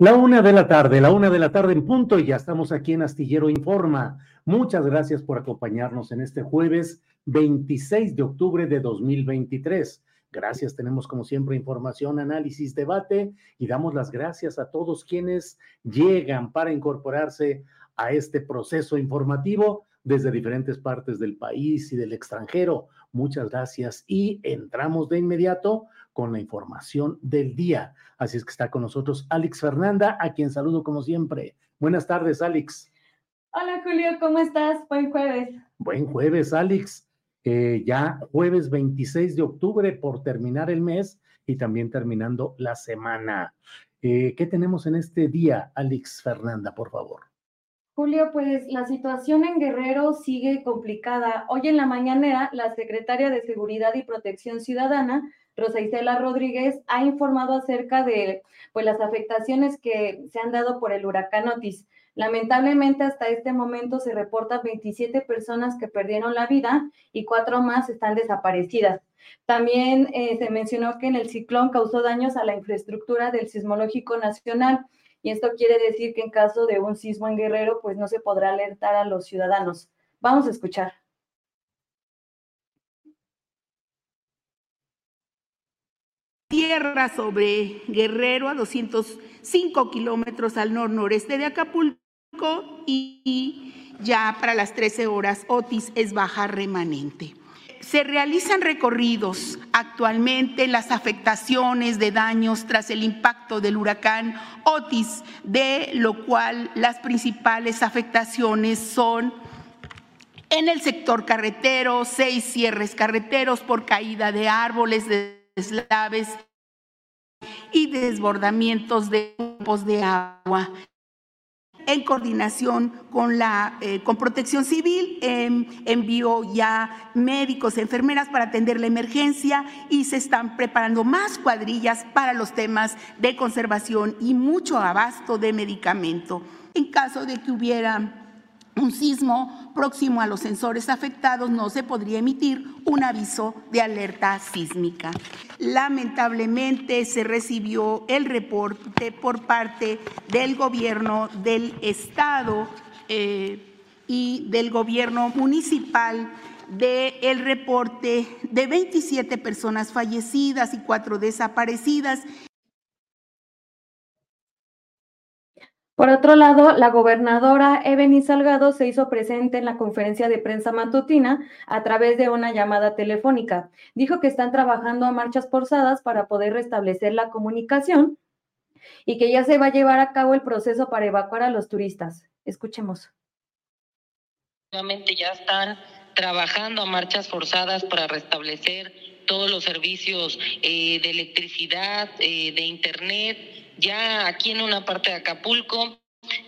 La una de la tarde, la una de la tarde en punto y ya estamos aquí en Astillero Informa. Muchas gracias por acompañarnos en este jueves 26 de octubre de 2023. Gracias, tenemos como siempre información, análisis, debate y damos las gracias a todos quienes llegan para incorporarse a este proceso informativo desde diferentes partes del país y del extranjero. Muchas gracias y entramos de inmediato con la información del día. Así es que está con nosotros Alex Fernanda, a quien saludo como siempre. Buenas tardes, Alex. Hola, Julio, ¿cómo estás? Buen jueves. Buen jueves, Alex. Eh, ya jueves 26 de octubre por terminar el mes y también terminando la semana. Eh, ¿Qué tenemos en este día, Alex Fernanda, por favor? Julio, pues la situación en Guerrero sigue complicada. Hoy en la mañanera, la secretaria de Seguridad y Protección Ciudadana Rosa Isela Rodríguez ha informado acerca de pues, las afectaciones que se han dado por el huracán Otis. Lamentablemente hasta este momento se reportan 27 personas que perdieron la vida y cuatro más están desaparecidas. También eh, se mencionó que en el ciclón causó daños a la infraestructura del Sismológico Nacional y esto quiere decir que en caso de un sismo en Guerrero pues no se podrá alertar a los ciudadanos. Vamos a escuchar. Tierra sobre Guerrero a 205 kilómetros al nor-noreste de Acapulco y ya para las 13 horas Otis es baja remanente. Se realizan recorridos actualmente las afectaciones de daños tras el impacto del huracán Otis, de lo cual las principales afectaciones son en el sector carretero, seis cierres carreteros por caída de árboles, de deslaves y desbordamientos de grupos de agua. En coordinación con, la, eh, con Protección Civil, em, envió ya médicos, enfermeras para atender la emergencia y se están preparando más cuadrillas para los temas de conservación y mucho abasto de medicamento. En caso de que hubiera un sismo próximo a los sensores afectados, no se podría emitir un aviso de alerta sísmica. Lamentablemente se recibió el reporte por parte del gobierno del estado eh, y del gobierno municipal del el reporte de 27 personas fallecidas y cuatro desaparecidas Por otro lado, la gobernadora Ebony Salgado se hizo presente en la conferencia de prensa matutina a través de una llamada telefónica. Dijo que están trabajando a marchas forzadas para poder restablecer la comunicación y que ya se va a llevar a cabo el proceso para evacuar a los turistas. Escuchemos. Nuevamente ya están trabajando a marchas forzadas para restablecer todos los servicios eh, de electricidad, eh, de internet. Ya aquí en una parte de Acapulco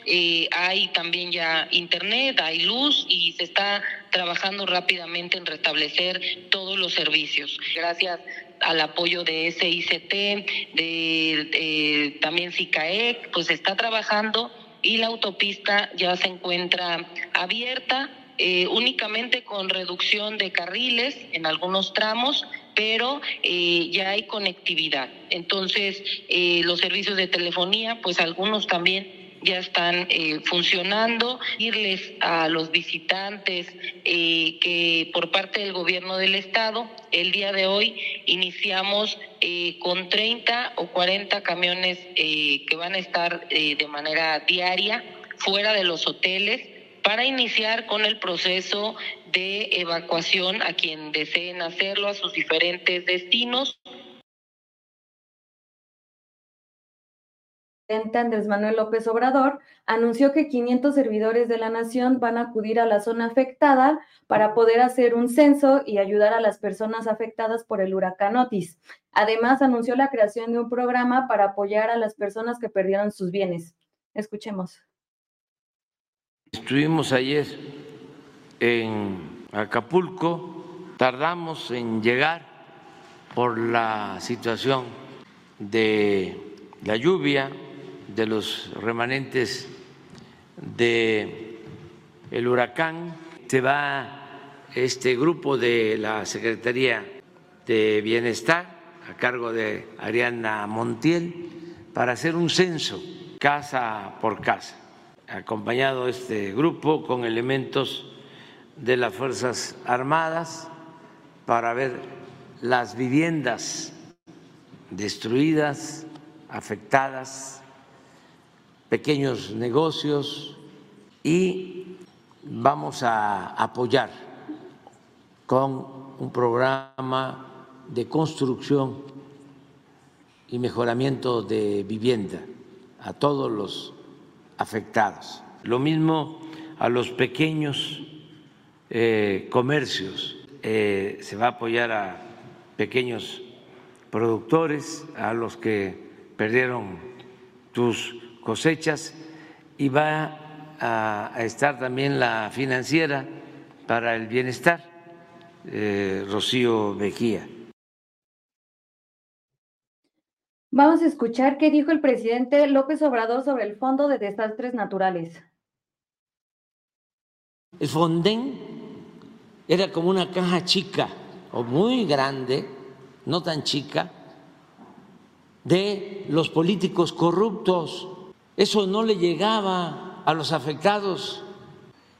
eh, hay también ya internet, hay luz y se está trabajando rápidamente en restablecer todos los servicios. Gracias al apoyo de SICT, de, también SICAEC, pues está trabajando y la autopista ya se encuentra abierta. Eh, únicamente con reducción de carriles en algunos tramos, pero eh, ya hay conectividad. Entonces, eh, los servicios de telefonía, pues algunos también ya están funcionando. Irles a los visitantes que por parte del gobierno del estado, el día de hoy iniciamos con 30 o 40 camiones que van a estar de manera diaria fuera de los hoteles para iniciar con el proceso de evacuación a quien deseen hacerlo a sus diferentes destinos. Andrés Manuel López Obrador anunció que 500 servidores de la nación van a acudir a la zona afectada para poder hacer un censo y ayudar a las personas afectadas por el huracán Otis. Además, anunció la creación de un programa para apoyar a las personas que perdieron sus bienes. Escuchemos. Estuvimos ayer en Acapulco, tardamos en llegar por la situación de la lluvia, de los remanentes de el huracán. Se va este grupo de la Secretaría de Bienestar a cargo de Ariana Montiel para hacer un censo casa por casa, acompañado este grupo con elementos de las Fuerzas Armadas para ver las viviendas destruidas, afectadas, pequeños negocios y vamos a apoyar con un programa de construcción y mejoramiento de vivienda a todos los afectados. Lo mismo a los pequeños eh, comercios. Eh, se va a apoyar a pequeños productores, a los que perdieron tus cosechas y va a, estar también la financiera para el bienestar, eh, Rocío Mejía. Vamos a escuchar qué dijo el presidente López Obrador sobre el Fondo de Desastres Naturales. El Fonden era como una caja chica o muy grande, no tan chica, de los políticos corruptos eso no le llegaba a los afectados,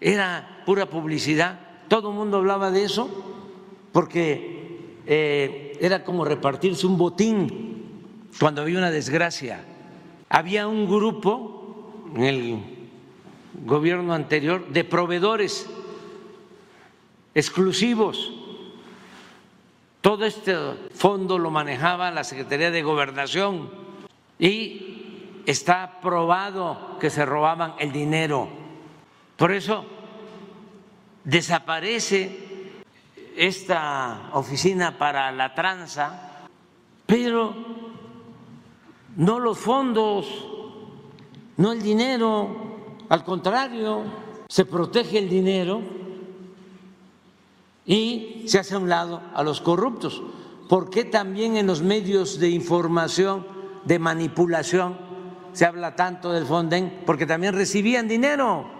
era pura publicidad. Todo el mundo hablaba de eso porque eh, era como repartirse un botín cuando había una desgracia. Había un grupo en el gobierno anterior de proveedores exclusivos. Todo este fondo lo manejaba la Secretaría de Gobernación y está probado que se robaban el dinero. Por eso desaparece esta oficina para la tranza, pero no los fondos, no el dinero, al contrario, se protege el dinero y se hace a un lado a los corruptos. ¿Por qué también en los medios de información de manipulación se habla tanto del Fonden porque también recibían dinero.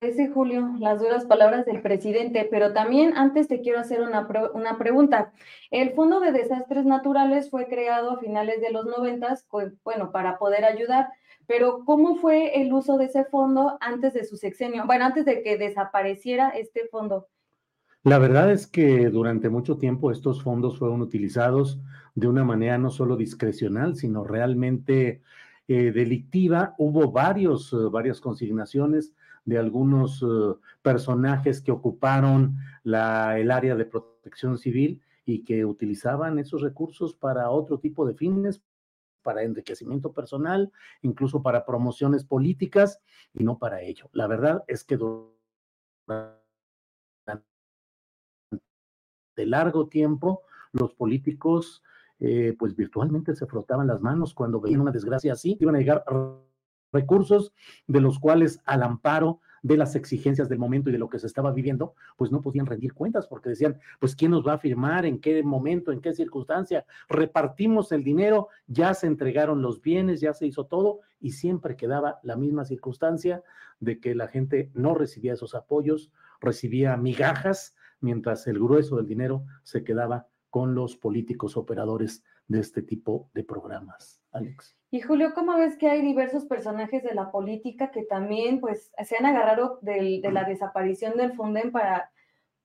Ese Julio, las duras palabras del presidente, pero también antes te quiero hacer una, una pregunta. El Fondo de Desastres Naturales fue creado a finales de los noventas, bueno, para poder ayudar, pero ¿cómo fue el uso de ese fondo antes de su sexenio? Bueno, antes de que desapareciera este fondo. La verdad es que durante mucho tiempo estos fondos fueron utilizados de una manera no solo discrecional, sino realmente eh, delictiva. Hubo varios, eh, varias consignaciones de algunos eh, personajes que ocuparon la, el área de protección civil y que utilizaban esos recursos para otro tipo de fines, para enriquecimiento personal, incluso para promociones políticas y no para ello. La verdad es que de largo tiempo los políticos eh, pues virtualmente se frotaban las manos cuando veían una desgracia así, iban a llegar recursos de los cuales al amparo de las exigencias del momento y de lo que se estaba viviendo, pues no podían rendir cuentas porque decían, pues quién nos va a firmar, en qué momento, en qué circunstancia, repartimos el dinero, ya se entregaron los bienes, ya se hizo todo y siempre quedaba la misma circunstancia de que la gente no recibía esos apoyos, recibía migajas, mientras el grueso del dinero se quedaba con los políticos operadores de este tipo de programas. Alex. Y Julio, ¿cómo ves que hay diversos personajes de la política que también pues se han agarrado de la desaparición del Funden para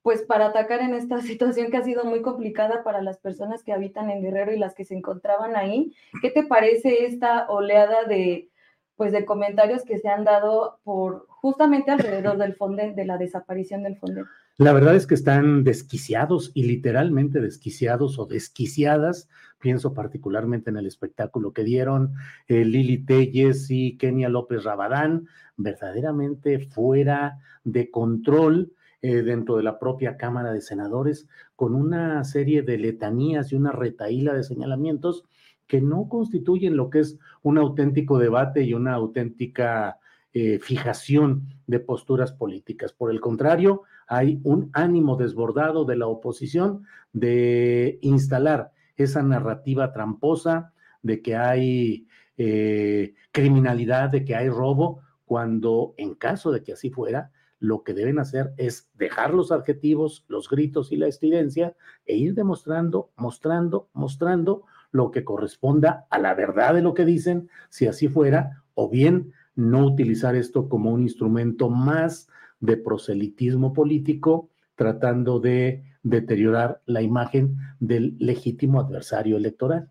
pues para atacar en esta situación que ha sido muy complicada para las personas que habitan en Guerrero y las que se encontraban ahí? ¿Qué te parece esta oleada de pues de comentarios que se han dado por justamente alrededor del Fonden, de la desaparición del Fonden? La verdad es que están desquiciados y literalmente desquiciados o desquiciadas. Pienso particularmente en el espectáculo que dieron eh, Lili Telles y Kenia López Rabadán, verdaderamente fuera de control eh, dentro de la propia Cámara de Senadores, con una serie de letanías y una retaíla de señalamientos que no constituyen lo que es un auténtico debate y una auténtica eh, fijación de posturas políticas. Por el contrario, hay un ánimo desbordado de la oposición de instalar esa narrativa tramposa de que hay eh, criminalidad, de que hay robo, cuando en caso de que así fuera, lo que deben hacer es dejar los adjetivos, los gritos y la estridencia e ir demostrando, mostrando, mostrando lo que corresponda a la verdad de lo que dicen, si así fuera, o bien no utilizar esto como un instrumento más de proselitismo político, tratando de deteriorar la imagen del legítimo adversario electoral.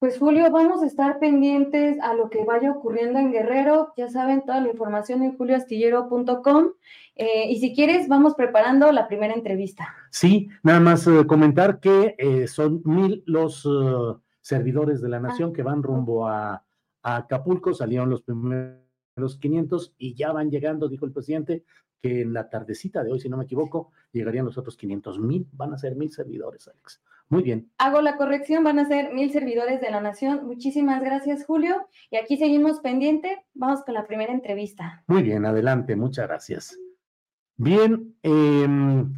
Pues Julio, vamos a estar pendientes a lo que vaya ocurriendo en Guerrero. Ya saben, toda la información en julioastillero.com. Eh, y si quieres, vamos preparando la primera entrevista. Sí, nada más eh, comentar que eh, son mil los servidores de la nación ah. que van rumbo a, a Acapulco. Salieron los primeros los 500 y ya van llegando, dijo el presidente, que en la tardecita de hoy, si no me equivoco, llegarían los otros 500 mil, van a ser mil servidores, Alex. Muy bien. Hago la corrección, van a ser mil servidores de la nación. Muchísimas gracias, Julio. Y aquí seguimos pendiente. Vamos con la primera entrevista. Muy bien, adelante, muchas gracias. Bien, em,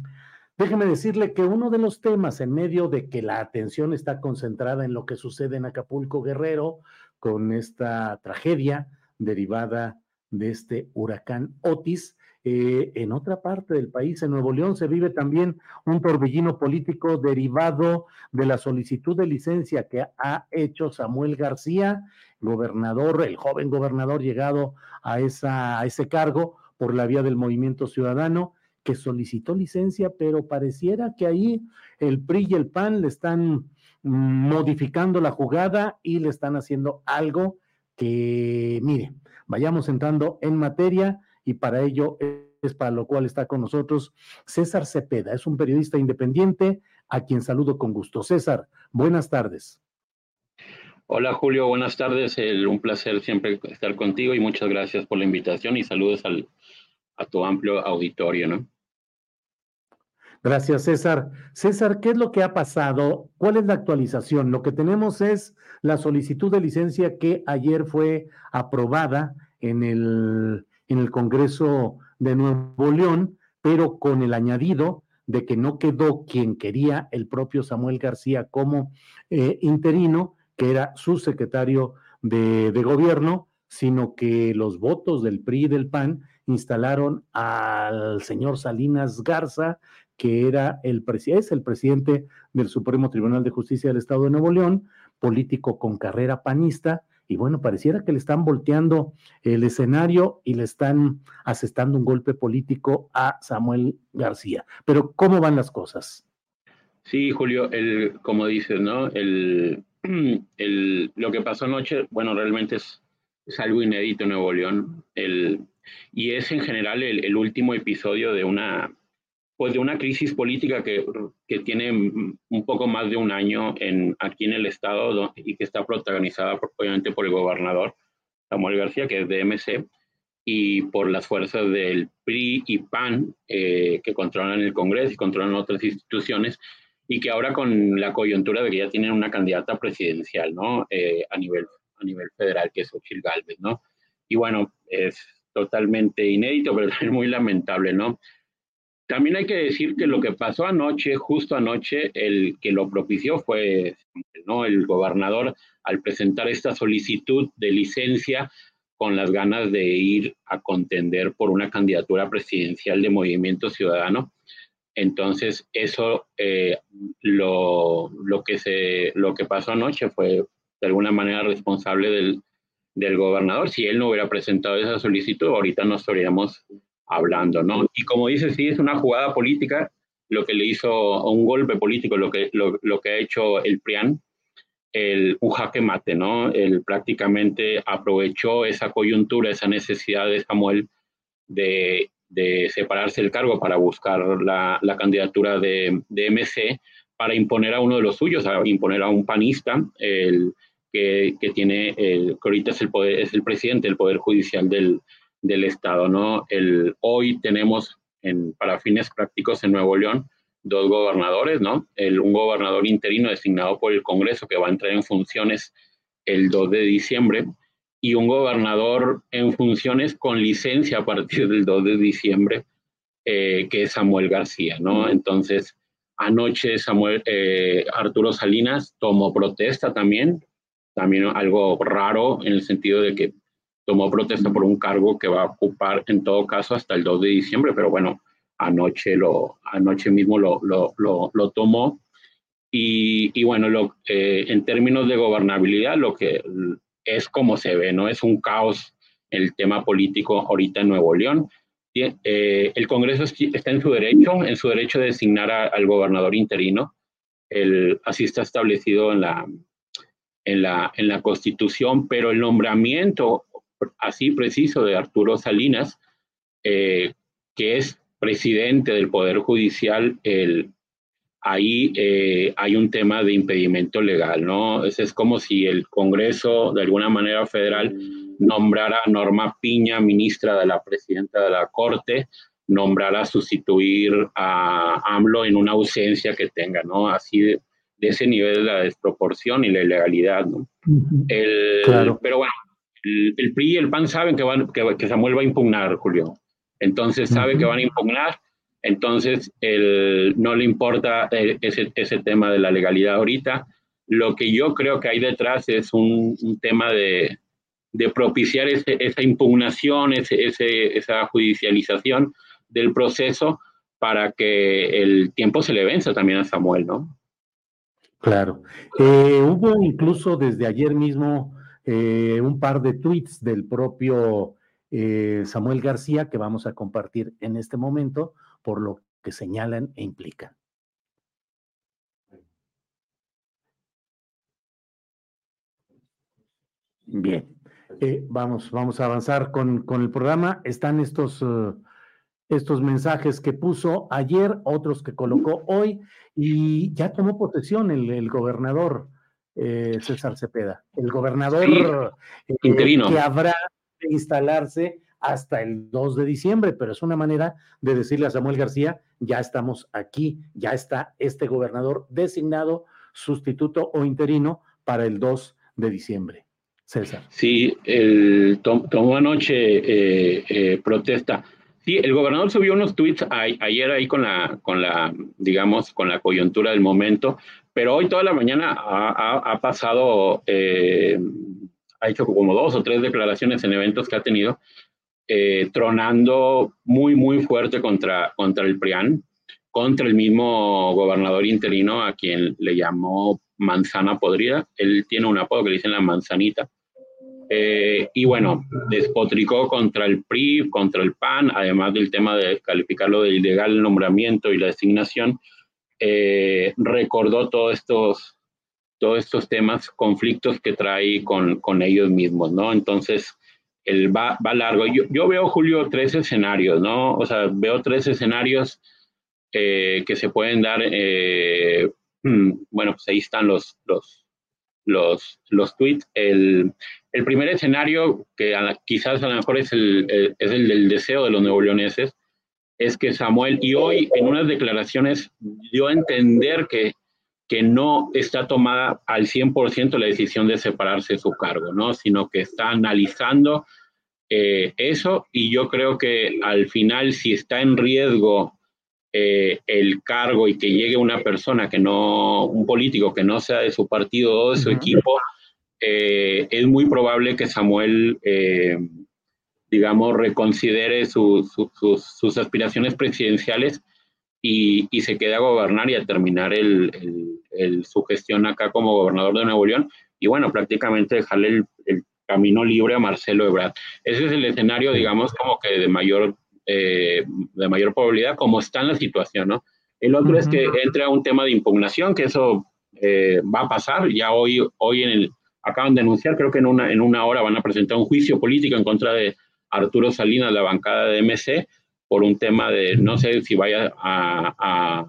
déjeme decirle que uno de los temas en medio de que la atención está concentrada en lo que sucede en Acapulco Guerrero con esta tragedia, derivada de este huracán Otis. Eh, en otra parte del país, en Nuevo León, se vive también un torbellino político derivado de la solicitud de licencia que ha hecho Samuel García, gobernador, el joven gobernador llegado a, esa, a ese cargo por la vía del movimiento ciudadano, que solicitó licencia, pero pareciera que ahí el PRI y el PAN le están modificando la jugada y le están haciendo algo que, mire, vayamos entrando en materia y para ello es para lo cual está con nosotros César Cepeda, es un periodista independiente a quien saludo con gusto. César, buenas tardes. Hola Julio, buenas tardes. un placer siempre estar contigo y muchas gracias por la invitación y saludos al, a tu amplio auditorio, ¿no? Gracias, César. César, ¿qué es lo que ha pasado? ¿Cuál es la actualización? Lo que tenemos es la solicitud de licencia que ayer fue aprobada en el, en el Congreso de Nuevo León, pero con el añadido de que no quedó quien quería el propio Samuel García como eh, interino, que era su secretario de, de gobierno, sino que los votos del PRI y del PAN instalaron al señor Salinas Garza, que era el es el presidente del Supremo Tribunal de Justicia del Estado de Nuevo León, político con carrera panista, y bueno, pareciera que le están volteando el escenario y le están asestando un golpe político a Samuel García. Pero, ¿cómo van las cosas? Sí, Julio, el, como dices, ¿no? El, el, lo que pasó anoche, bueno, realmente es, es algo inédito en Nuevo León. El, y es en general el último episodio de una pues de una crisis política que, que, tiene un poco más de un año en, aquí en el estado y que está protagonizada obviamente por el gobernador Samuel García, que es de MC, y por las fuerzas del PRI y PAN que controlan el Congreso y controlan otras instituciones y que ahora con la coyuntura de que ya tienen una candidata presidencial, ¿no? a, nivel, a nivel federal, que es Ochil Galvez, ¿no? Y bueno, es totalmente inédito, pero también muy lamentable, ¿no? También hay que decir que lo que pasó anoche, justo anoche, el que lo propició fue ¿no? el gobernador al presentar esta solicitud de licencia con las ganas de ir a contender por una candidatura presidencial de Movimiento Ciudadano. Entonces, eso, eh, lo, lo, que se, lo que pasó anoche fue de alguna manera responsable del, del gobernador. Si él no hubiera presentado esa solicitud, ahorita no estaríamos hablando, ¿no? Y como dice, sí, es una jugada política, lo que le hizo un golpe político, lo que, lo, que ha hecho el PRIAN, el, un jaque mate, ¿no? Él prácticamente aprovechó esa coyuntura, esa necesidad de Samuel de, de separarse del cargo para buscar la, la candidatura de, de, MC, para imponer a uno de los suyos, a imponer a un panista, el, que, que tiene, el, que ahorita es el, poder, es el presidente del Poder Judicial del, del Estado, ¿no? El, hoy tenemos, en, para fines prácticos en Nuevo León, dos gobernadores, ¿no? El, un gobernador interino designado por el Congreso que va a entrar en funciones el 2 de diciembre y un gobernador en funciones con licencia a partir del 2 de diciembre, eh, que es Samuel García, ¿no? Entonces, anoche Samuel, eh, Arturo Salinas tomó protesta también, también algo raro en el sentido de que tomó protesta por un cargo que va a ocupar en todo caso hasta el 2 de diciembre, pero bueno, anoche, lo, anoche mismo lo, lo, lo, tomó. Y, y bueno, lo, eh, en términos de gobernabilidad, lo que es como se ve, ¿no? Es un caos el tema político ahorita en Nuevo León. Eh, el Congreso está en su derecho, en su derecho de designar al gobernador interino. El, así está establecido en la, en la, en la Constitución, pero el nombramiento así preciso de Arturo Salinas, eh, que es presidente del Poder Judicial, el, ahí eh, hay un tema de impedimento legal, ¿no? Es, es como si el Congreso, de alguna manera federal, nombrara a Norma Piña, ministra de la presidenta de la Corte, nombrara sustituir a AMLO en una ausencia que tenga, ¿no? Así de, ese nivel de la desproporción y la ilegalidad, ¿no? claro. Pero bueno, el, PRI y el PAN saben que, van, que, Samuel va a impugnar, Julio. Entonces sabe que van a impugnar, entonces el, no le importa eh, ese, ese, tema de la legalidad ahorita. Lo que yo creo que hay detrás es un, un tema de, de propiciar ese, esa impugnación, ese, ese, esa judicialización del proceso para que el tiempo se le venza también a Samuel, ¿no? Claro. Eh, hubo incluso desde ayer mismo eh, un par de tweets del propio eh, Samuel García que vamos a compartir en este momento por lo que señalan e implican. Bien, eh, vamos, vamos a avanzar con, con, el programa. Están estos, estos mensajes que puso ayer, otros que colocó hoy, y ya tomó posesión el, el gobernador eh, César Cepeda, el gobernador eh, interino que habrá de instalarse hasta el 2 de diciembre, pero es una manera de decirle a Samuel García, ya estamos aquí, ya está este gobernador designado, sustituto o interino para el 2 de diciembre. César. Sí, el, tomó anoche eh, protesta. Sí, el gobernador subió unos tweets ayer ahí con la, con la, digamos, con la coyuntura del momento, pero hoy toda la mañana ha, pasado, eh, ha hecho como dos o tres declaraciones en eventos que ha tenido, eh, tronando muy, muy fuerte contra, contra el PRIAN, contra el mismo gobernador interino a quien le llamó manzana podrida. Él tiene un apodo que le dicen la manzanita. Eh, y bueno, despotricó contra el PRI, contra el PAN, además del tema de calificarlo de ilegal nombramiento y la designación, eh, recordó todos estos, todos estos temas, conflictos que trae con, con ellos mismos, ¿no? Entonces, él va, va largo. Yo, yo, veo, Julio, tres escenarios, ¿no? O sea, veo tres escenarios eh, que se pueden dar. Eh, bueno, pues ahí están los, los, los, los tweets. El, el primer escenario, que quizás a lo mejor es el, es el del deseo de los nuevo leoneses, es que Samuel, y hoy en unas declaraciones dio a entender que, que no está tomada al 100% la decisión de separarse de su cargo, ¿no? sino que está analizando eh, eso y yo creo que al final si está en riesgo eh, el cargo y que llegue una persona que no, un político que no sea de su partido o de su equipo, eh, es muy probable que Samuel, digamos, reconsidere sus, sus, aspiraciones presidenciales y, y, se quede a gobernar y a terminar el, el, su gestión acá como gobernador de Nuevo León y bueno, prácticamente dejarle el, el camino libre a Marcelo Ebrard. Ese es el escenario, digamos, como que de mayor, eh, de mayor probabilidad, como está en la situación, ¿no? El otro es que entre a un tema de impugnación, que eso eh, va a pasar. Ya hoy, hoy en el, acaban de anunciar, creo que en una, en una hora van a presentar un juicio político en contra de Arturo Salinas, la bancada de MC, por un tema de, no sé si vaya a,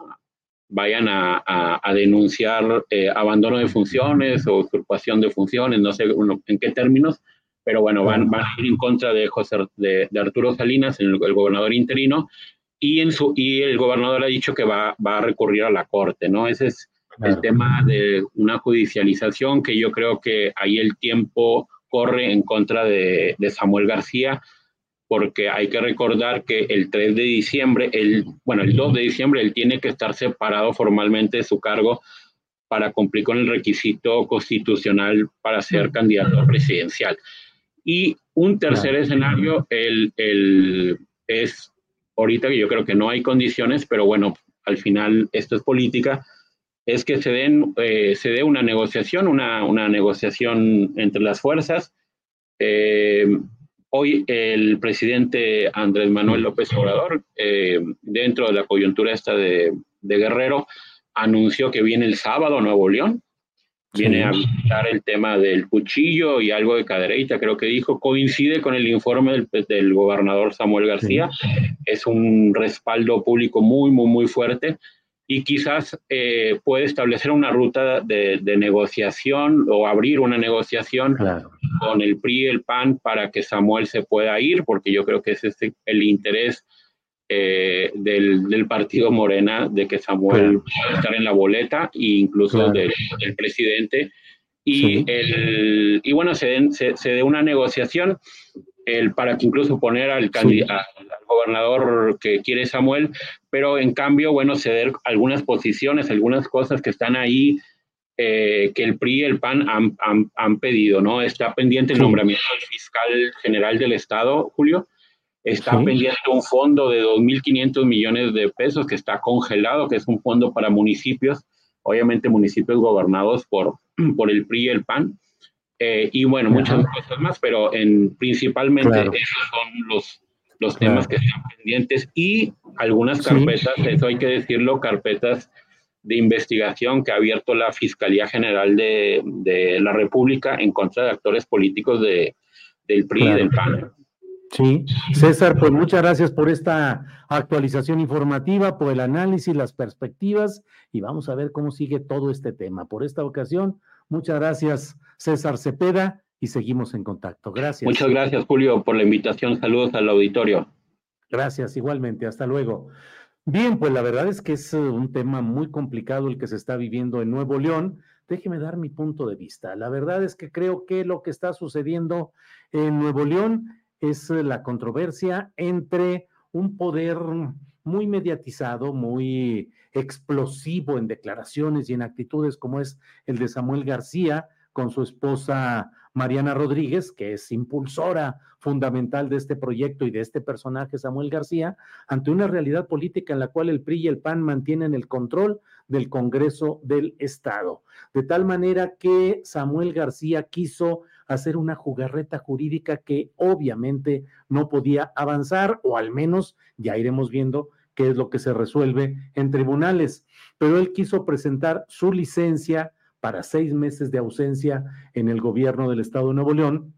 vayan a, denunciar eh, abandono de funciones o usurpación de funciones, no sé en qué términos, pero bueno, van, a ir en contra de, José, de, Arturo Salinas, el, gobernador interino, y, en su, y el gobernador ha dicho que va, va a recurrir a la corte, ¿no? Ese es el tema de una judicialización que yo creo que ahí el tiempo corre en contra de, de Samuel García, porque hay que recordar que el 3 de diciembre, el, bueno, el 2 de diciembre, él tiene que estar separado formalmente de su cargo para cumplir con el requisito constitucional para ser candidato presidencial. Y un tercer escenario el, el, es, ahorita que yo creo que no hay condiciones, pero bueno, al final esto es política, es que se, den, eh, se dé una negociación, una, una negociación entre las fuerzas. Eh, Hoy el presidente Andrés Manuel López Obrador, eh, dentro de la coyuntura esta de, Guerrero, anunció que viene el sábado a Nuevo León, viene a visitar el tema del cuchillo y algo de cadereita, creo que dijo, coincide con el informe del, gobernador Samuel García, es un respaldo público muy, muy, muy fuerte y quizás eh, puede establecer una ruta de, negociación o abrir una negociación con el PRI y el PAN para que Samuel se pueda ir, porque yo creo que ese es el interés eh, del, partido Morena de que Samuel pueda estar en la boleta e incluso del, presidente. Y, el, y bueno, se, se, se dé una negociación el, para que incluso poner al, gobernador que quiere Samuel, pero en cambio, bueno, ceder algunas posiciones, algunas cosas que están ahí, eh, que el PRI y el PAN han, han, pedido, ¿no? Está pendiente el nombramiento del fiscal general del Estado, Julio. Está pendiente un fondo de 2.500 millones de pesos que está congelado, que es un fondo para municipios, obviamente municipios gobernados por, por el PRI y el PAN. Eh, y bueno, muchas cosas más, pero en, principalmente esos son los, los temas que están pendientes. Y algunas carpetas, eso hay que decirlo, carpetas de investigación que ha abierto la Fiscalía General de, de la República en contra de actores políticos de, del PRI y del PAN. Sí, César, pues muchas gracias por esta actualización informativa, por el análisis, las perspectivas y vamos a ver cómo sigue todo este tema. Por esta ocasión, muchas gracias, César Cepeda, y seguimos en contacto. Gracias. Muchas gracias, Julio, por la invitación. Saludos al auditorio. Gracias, igualmente. Hasta luego. Bien, pues la verdad es que es eh, un tema muy complicado el que se está viviendo en Nuevo León. Déjeme dar mi punto de vista. La verdad es que creo que lo que está sucediendo en Nuevo León es eh, la controversia entre un poder muy mediatizado, muy explosivo en declaraciones y en actitudes como es el de Samuel García con su esposa Mariana Rodríguez, que es impulsora fundamental de este proyecto y de este personaje, Samuel García, ante una realidad política en la cual el PRI y el PAN mantienen el control del Congreso del Estado. De tal manera que Samuel García quiso hacer una jugarreta jurídica que obviamente no podía avanzar, o al menos ya iremos viendo qué es lo que se resuelve en tribunales. Pero él quiso presentar su licencia para seis meses de ausencia en el gobierno del Estado de Nuevo León,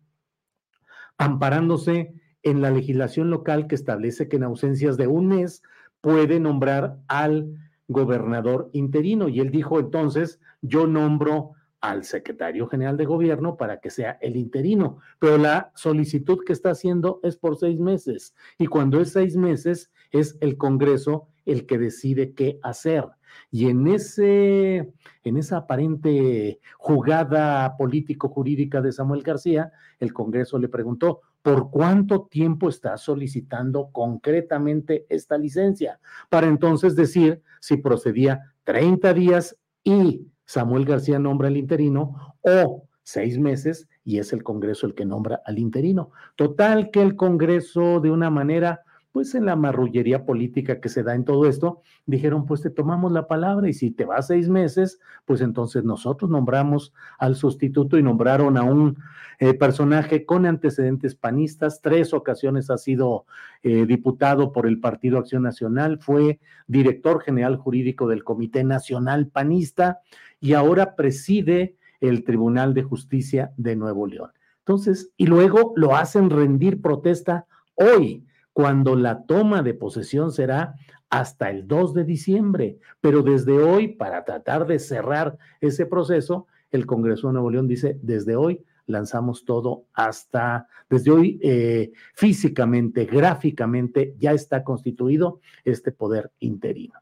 amparándose en la legislación local que establece que en ausencias de un mes puede nombrar al gobernador interino. Y él dijo entonces, yo nombro al secretario general de gobierno para que sea el interino, pero la solicitud que está haciendo es por seis meses y cuando es seis meses es el Congreso el que decide qué hacer. Y en, ese, en esa aparente jugada político-jurídica de Samuel García, el Congreso le preguntó, ¿por cuánto tiempo está solicitando concretamente esta licencia? Para entonces decir si procedía 30 días y Samuel García nombra al interino o seis meses y es el Congreso el que nombra al interino. Total que el Congreso de una manera pues en la marrullería política que se da en todo esto, dijeron, pues te tomamos la palabra y si te vas seis meses, pues entonces nosotros nombramos al sustituto y nombraron a un eh, personaje con antecedentes panistas, tres ocasiones ha sido eh, diputado por el Partido Acción Nacional, fue director general jurídico del Comité Nacional Panista y ahora preside el Tribunal de Justicia de Nuevo León. Entonces, y luego lo hacen rendir protesta hoy cuando la toma de posesión será hasta el 2 de diciembre. Pero desde hoy, para tratar de cerrar ese proceso, el Congreso de Nuevo León dice, desde hoy lanzamos todo hasta, desde hoy eh, físicamente, gráficamente, ya está constituido este poder interino.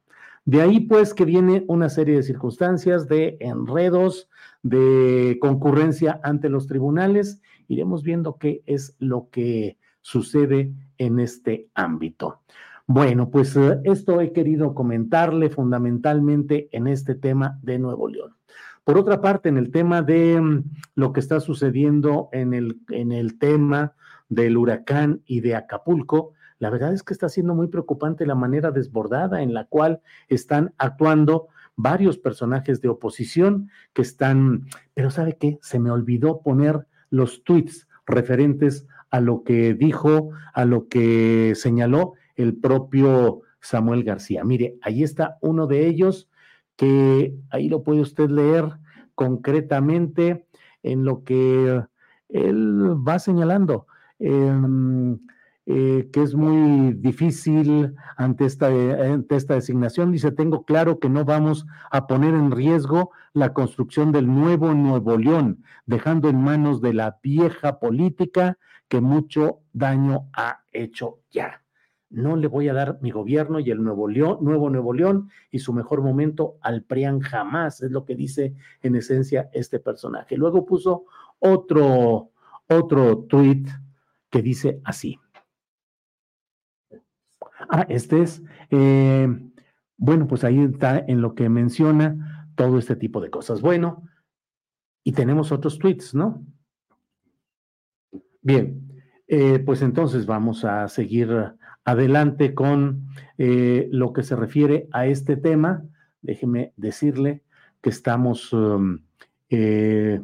De ahí pues que viene una serie de circunstancias de enredos, de concurrencia ante los tribunales. Iremos viendo qué es lo que sucede en este ámbito. Bueno, pues eh, esto he querido comentarle fundamentalmente en este tema de Nuevo León. Por otra parte, en el tema de mm, lo que está sucediendo en el, en el tema del huracán y de Acapulco, la verdad es que está siendo muy preocupante la manera desbordada en la cual están actuando varios personajes de oposición que están, pero ¿sabe qué? Se me olvidó poner los tweets referentes a lo que dijo, a lo que señaló el propio Samuel García. Mire, ahí está uno de ellos que ahí lo puede usted leer concretamente en lo que él va señalando. Em, eh, que es muy difícil ante esta, ante esta designación. Dice, tengo claro que no vamos a poner en riesgo la construcción del nuevo Nuevo León, dejando en manos de la vieja política que mucho daño ha hecho ya. No le voy a dar mi gobierno y el Nuevo León, Nuevo Nuevo León y su mejor momento al PRIAN jamás, es lo que dice en esencia este personaje. Luego puso otro, otro que dice así. Ah, este es, eh, bueno, pues ahí está en lo que menciona todo este tipo de cosas. Bueno, y tenemos otros tweets, ¿no? Bien, eh, pues entonces vamos a seguir adelante con eh, lo que se refiere a este tema. Déjeme decirle que estamos um, eh,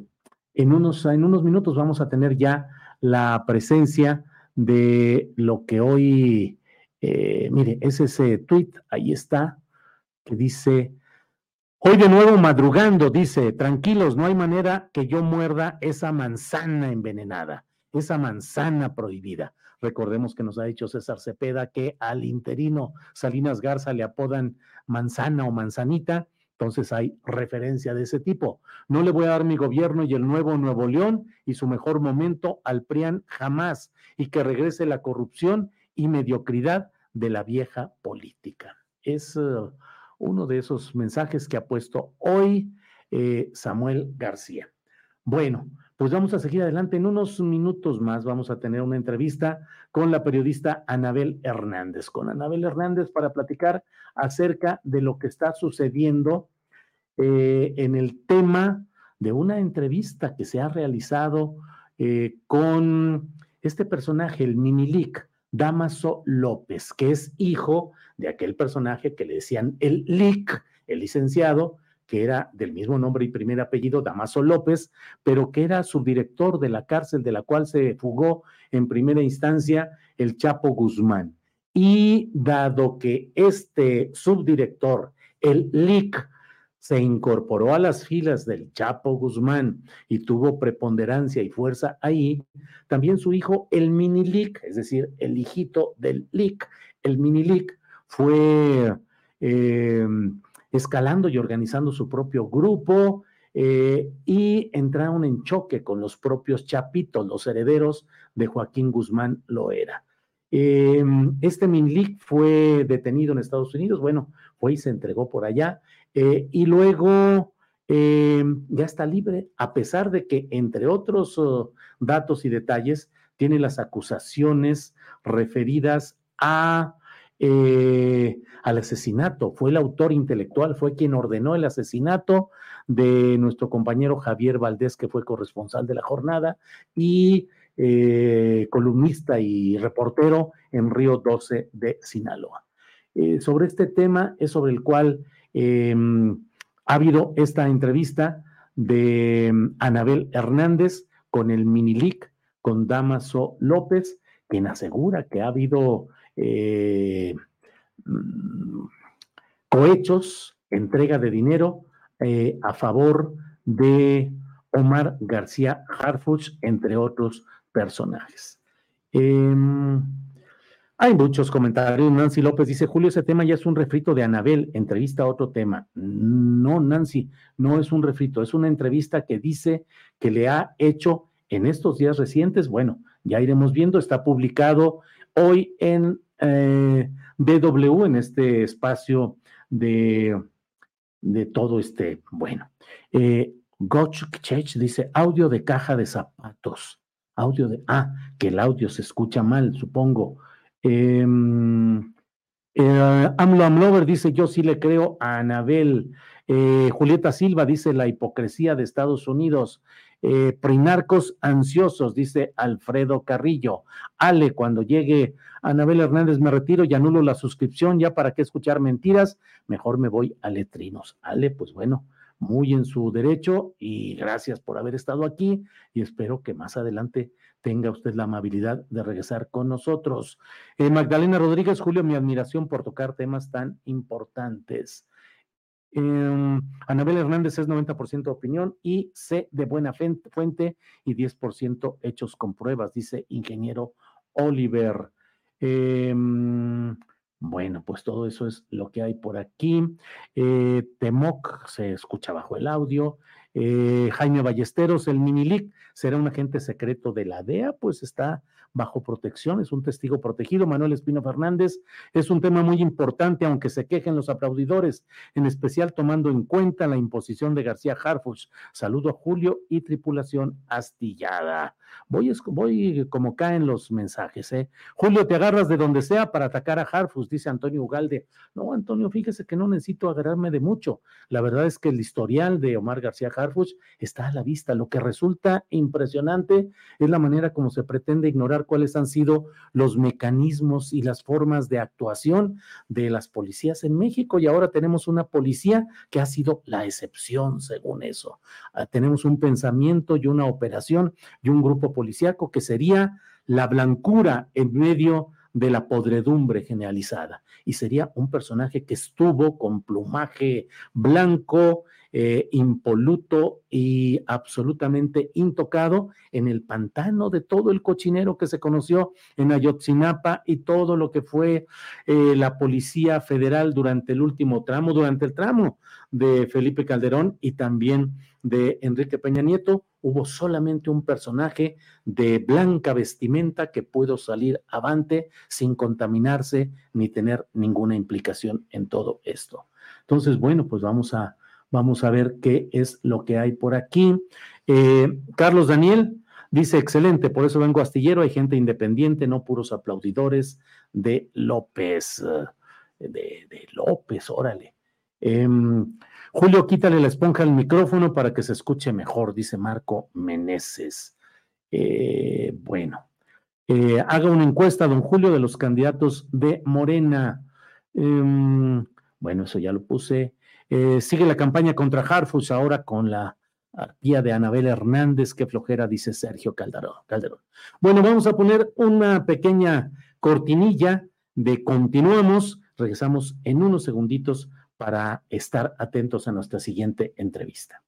en, unos, en unos minutos vamos a tener ya la presencia de lo que hoy, mire, es ese tweet, ahí está, que dice, Hoy de nuevo madrugando, dice, tranquilos, no hay manera que yo muerda esa manzana envenenada esa manzana prohibida. Recordemos que nos ha dicho César Cepeda que al interino Salinas Garza le apodan manzana o manzanita, entonces hay referencia de ese tipo. No le voy a dar mi gobierno y el nuevo Nuevo León y su mejor momento al PRIAN jamás y que regrese la corrupción y mediocridad de la vieja política. Es uh, uno de esos mensajes que ha puesto hoy eh, Samuel García. Bueno, pues vamos a seguir adelante. En unos minutos más vamos a tener una entrevista con la periodista Anabel Hernández, con Anabel Hernández para platicar acerca de lo que está sucediendo eh, en el tema de una entrevista que se ha realizado eh, con este personaje, el Minilic, Damaso López, que es hijo de aquel personaje que le decían el Lic, el licenciado, que era del mismo nombre y primer apellido, Damaso López, pero que era subdirector de la cárcel de la cual se fugó en primera instancia el Chapo Guzmán. Y dado que este subdirector, el LIC, se incorporó a las filas del Chapo Guzmán y tuvo preponderancia y fuerza ahí, también su hijo, el mini LIC, es decir, el hijito del LIC, el mini LIC, fue... Eh, escalando y organizando su propio grupo, eh, y entraron en choque con los propios Chapitos, los herederos de Joaquín Guzmán Loera. Eh, este Minlik fue detenido en Estados Unidos, bueno, fue y se entregó por allá, eh, y luego ya está libre, a pesar de que, entre otros oh, datos y detalles, tiene las acusaciones referidas a eh, al asesinato. Fue el autor intelectual, fue quien ordenó el asesinato de nuestro compañero Javier Valdés, que fue corresponsal de la jornada y eh, columnista y reportero en Río 12 de Sinaloa. Eh, sobre este tema es sobre el cual em, ha habido esta entrevista de em, Anabel Hernández con el Minilic, con Damaso López, quien asegura que ha habido eh, cohechos, entrega de dinero eh, a favor de Omar García Harfuch, entre otros personajes. Em, hay muchos comentarios. Nancy López dice, Julio, ese tema ya es un refrito de Anabel, entrevista a otro tema. No, Nancy, no es un refrito, es una entrevista que dice que le ha hecho en estos días recientes. Bueno, ya iremos viendo, está publicado hoy en eh, DW en este espacio de, de todo este, bueno. Eh, Chech dice audio de caja de zapatos. Audio de, ah, que el audio se escucha mal, supongo. Em, eh, Amlo Amlover dice, yo sí le creo a Anabel. Eh, Julieta Silva dice, la hipocresía de Estados Unidos. Eh, prinarcos ansiosos, dice Alfredo Carrillo. Ale, cuando llegue Anabel Hernández, me retiro y anulo la suscripción, ya para qué escuchar mentiras, mejor me voy a letrinos. Ale, pues bueno, muy en su derecho y gracias por haber estado aquí y espero que más adelante tenga usted la amabilidad de regresar con nosotros. Eh, Magdalena Rodríguez, Julio, mi admiración por tocar temas tan importantes. Eh, Anabel Hernández es 90% opinión y C de buena fuente y 10% hechos con pruebas, dice ingeniero Oliver. Em, bueno, pues todo eso es lo que hay por aquí. Eh, Temoc se escucha bajo el audio. Eh, Jaime Ballesteros, el Minilic, será un agente secreto de la DEA, pues está bajo protección, es un testigo protegido. Manuel Espino Fernández, es un tema muy importante, aunque se quejen los aplaudidores, en especial tomando en cuenta la imposición de García Harfuch. Saludo a Julio y tripulación astillada. Voy, voy como caen los mensajes, ¿eh? Julio, te agarras de donde sea para atacar a Harfuch, dice Antonio Ugalde. No, Antonio, fíjese que no necesito agarrarme de mucho. La verdad es que el historial de Omar García está a la vista. Lo que resulta impresionante es la manera como se pretende ignorar cuáles han sido los mecanismos y las formas de actuación de las policías en México. Y ahora tenemos una policía que ha sido la excepción, según eso. Ah, tenemos un pensamiento y una operación y un grupo policíaco que sería la blancura en medio de la podredumbre generalizada. Y sería un personaje que estuvo con plumaje blanco, eh, impoluto y absolutamente intocado en el pantano de todo el cochinero que se conoció en Ayotzinapa y todo lo que fue eh, la Policía Federal durante el último tramo, durante el tramo de Felipe Calderón y también de Enrique Peña Nieto, hubo solamente un personaje de blanca vestimenta que pudo salir avante sin contaminarse ni tener ninguna implicación en todo esto. Entonces, bueno, pues vamos a Vamos a ver qué es lo que hay por aquí. Eh, Carlos Daniel dice, excelente, por eso vengo astillero, hay gente independiente, no puros aplaudidores de López. Eh, de, López, órale. Em, Julio, quítale la esponja al micrófono para que se escuche mejor, dice Marco Meneses. Eh, bueno, haga una encuesta, don Julio, de los candidatos de Morena. Em, bueno, eso ya lo puse. Eh, sigue la campaña contra Harfus ahora con la arpía de Anabel Hernández, que flojera, dice Sergio Calderón. Calderón. Bueno, vamos a poner una pequeña cortinilla de continuamos. Regresamos en unos segunditos para estar atentos a nuestra siguiente entrevista.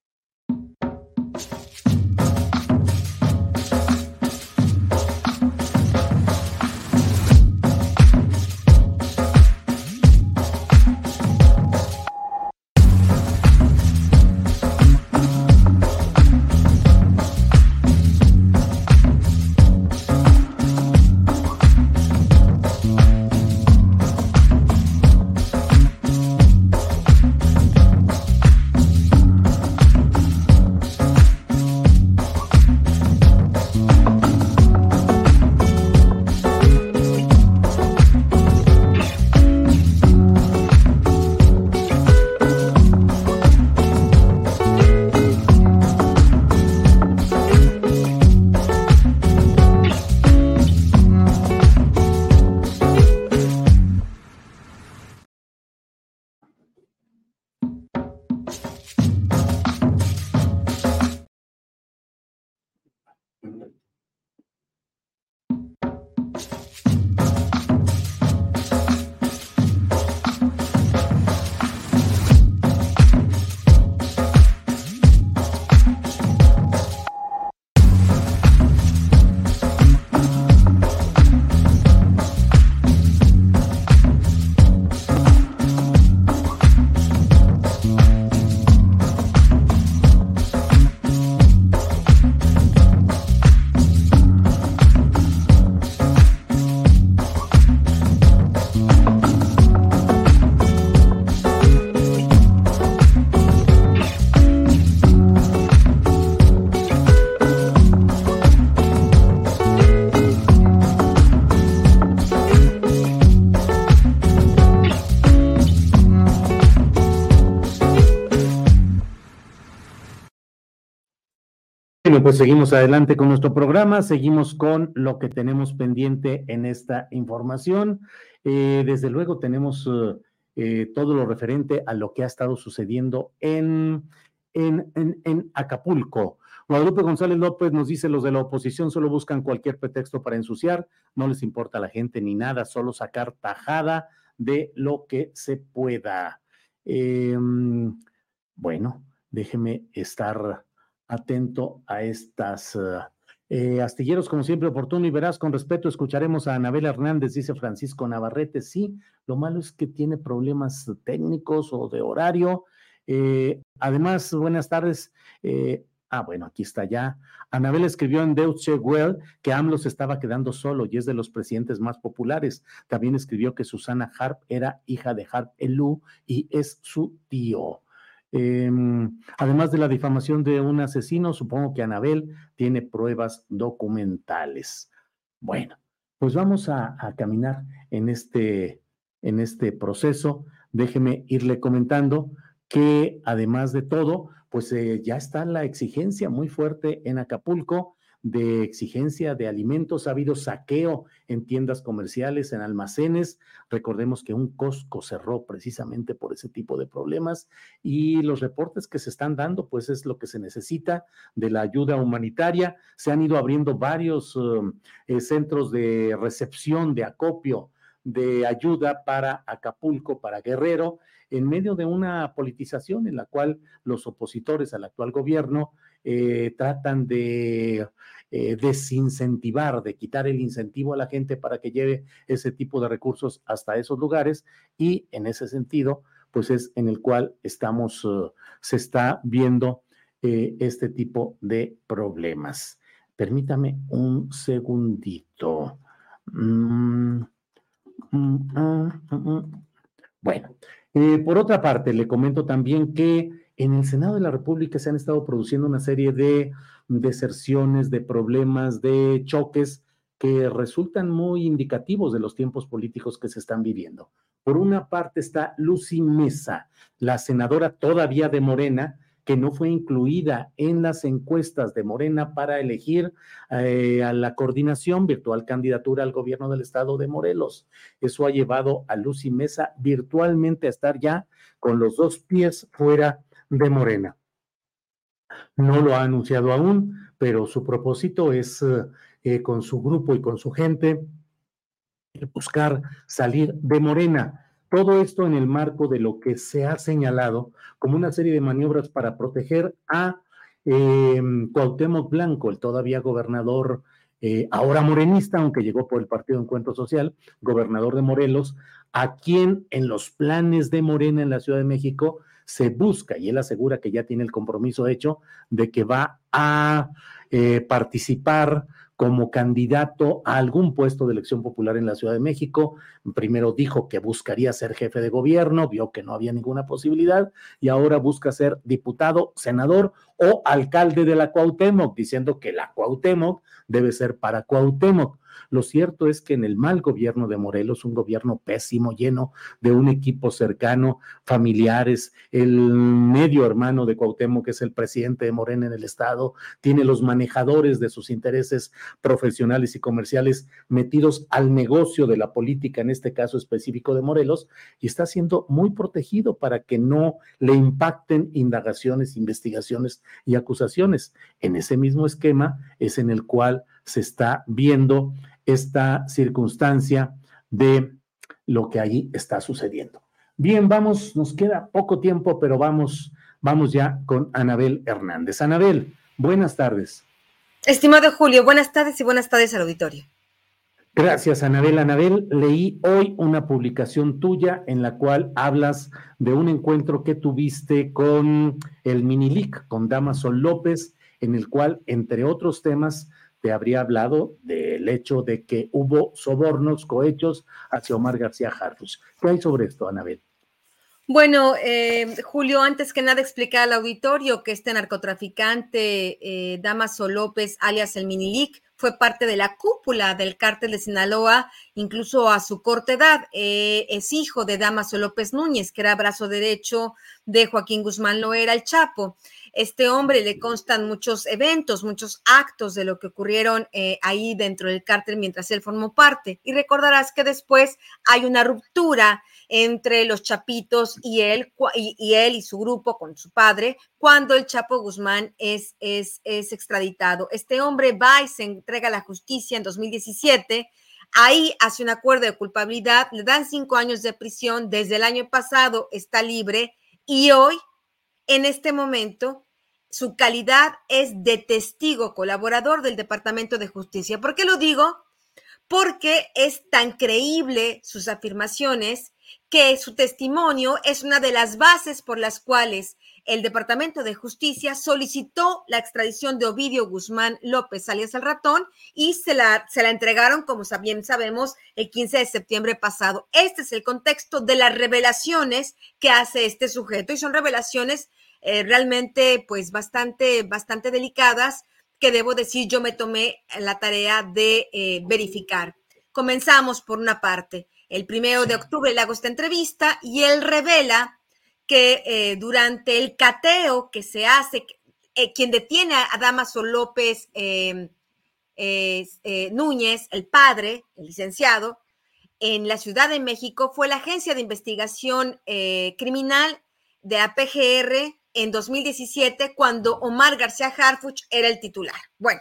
Bueno, pues seguimos adelante con nuestro programa, seguimos con lo que tenemos pendiente en esta información. Eh, desde luego tenemos eh, eh, todo lo referente a lo que ha estado sucediendo en, en, en, Acapulco. Guadalupe González López nos dice, los de la oposición solo buscan cualquier pretexto para ensuciar, no les importa a la gente ni nada, solo sacar tajada de lo que se pueda. Em, bueno, déjeme estar atento a estas... Eh, astilleros, como siempre, oportuno y verás, con respeto, escucharemos a Anabel Hernández, dice Francisco Navarrete. Sí, lo malo es que tiene problemas técnicos o de horario. Eh, además, buenas tardes. Eh, ah, bueno, aquí está ya. Anabel escribió en Deutsche Well que AMLO se estaba quedando solo y es de los presidentes más populares. También escribió que Susana Harp era hija de Harp Elú y es su tío. Em, además de la difamación de un asesino, supongo que Anabel tiene pruebas documentales. Bueno, pues vamos a, caminar en este, en este proceso. Déjeme irle comentando que además de todo, pues eh, ya está la exigencia muy fuerte en Acapulco de exigencia de alimentos, ha habido saqueo en tiendas comerciales, en almacenes. Recordemos que un Costco cerró precisamente por ese tipo de problemas y los reportes que se están dando, pues es lo que se necesita de la ayuda humanitaria. Se han ido abriendo varios um, eh, centros de recepción, de acopio de ayuda para Acapulco, para Guerrero, en medio de una politización en la cual los opositores al actual gobierno eh, tratan de eh, desincentivar, de quitar el incentivo a la gente para que lleve ese tipo de recursos hasta esos lugares y en ese sentido, pues es en el cual estamos, uh, se está viendo eh, este tipo de problemas. Permítame un segundito. Mm, mm, mm, bueno, por otra parte, le comento también que en el Senado de la República se han estado produciendo una serie de deserciones, de problemas, de choques que resultan muy indicativos de los tiempos políticos que se están viviendo. Por una parte está Lucy Mesa, la senadora todavía de Morena, que no fue incluida en las encuestas de Morena para elegir eh, a la coordinación virtual candidatura al gobierno del estado de Morelos. Eso ha llevado a Lucy Mesa virtualmente a estar ya con los dos pies fuera de Morena. No lo ha anunciado aún, pero su propósito es eh, con su grupo y con su gente buscar salir de Morena. Todo esto en el marco de lo que se ha señalado como una serie de maniobras para proteger a eh, Cuauhtémoc Blanco, el todavía gobernador, eh, ahora morenista, aunque llegó por el Partido Encuentro Social, gobernador de Morelos, a quien en los planes de Morena en la Ciudad de México se busca, y él asegura que ya tiene el compromiso hecho, de que va a eh, participar como candidato a algún puesto de elección popular en la Ciudad de México. Primero dijo que buscaría ser jefe de gobierno, vio que no había ninguna posibilidad y ahora busca ser diputado, senador o alcalde de la Cuauhtémoc, diciendo que la Cuauhtémoc debe ser para Cuauhtémoc. Lo cierto es que en el mal gobierno de Morelos, un gobierno pésimo, lleno de un equipo cercano, familiares, el medio hermano de Cuauhtémoc, que es el presidente de Morena en el estado, tiene los manejadores de sus intereses profesionales y comerciales metidos al negocio de la política, en este caso específico de Morelos, y está siendo muy protegido para que no le impacten indagaciones, investigaciones y acusaciones. En ese mismo esquema es en el cual se está viendo esta circunstancia de lo que allí está sucediendo. Bien, vamos, nos queda poco tiempo, pero vamos, vamos ya con Anabel Hernández. Anabel, buenas tardes. Estimado Julio, buenas tardes y buenas tardes al auditorio. Gracias, Anabel. Anabel, leí hoy una publicación tuya en la cual hablas de un encuentro que tuviste con el Minilic, con Damaso López, en el cual, entre otros temas, te habría hablado del hecho de que hubo sobornos, cohechos hacia Omar García Harfuch. ¿Qué hay sobre esto, Anabel? Bueno, eh, Julio, antes que nada explicar al auditorio que este narcotraficante eh, Damaso López, alias el Minilic, fue parte de la cúpula del cártel de Sinaloa, incluso a su corta edad. Eh, es hijo de Damaso López Núñez, que era brazo derecho de Joaquín Guzmán Loera, el Chapo este hombre le constan muchos eventos, muchos actos de lo que ocurrieron eh, ahí dentro del cártel mientras él formó parte. Y recordarás que después hay una ruptura entre los chapitos y él y, él y su grupo con su padre cuando el Chapo Guzmán es, es, es extraditado. Este hombre va y se entrega a la justicia en 2017. Ahí hace un acuerdo de culpabilidad, le dan cinco años de prisión, desde el año pasado está libre y hoy en este momento su calidad es de testigo colaborador del Departamento de Justicia. ¿Por qué lo digo? Porque es tan creíble sus afirmaciones que su testimonio es una de las bases por las cuales el Departamento de Justicia solicitó la extradición de Ovidio Guzmán López, alias el ratón, y se la, se la entregaron, como bien sabemos, el 15 de septiembre pasado. Este es el contexto de las revelaciones que hace este sujeto y son revelaciones eh, realmente pues bastante, bastante delicadas que debo decir yo me tomé la tarea de eh, verificar. Comenzamos por una parte. El primero de octubre le hago esta entrevista y él revela que eh, durante el cateo que se hace, quien detiene a Damaso López em, Núñez, el padre, el licenciado, en la Ciudad de México fue la Agencia de Investigación Criminal de la PGR en 2017 cuando Omar García Harfuch era el titular. Bueno,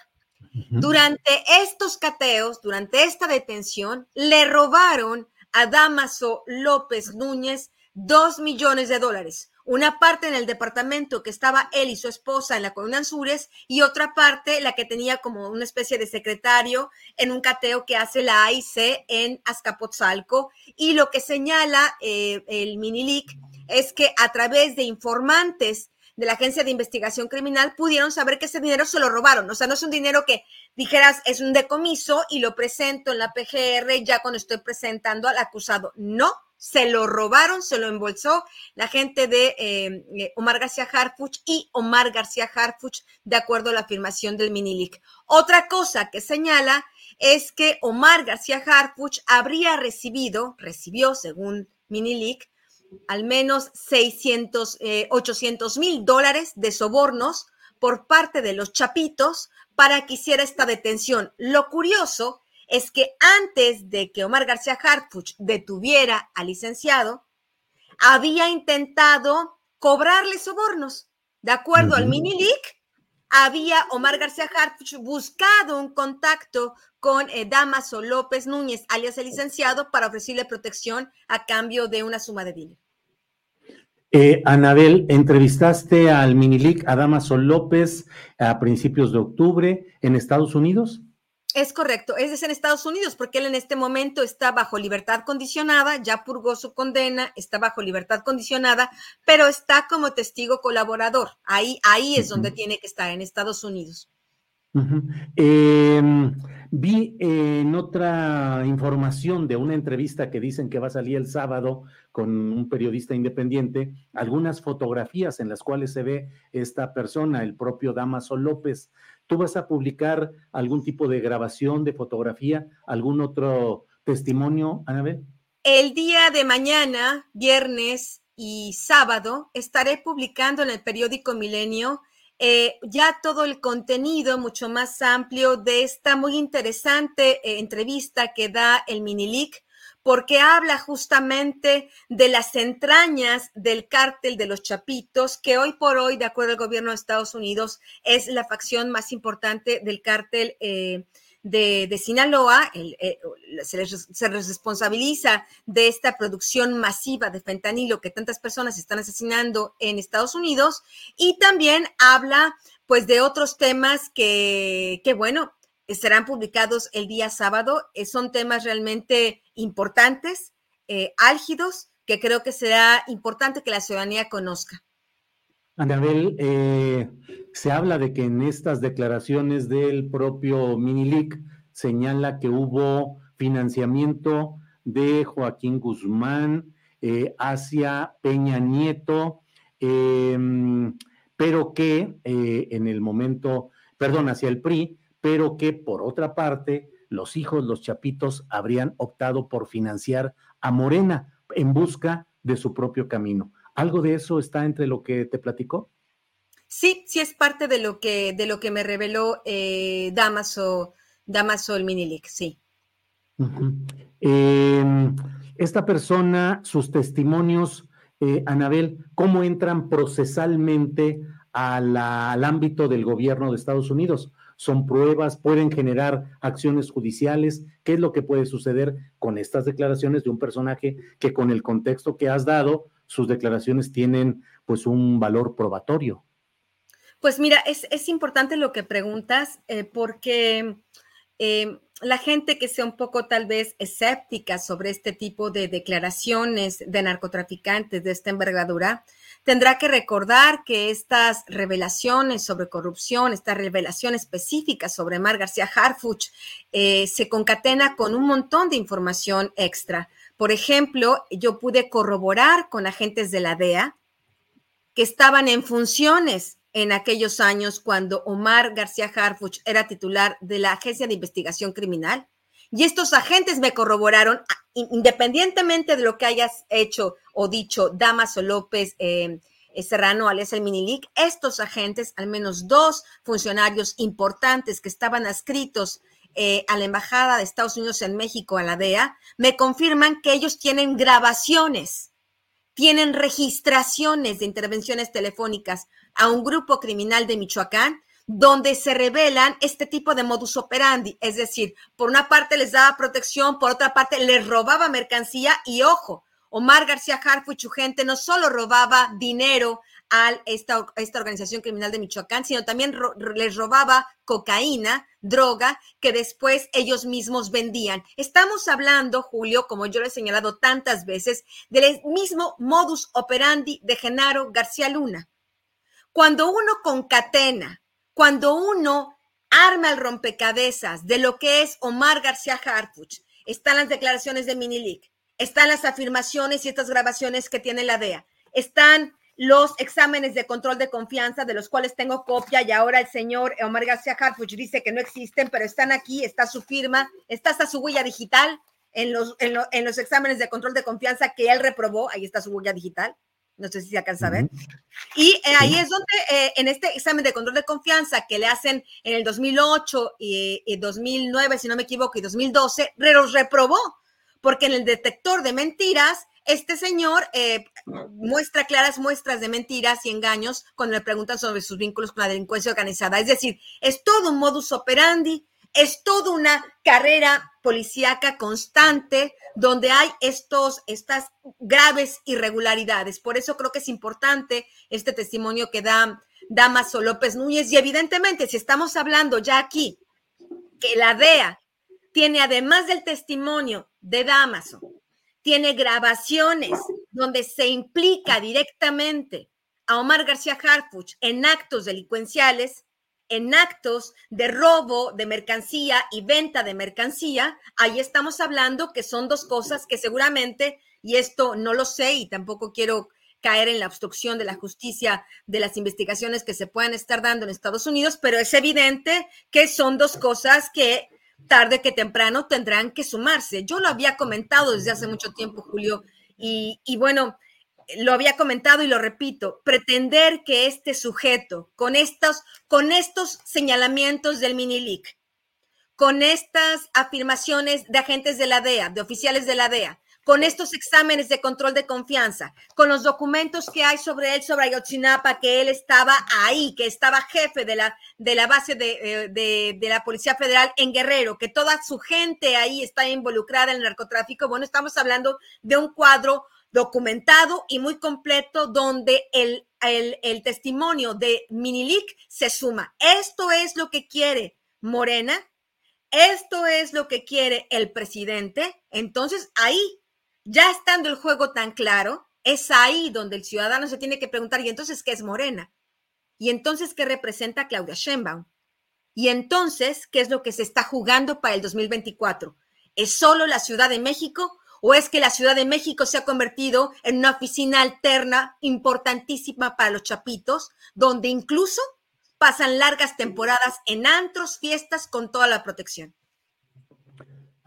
durante estos cateos, durante esta detención, le robaron a Damaso López Núñez dos millones de dólares. Una parte en el departamento que estaba él y su esposa en la colonia Anzures y otra parte la que tenía como una especie de secretario en un cateo que hace la AIC en Azcapotzalco. Y lo que señala eh, el Minilic es que a través de informantes de la Agencia de Investigación Criminal pudieron saber que ese dinero se lo robaron. O sea, no es un dinero que dijeras es un decomiso y lo presento en la PGR ya cuando estoy presentando al acusado. No, se lo robaron, se lo embolsó la gente de eh, eh, Omar García Harfuch y Omar García Harfuch, de acuerdo a la afirmación del Minilic. Otra cosa que señala es que Omar García Harfuch habría recibido, recibió, según Minilic, al menos 600, 800 eh, mil dólares de sobornos por parte de los chapitos para que hiciera esta detención. Lo curioso es que antes de que Omar García Harfuch detuviera al licenciado, había intentado cobrarle sobornos. De acuerdo al mini leak, había Omar García Harfuch buscado un contacto con eh, Damaso López Núñez, alias el licenciado, para ofrecerle protección a cambio de una suma de dinero. Eh, Anabel, entrevistaste al Minilic a Damaso López a principios de octubre en Estados Unidos. Es correcto, es en Estados Unidos porque él en este momento está bajo libertad condicionada, ya purgó su condena, está bajo libertad condicionada, pero está como testigo colaborador. Ahí, ahí es donde tiene que estar, en Estados Unidos. Em, vi en otra información de una entrevista que dicen que va a salir el sábado con un periodista independiente, algunas fotografías en las cuales se ve esta persona, el propio Damaso López. ¿Tú vas a publicar algún tipo de grabación, de fotografía, algún otro testimonio, Anabel? El día de mañana, viernes y sábado, estaré publicando en el periódico Milenio eh, ya todo el contenido mucho más amplio de esta muy interesante eh, entrevista que da el Minilic, porque habla justamente de las entrañas del cártel de los Chapitos, que hoy por hoy, de acuerdo al gobierno de Estados Unidos, es la facción más importante del cártel eh, de, Sinaloa, eh, se, les, responsabiliza de esta producción masiva de fentanilo que tantas personas están asesinando en Estados Unidos y también habla pues de otros temas que, que bueno, serán publicados el día sábado. Eh, son temas realmente importantes, eh, álgidos, que creo que será importante que la ciudadanía conozca. Anabel, eh, se habla de que en estas declaraciones del propio Minilic señala que hubo financiamiento de Joaquín Guzmán eh, hacia Peña Nieto, em, pero que eh, en el momento, perdón, hacia el PRI, pero que por otra parte los hijos, los chapitos, habrían optado por financiar a Morena en busca de su propio camino. ¿Algo de eso está entre lo que te platicó? Sí, sí es parte de lo que, de lo que me reveló eh, Damaso, Damaso el Minilic, sí. Em, esta persona, sus testimonios, eh, Anabel, ¿cómo entran procesalmente al ámbito del gobierno de Estados Unidos? ¿Son pruebas? ¿Pueden generar acciones judiciales? ¿Qué es lo que puede suceder con estas declaraciones de un personaje que con el contexto que has dado, sus declaraciones tienen pues un valor probatorio? Pues mira, es, importante lo que preguntas eh, porque eh, la gente que sea un poco tal vez escéptica sobre este tipo de declaraciones de narcotraficantes de esta envergadura, tendrá que recordar que estas revelaciones sobre corrupción, esta revelación específica sobre Mar García Harfuch, eh, se concatena con un montón de información extra. Por ejemplo, yo pude corroborar con agentes de la DEA que estaban en funciones en aquellos años cuando Omar García Harfuch era titular de la Agencia de Investigación Criminal. Y estos agentes me corroboraron, ah, independientemente de lo que hayas hecho o dicho Damaso López eh, eh, Serrano, alias el Minilic, estos agentes, al menos dos funcionarios importantes que estaban adscritos eh, a la Embajada de Estados Unidos en México, a la DEA, me confirman que ellos tienen grabaciones tienen registraciones de intervenciones telefónicas a un grupo criminal de Michoacán donde se revelan este tipo de modus operandi, es decir, por una parte les daba protección, por otra parte les robaba mercancía y ojo, Omar García Harfu y su gente no solo robaba dinero a esta, esta organización criminal de Michoacán, sino también les robaba cocaína, droga, que después ellos mismos vendían. Estamos hablando, Julio, como yo lo he señalado tantas veces, del mismo modus operandi de Genaro García Luna. Cuando uno concatena, cuando uno arma el rompecabezas de lo que es Omar García Harfuch, están las declaraciones de Minilic, están las afirmaciones y estas grabaciones que tiene la DEA, están los exámenes de control de confianza, de los cuales tengo copia, y ahora el señor Omar García Harfuch dice que no existen, pero están aquí, está su firma, está hasta su huella digital en los, en, los exámenes de control de confianza que él reprobó, ahí está su huella digital. No sé si se alcanza a ver. Y eh, ahí es donde, eh, en este examen de control de confianza que le hacen en el 2008 y, y 2009, si no me equivoco, y 2012, los reprobó, porque en el detector de mentiras este señor eh, muestra claras muestras de mentiras y engaños cuando le preguntan sobre sus vínculos con la delincuencia organizada. Es decir, es todo un modus operandi, es toda una carrera policíaca constante donde hay estos, estas graves irregularidades. Por eso creo que es importante este testimonio que da Damaso López Núñez. Y evidentemente, si estamos hablando ya aquí que la DEA tiene, además del testimonio de Damaso, tiene grabaciones donde se implica directamente a Omar García Harfuch en actos delincuenciales, en actos de robo de mercancía y venta de mercancía, ahí estamos hablando que son dos cosas que seguramente, y esto no lo sé y tampoco quiero caer en la obstrucción de la justicia de las investigaciones que se puedan estar dando en Estados Unidos, pero es evidente que son dos cosas que tarde que temprano tendrán que sumarse. Yo lo había comentado desde hace mucho tiempo, Julio, y, bueno, lo había comentado y lo repito, pretender que este sujeto, con estos, con estos señalamientos del mini con estas afirmaciones de agentes de la DEA, de oficiales de la DEA, con estos exámenes de control de confianza, con los documentos que hay sobre él, sobre Ayotzinapa, que él estaba ahí, que estaba jefe de la, de la base de, eh, de, la Policía Federal en Guerrero, que toda su gente ahí está involucrada en el narcotráfico. Bueno, estamos hablando de un cuadro documentado y muy completo donde el, el testimonio de Minilic se suma. Esto es lo que quiere Morena, esto es lo que quiere el presidente. Entonces ahí ya estando el juego tan claro, es ahí donde el ciudadano se tiene que preguntar, ¿y entonces qué es Morena? ¿Y entonces qué representa Claudia Sheinbaum? ¿Y entonces qué es lo que se está jugando para el 2024? ¿Es solo la Ciudad de México ¿O es que la Ciudad de México se ha convertido en una oficina alterna importantísima para los chapitos, donde incluso pasan largas temporadas en antros, fiestas con toda la protección?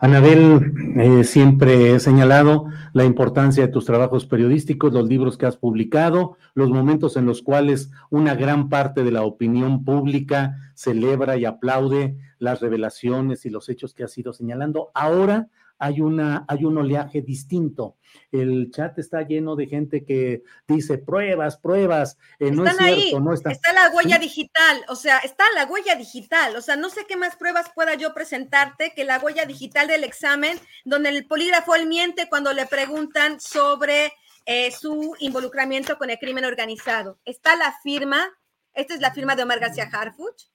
Anabel, eh, siempre he señalado la importancia de tus trabajos periodísticos, los libros que has publicado, los momentos en los cuales una gran parte de la opinión pública celebra y aplaude las revelaciones y los hechos que has ido señalando. Ahora hay, una, hay un oleaje distinto. El chat está lleno de gente que dice pruebas, pruebas, eh, no es cierto, no está. Está la huella digital, o sea, está la huella digital, o sea, no sé qué más pruebas pueda yo presentarte que la huella digital del examen, donde el polígrafo él miente cuando le preguntan sobre eh, su involucramiento con el crimen organizado. Está la firma, esta es la firma de Omar García Harfuch,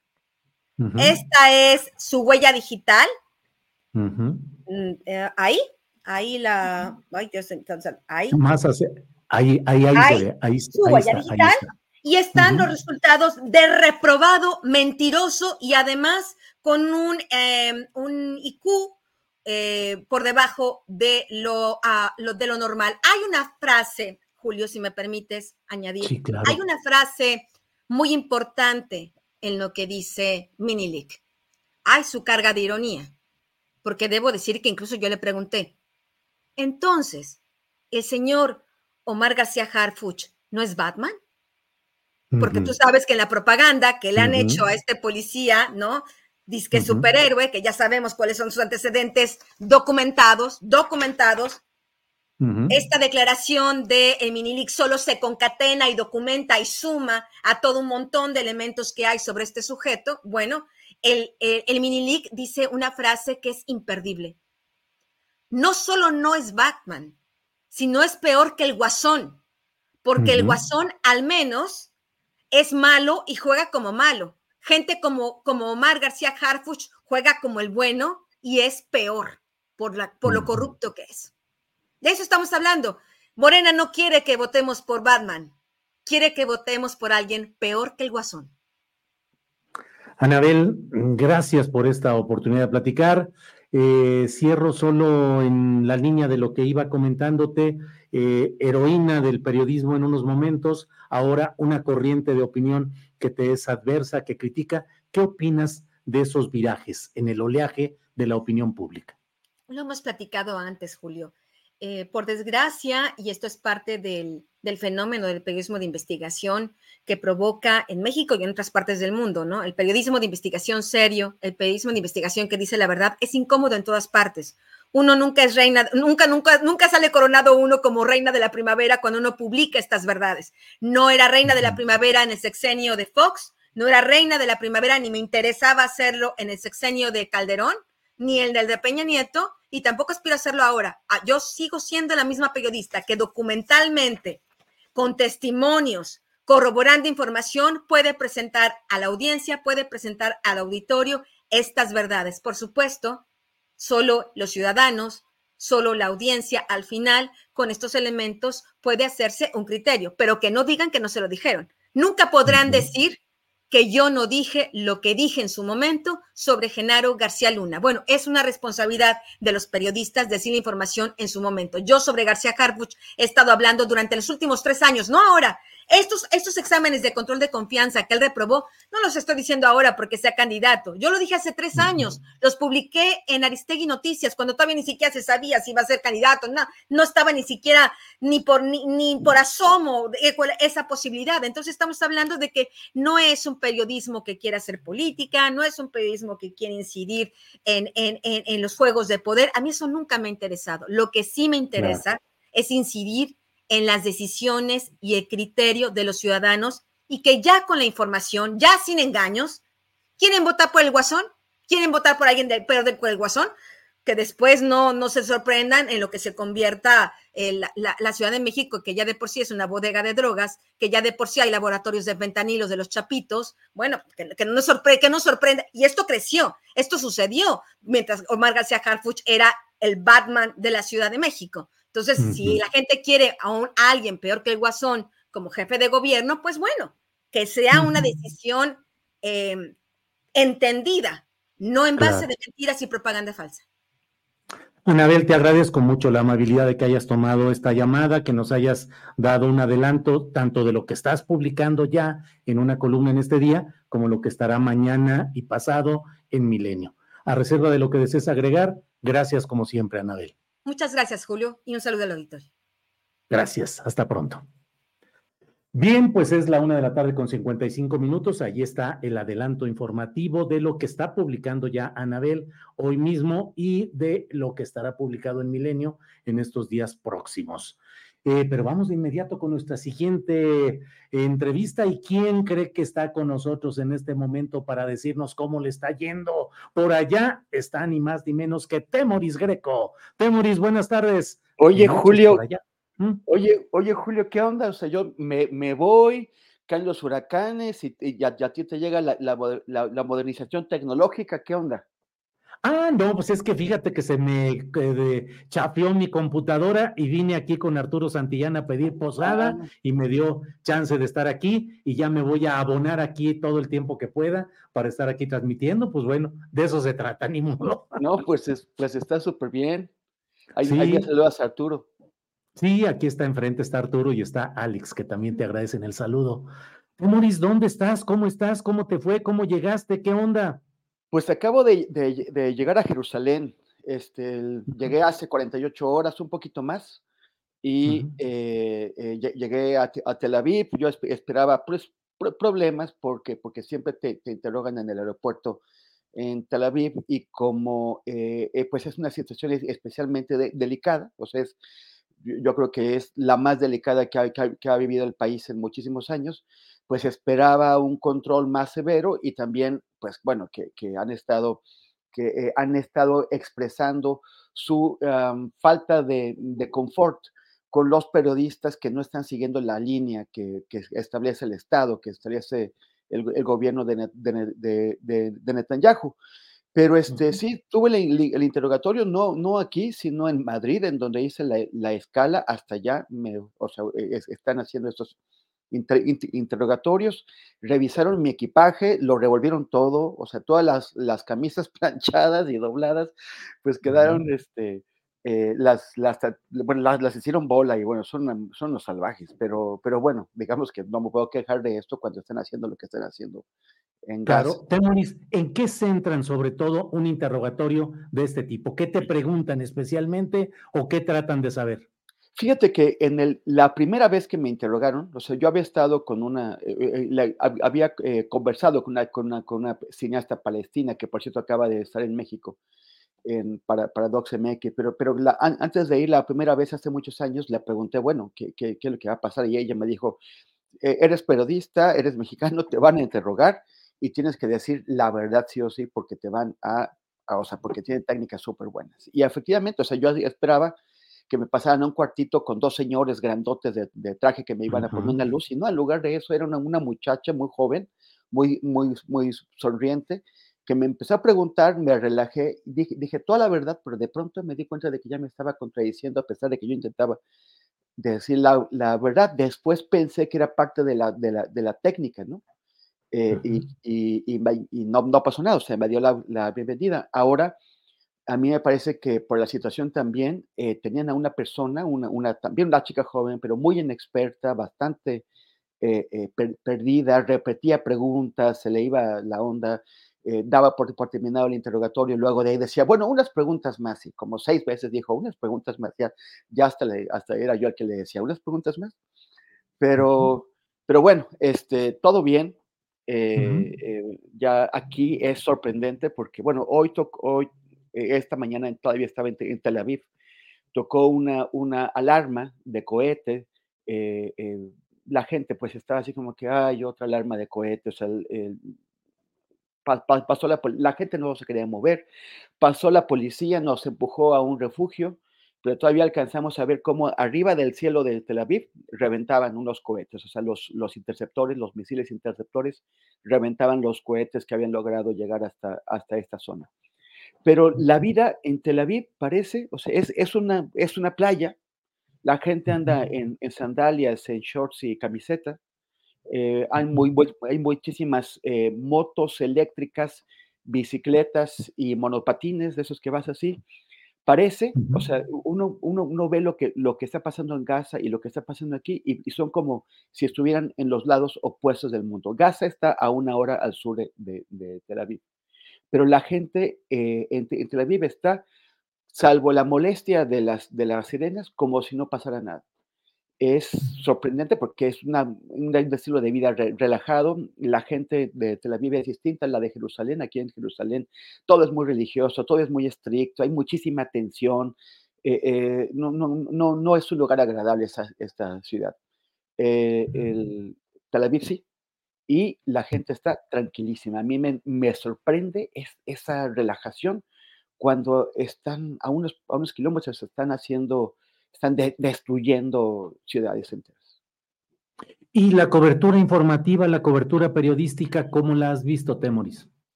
esta es su huella digital. Mm, eh, ahí, ahí la. Ay, Dios, entonces, ahí. Más ahí, ahí, ahí, ahí, su huella digital. Y están los resultados de reprobado, mentiroso y además con un, em, un IQ eh, por debajo de lo, lo, de lo normal. Hay una frase, Julio, si me permites añadir. Hay una frase muy importante en lo que dice Minilik. Hay su carga de ironía porque debo decir que incluso yo le pregunté, entonces, ¿el señor Omar García Harfuch no es Batman? Porque tú sabes que en la propaganda que le han hecho a este policía, ¿no? Dice que superhéroe, que ya sabemos cuáles son sus antecedentes documentados, documentados. Esta declaración de el Minilic solo se concatena y documenta y suma a todo un montón de elementos que hay sobre este sujeto. Bueno, el, el, dice una frase que es imperdible. No solo no es Batman, sino es peor que el Guasón, porque el Guasón al menos es malo y juega como malo. Gente como, como Omar García Harfuch juega como el bueno y es peor por, la, por lo corrupto que es. De eso estamos hablando. Morena no quiere que votemos por Batman, quiere que votemos por alguien peor que el Guasón. Anabel, gracias por esta oportunidad de platicar. Eh, cierro solo en la línea de lo que iba comentándote, eh, heroína del periodismo en unos momentos, ahora una corriente de opinión que te es adversa, que critica. ¿Qué opinas de esos virajes en el oleaje de la opinión pública? Lo hemos platicado antes, Julio. Eh, por desgracia, y esto es parte del, fenómeno del periodismo de investigación que provoca en México y en otras partes del mundo, ¿no? El periodismo de investigación serio, el periodismo de investigación que dice la verdad, es incómodo en todas partes. Uno nunca es reina, nunca, nunca, nunca sale coronado uno como reina de la primavera cuando uno publica estas verdades. No era reina de la primavera en el sexenio de Fox, no era reina de la primavera, ni me interesaba hacerlo en el sexenio de Calderón, ni el del de Peña Nieto, y tampoco aspiro a hacerlo ahora. Ah, yo sigo siendo la misma periodista que documentalmente, con testimonios, corroborando información, puede presentar a la audiencia, puede presentar al auditorio estas verdades. Por supuesto, solo los ciudadanos, solo la audiencia al final, con estos elementos, puede hacerse un criterio, pero que no digan que no se lo dijeron. Nunca podrán decir que yo no dije lo que dije en su momento sobre Genaro García Luna. Bueno, es una responsabilidad de los periodistas decir información en su momento. Yo sobre García Harbuch he estado hablando durante los últimos tres años, no ahora, estos, estos exámenes de control de confianza que él reprobó, no los estoy diciendo ahora porque sea candidato. Yo lo dije hace tres años. Los publiqué en Aristegui Noticias cuando todavía ni siquiera se sabía si iba a ser candidato. No, no estaba ni siquiera ni por, ni, por asomo esa posibilidad. Entonces estamos hablando de que no es un periodismo que quiera hacer política, no es un periodismo que quiere incidir en, en, en, los juegos de poder. A mí eso nunca me ha interesado. Lo que sí me interesa es incidir en las decisiones y el criterio de los ciudadanos y que ya con la información, ya sin engaños, quieren votar por el guasón, quieren votar por alguien pero por el guasón, que después no, no se sorprendan en lo que se convierta la, Ciudad de México, que ya de por sí es una bodega de drogas, que ya de por sí hay laboratorios de ventanilos de los chapitos, bueno, que, no, sorprende, que no sorprende, y esto creció, esto sucedió mientras Omar García Harfuch era el Batman de la Ciudad de México. Entonces, si la gente quiere a, un, alguien peor que el Guasón como jefe de gobierno, pues bueno, que sea una decisión em, entendida, no en base de mentiras y propaganda falsa. Anabel, te agradezco mucho la amabilidad de que hayas tomado esta llamada, que nos hayas dado un adelanto tanto de lo que estás publicando ya en una columna en este día, como lo que estará mañana y pasado en Milenio. A reserva de lo que desees agregar, gracias como siempre, Anabel. Muchas gracias, Julio, y un saludo al auditorio. Gracias, hasta pronto. Bien, pues es la una de la tarde con 55 minutos. Allí está el adelanto informativo de lo que está publicando ya Anabel hoy mismo y de lo que estará publicado en Milenio en estos días próximos. Eh, pero vamos de inmediato con nuestra siguiente entrevista. ¿Y quién cree que está con nosotros en este momento para decirnos cómo le está yendo? Por allá está ni más ni menos que Temoris Greco. Temoris, buenas tardes. Oye, Julio, ¿Mm? Oye, oye, Julio, ¿qué onda? O sea, yo me, me voy, caen los huracanes y, ya, ya, a ti te llega la, la, la, modernización tecnológica, ¿qué onda? Ah, no, pues es que fíjate que se me eh, chafió mi computadora y vine aquí con Arturo Santillana a pedir posada ah. y me dio chance de estar aquí y ya me voy a abonar aquí todo el tiempo que pueda para estar aquí transmitiendo. Pues bueno, de eso se trata, ni modo. No, pues, pues está súper bien. Ahí, sí. ahí saludas a Arturo. Sí, aquí está enfrente, está Arturo y está Alex, que también te agradecen el saludo. Moris, ¿dónde estás? ¿Cómo estás? ¿Cómo te fue? ¿Cómo llegaste? ¿Qué onda? Pues acabo de, llegar a Jerusalén. Este, Llegué hace 48 horas, un poquito más, y eh, eh, llegué a, Tel Aviv. Yo esperaba pues, problemas porque, porque siempre te, interrogan en el aeropuerto en Tel Aviv y como eh, pues es una situación especialmente delicada, o sea, es yo creo que es la más delicada que ha, vivido el país en muchísimos años, pues esperaba un control más severo y también, pues bueno, que, han estado que eh, han estado expresando su falta de, confort con los periodistas que no están siguiendo la línea que, establece el Estado, que establece el, gobierno de Netanyahu. Pero este, sí, tuve el, interrogatorio, no, no aquí, sino en Madrid, en donde hice la, escala, hasta allá, me, o sea, e, están haciendo estos interrogatorios, revisaron mi equipaje, lo revolvieron todo, o sea, todas las, las camisas planchadas y dobladas, pues quedaron, este, eh, las, las, bueno, las, hicieron bola y bueno, son, son los salvajes, pero, pero bueno, digamos que no me puedo quejar de esto cuando están haciendo lo que están haciendo en Claro, ¿en qué centran sobre todo un interrogatorio de este tipo? ¿Qué te preguntan especialmente o qué tratan de saber? Fíjate que en el, la primera vez que me interrogaron, o sea, yo había estado con una, eh, eh, había conversado con una, con una, con, una, cineasta palestina que por cierto acaba de estar en México, en, para, para DocsMX, pero, pero antes de ir la primera vez hace muchos años, le pregunté, bueno, ¿qué, qué, qué es lo que va a pasar? Y ella me dijo, e, eres periodista, eres mexicano, te van a interrogar y tienes que decir la verdad sí o sí porque te van a, o sea, porque tienen técnicas súper buenas. Y efectivamente, o sea, yo esperaba que me pasaran a un cuartito con dos señores grandotes de, traje que me iban a poner una luz, y no, en lugar de eso era una, una muchacha muy joven, muy, muy, muy sonriente, que me empezó a preguntar, me relajé, dije, dije toda la verdad, pero de pronto me di cuenta de que ya me estaba contradiciendo a pesar de que yo intentaba decir la, la verdad. Después pensé que era parte de la, de la, de la técnica, ¿no? Eh, y, y, y, no, no, pasó nada, o sea, me dio la, la, bienvenida. Ahora, a mí me parece que por la situación también eh, tenían a una persona, una, una, también una chica joven, pero muy inexperta, bastante eh, perdida, repetía preguntas, se le iba la onda, eh, daba por, por, terminado el interrogatorio, y luego de ahí decía, bueno, unas preguntas más, y como seis veces dijo, unas preguntas más, ya, ya hasta, le, hasta era yo el que le decía, unas preguntas más. Pero, pero bueno, este, todo bien. Eh, eh, ya aquí es sorprendente porque, bueno, hoy, hoy esta mañana todavía estaba en, Tel Aviv, tocó una, una alarma de cohete. la gente pues estaba así como que hay otra alarma de cohete, o sea, el, pasó la, la gente no se quería mover, pasó la policía, nos empujó a un refugio, pero todavía alcanzamos a ver cómo arriba del cielo de Tel Aviv reventaban unos cohetes, o sea, los, los interceptores, los misiles interceptores reventaban los cohetes que habían logrado llegar hasta, hasta esta zona. Pero la vida en Tel Aviv parece, o sea, es, es, una, es una playa, la gente anda en, en sandalias, en shorts y camiseta, eh, hay, muy, hay muchísimas eh, motos eléctricas, bicicletas y monopatines, de esos que vas así. Parece, o sea, uno, uno, uno, ve lo que, lo que está pasando en Gaza y lo que está pasando aquí y, son como si estuvieran en los lados opuestos del mundo. Gaza está a una hora al sur de, de, Tel Aviv, pero la gente eh, en, en, Tel Aviv está, salvo la molestia de las, de las sirenas, como si no pasara nada es sorprendente porque es un estilo de vida relajado. La gente de Tel Aviv es distinta a la de Jerusalén. Aquí en Jerusalén todo es muy religioso, todo es muy estricto, hay muchísima tensión. Eh, eh, no, no, no, no, es un lugar agradable esta ciudad. Eh, el, Tel Aviv sí, y la gente está tranquilísima. A mí me, me sorprende es, esa relajación cuando están a unos, a unos kilómetros, están haciendo están destruyendo ciudades enteras. ¿Y la cobertura informativa, la cobertura periodística, cómo la has visto, Temoris?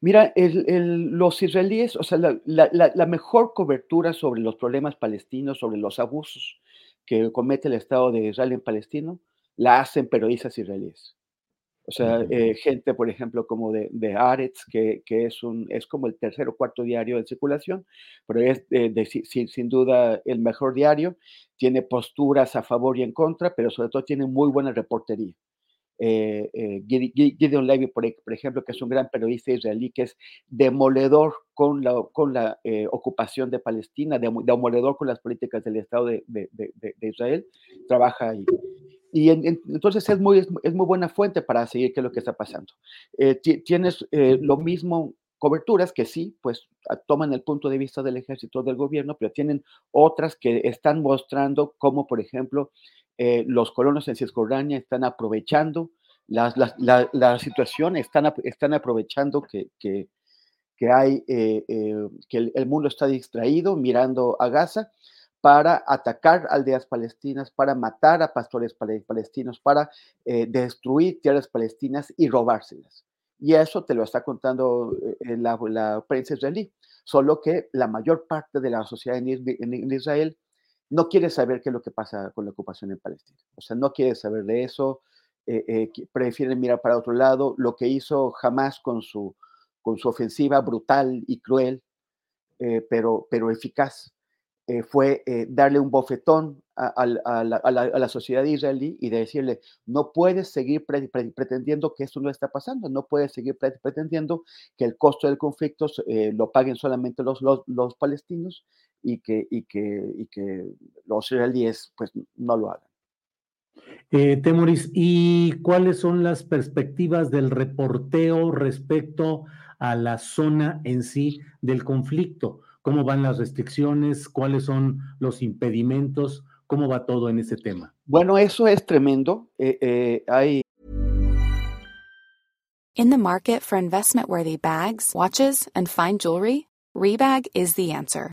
Mira, los israelíes, o sea, la, mejor cobertura sobre los problemas palestinos, sobre los abusos que comete el Estado de Israel en Palestino, la hacen periodistas israelíes. O sea, eh, gente, por ejemplo, como de, de Aretz, que, que, es, un, es como el tercer o cuarto diario de circulación, pero es de, sin, sin, duda el mejor diario. Tiene posturas a favor y en contra, pero sobre todo tiene muy buena reportería. Eh, eh, Gideon Levy, por, ejemplo, que es un gran periodista israelí, que es demoledor con la, con la ocupación de Palestina, demoledor con las políticas del Estado de, de, de Israel, trabaja ahí. Y entonces es muy, es muy buena fuente para seguir qué es lo que está pasando. Eh, tienes eh, lo mismo coberturas que sí, pues toman el punto de vista del ejército del gobierno, pero tienen otras que están mostrando cómo, por ejemplo, eh, los colonos en Cisjordania están aprovechando la, la, la, situación, están, están aprovechando que, que, que hay, que el, el mundo está distraído mirando a Gaza para atacar aldeas palestinas, para matar a pastores palestinos, para eh, destruir tierras palestinas y robárselas. Y eso te lo está contando eh, la, la, prensa israelí. Solo que la mayor parte de la sociedad en, Israel no quiere saber qué es lo que pasa con la ocupación en Palestina. O sea, no quiere saber de eso, eh, prefieren mirar para otro lado. Lo que hizo Hamas con su, con su ofensiva brutal y cruel, pero, pero eficaz, eh, fue eh, darle un bofetón a, la, sociedad israelí y decirle, no puedes seguir pretendiendo que esto no está pasando, no puedes seguir pretendiendo que el costo del conflicto eh, lo paguen solamente los, palestinos y que los israelíes pues no lo hagan. Temoris, ¿y cuáles son las perspectivas del reporteo respecto a la zona en sí del conflicto? Cómo van las restricciones, cuáles son los impedimentos, cómo va todo en ese tema. Bueno, eso es tremendo. Eh, eh, hay In the market for investment-worthy bags, watches, and fine jewelry, Rebag is the answer.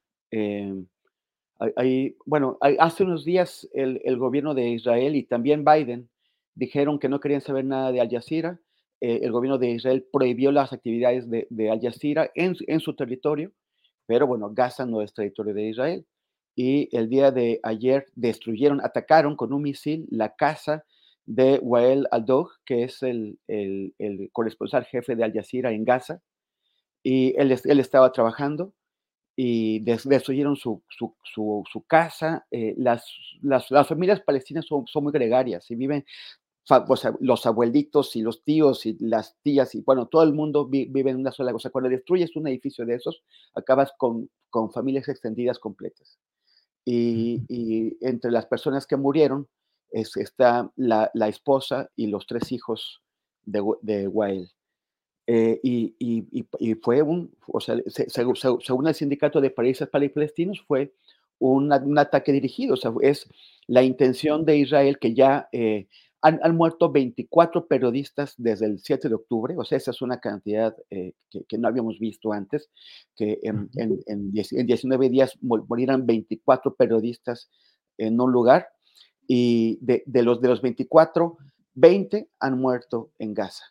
Eh, bueno, hace unos días el, gobierno de Israel y también Biden dijeron que no querían saber nada de Al Jazeera. Eh, el gobierno de Israel prohibió las actividades de, Al Jazeera en, su territorio, pero bueno, Gaza no es territorio de Israel. Y el día de ayer destruyeron, atacaron con un misil la casa de Wael Aldog, que es el, corresponsal jefe de Al Jazeera en Gaza. Y él estaba trabajando y destruyeron su, su, su, casa. Eh, las, las, las, familias palestinas son, son, muy gregarias y viven los abuelitos y los tíos y las tías y bueno, todo el mundo vive en una sola cosa. Cuando destruyes un edificio de esos, acabas con, con familias extendidas completas. Y, y, entre las personas que murieron es, está la, la, esposa y los tres hijos de, de Wael. Eh, y, y, y, fue un, o sea, según el sindicato de países palestinos, fue un, un, ataque dirigido. O sea, es la intención de Israel que ya eh, han, han, muerto 24 periodistas desde el 7 de octubre, o sea, esa es una cantidad eh, que, que, no habíamos visto antes, que en, en, en, 19 días morirán 24 periodistas en un lugar, y de, de, los, de los 24, 20 han muerto en Gaza.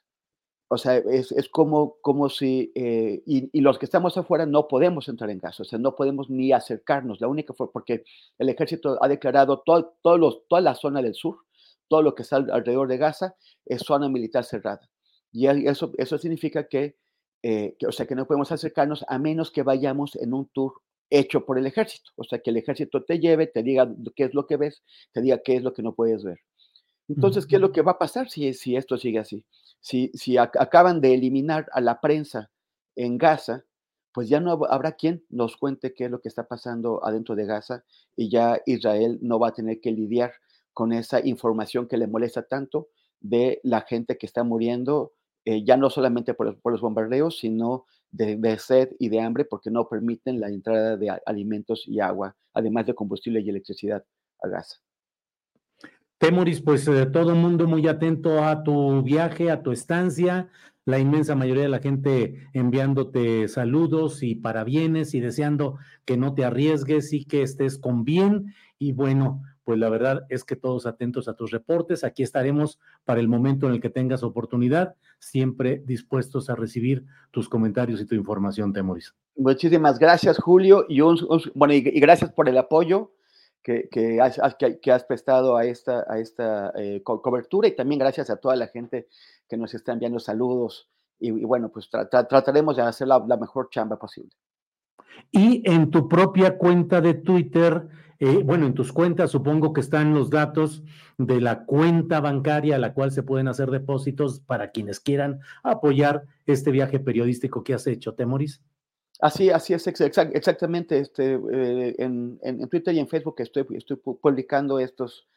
O sea, es, es como, como si, eh, y, y, los que estamos afuera no podemos entrar en Gaza, o sea, no podemos ni acercarnos. La única fue porque el ejército ha declarado todo, todo los, toda la zona del sur, todo lo que está alrededor de Gaza, es zona militar cerrada. Y eso, eso significa que, eh, que, o sea, que no podemos acercarnos a menos que vayamos en un tour hecho por el ejército. O sea, que el ejército te lleve, te diga qué es lo que ves, te diga qué es lo que no puedes ver. Entonces, ¿qué es lo que va a pasar si, si esto sigue así? Si, si acaban de eliminar a la prensa en Gaza, pues ya no habrá quien nos cuente qué es lo que está pasando adentro de Gaza y ya Israel no va a tener que lidiar con esa información que le molesta tanto de la gente que está muriendo, eh, ya no solamente por, los bombardeos, sino de, sed y de hambre, porque no permiten la entrada de alimentos y agua, además de combustible y electricidad a Gaza. Temoris, pues eh, todo mundo muy atento a tu viaje, a tu estancia, la inmensa mayoría de la gente enviándote saludos y parabienes y deseando que no te arriesgues y que estés con bien. Y bueno, pues la verdad es que todos atentos a tus reportes. Aquí estaremos para el momento en el que tengas oportunidad, siempre dispuestos a recibir tus comentarios y tu información, Temoris. Muchísimas gracias, Julio, y, un, bueno, y, gracias por el apoyo que, que, has, que, has, prestado a esta, a esta eh, co cobertura y también gracias a toda la gente que nos está enviando saludos. Y, y bueno, pues tra tra trataremos de hacer la, la mejor chamba posible. Y en tu propia cuenta de Twitter, eh, bueno, en tus cuentas supongo que están los datos de la cuenta bancaria a la cual se pueden hacer depósitos para quienes quieran apoyar este viaje periodístico que has hecho, Temoris. Así, así es, exact, exactamente. Este, eh, en, en, Twitter y en Facebook estoy, estoy publicando estos.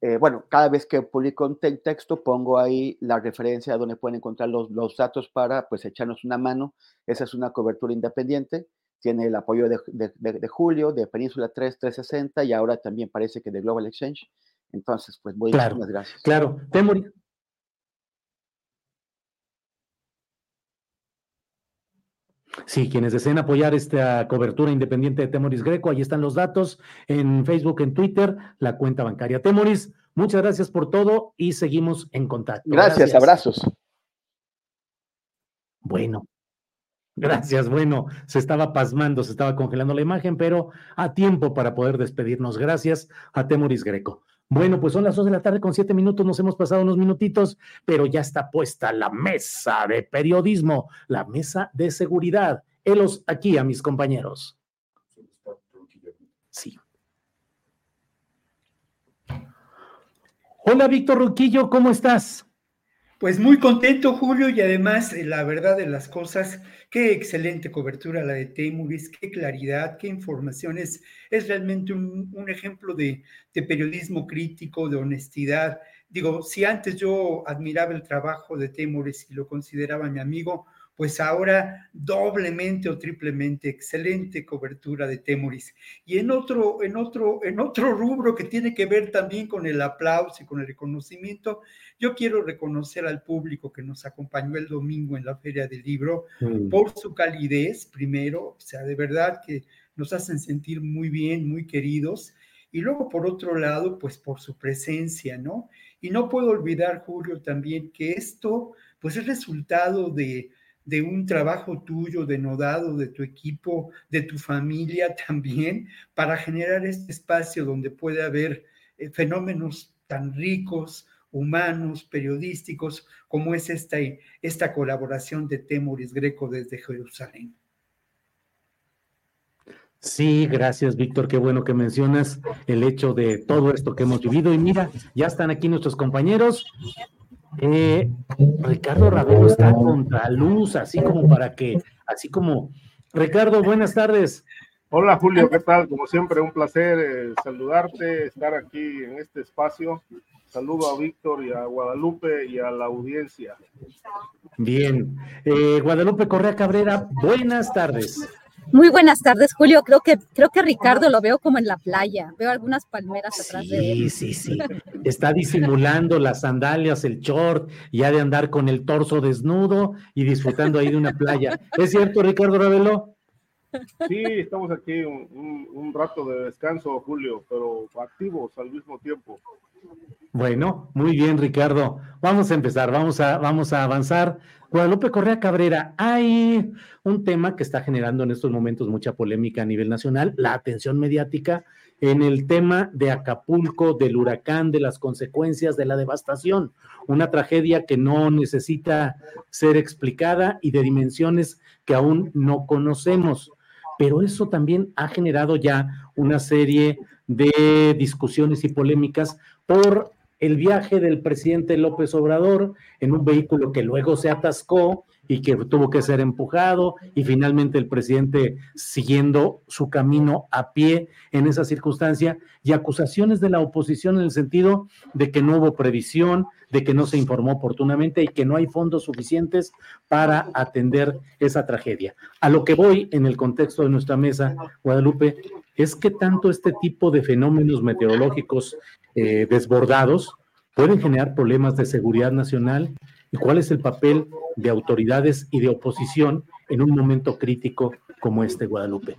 Eh, bueno, cada vez que publico un te texto pongo ahí la referencia a donde pueden encontrar los, los datos para pues echarnos una mano. Esa es una cobertura independiente tiene el apoyo de, de, de, Julio, de Península 3, 360 y ahora también parece que de Global Exchange. Entonces, pues muchísimas claro, gracias. Claro, Temoris. Sí, quienes deseen apoyar esta cobertura independiente de Temoris Greco, ahí están los datos en Facebook, en Twitter, la cuenta bancaria Temoris. Muchas gracias por todo y seguimos en contacto. Gracias, gracias. abrazos. Bueno, Gracias. Bueno, se estaba pasmando, se estaba congelando la imagen, pero a tiempo para poder despedirnos. Gracias a Temoris Greco. Bueno, pues son las dos de la tarde con siete minutos, nos hemos pasado unos minutitos, pero ya está puesta la mesa de periodismo, la mesa de seguridad. Helos aquí a mis compañeros. Sí. Hola, Víctor Ruquillo, ¿cómo estás? Pues muy contento, Julio, y además, eh, la verdad de las cosas, qué excelente cobertura la de Temuris, qué claridad, qué informaciones. Es realmente un, ejemplo de, de, periodismo crítico, de honestidad. Digo, si antes yo admiraba el trabajo de Temuris y lo consideraba mi amigo, pues ahora doblemente o triplemente excelente cobertura de Temuris. Y en otro, en otro, en otro rubro que tiene que ver también con el aplauso y con el reconocimiento, yo quiero reconocer al público que nos acompañó el domingo en la Feria del Libro mm. por su calidez, primero, o sea, de verdad que nos hacen sentir muy bien, muy queridos. Y luego, por otro lado, pues por su presencia, ¿no? Y no puedo olvidar, Julio, también que esto, pues es resultado de, de un trabajo tuyo denodado, de tu equipo, de tu familia también, para generar este espacio donde puede haber eh, fenómenos tan ricos, humanos, periodísticos, como es esta, esta colaboración de Temoris Greco desde Jerusalén. Sí, gracias, Víctor. Qué bueno que mencionas el hecho de todo esto que hemos vivido. Y mira, ya están aquí nuestros compañeros. Eh, Ricardo Ravelo está contra luz, así como para que, así como. Ricardo, buenas tardes. Hola Julio, ¿qué tal? Como siempre, un placer eh, saludarte, estar aquí en este espacio. Saludo a Víctor y a Guadalupe y a la audiencia. Bien. Eh, Guadalupe Correa Cabrera, buenas tardes. Muy buenas tardes, Julio. Creo que, creo que Ricardo lo veo como en la playa. Veo algunas palmeras atrás de él. Sí, sí, sí. Está disimulando las sandalias, el short, y ha de andar con el torso desnudo y disfrutando ahí de una playa. ¿Es cierto, Ricardo Ravelo? Sí, estamos aquí un, rato de descanso, Julio, pero activos al mismo tiempo. Bueno, muy bien, Ricardo. Vamos a empezar, vamos a, vamos a avanzar. Guadalupe Correa Cabrera, hay un tema que está generando en estos momentos mucha polémica a nivel nacional, la atención mediática en el tema de Acapulco, del huracán, de las consecuencias de la devastación, una tragedia que no necesita ser explicada y de dimensiones que aún no conocemos. Pero eso también ha generado ya una serie de discusiones y polémicas por el viaje del presidente López Obrador en un vehículo que luego se atascó y que tuvo que ser empujado y finalmente el presidente siguiendo su camino a pie en esa circunstancia y acusaciones de la oposición en el sentido de que no hubo previsión, de que no se informó oportunamente y que no hay fondos suficientes para atender esa tragedia. A lo que voy en el contexto de nuestra mesa, Guadalupe, es que tanto este tipo de fenómenos meteorológicos eh, desbordados pueden generar problemas de seguridad nacional y cuál es el papel de autoridades y de oposición en un momento crítico como este, Guadalupe.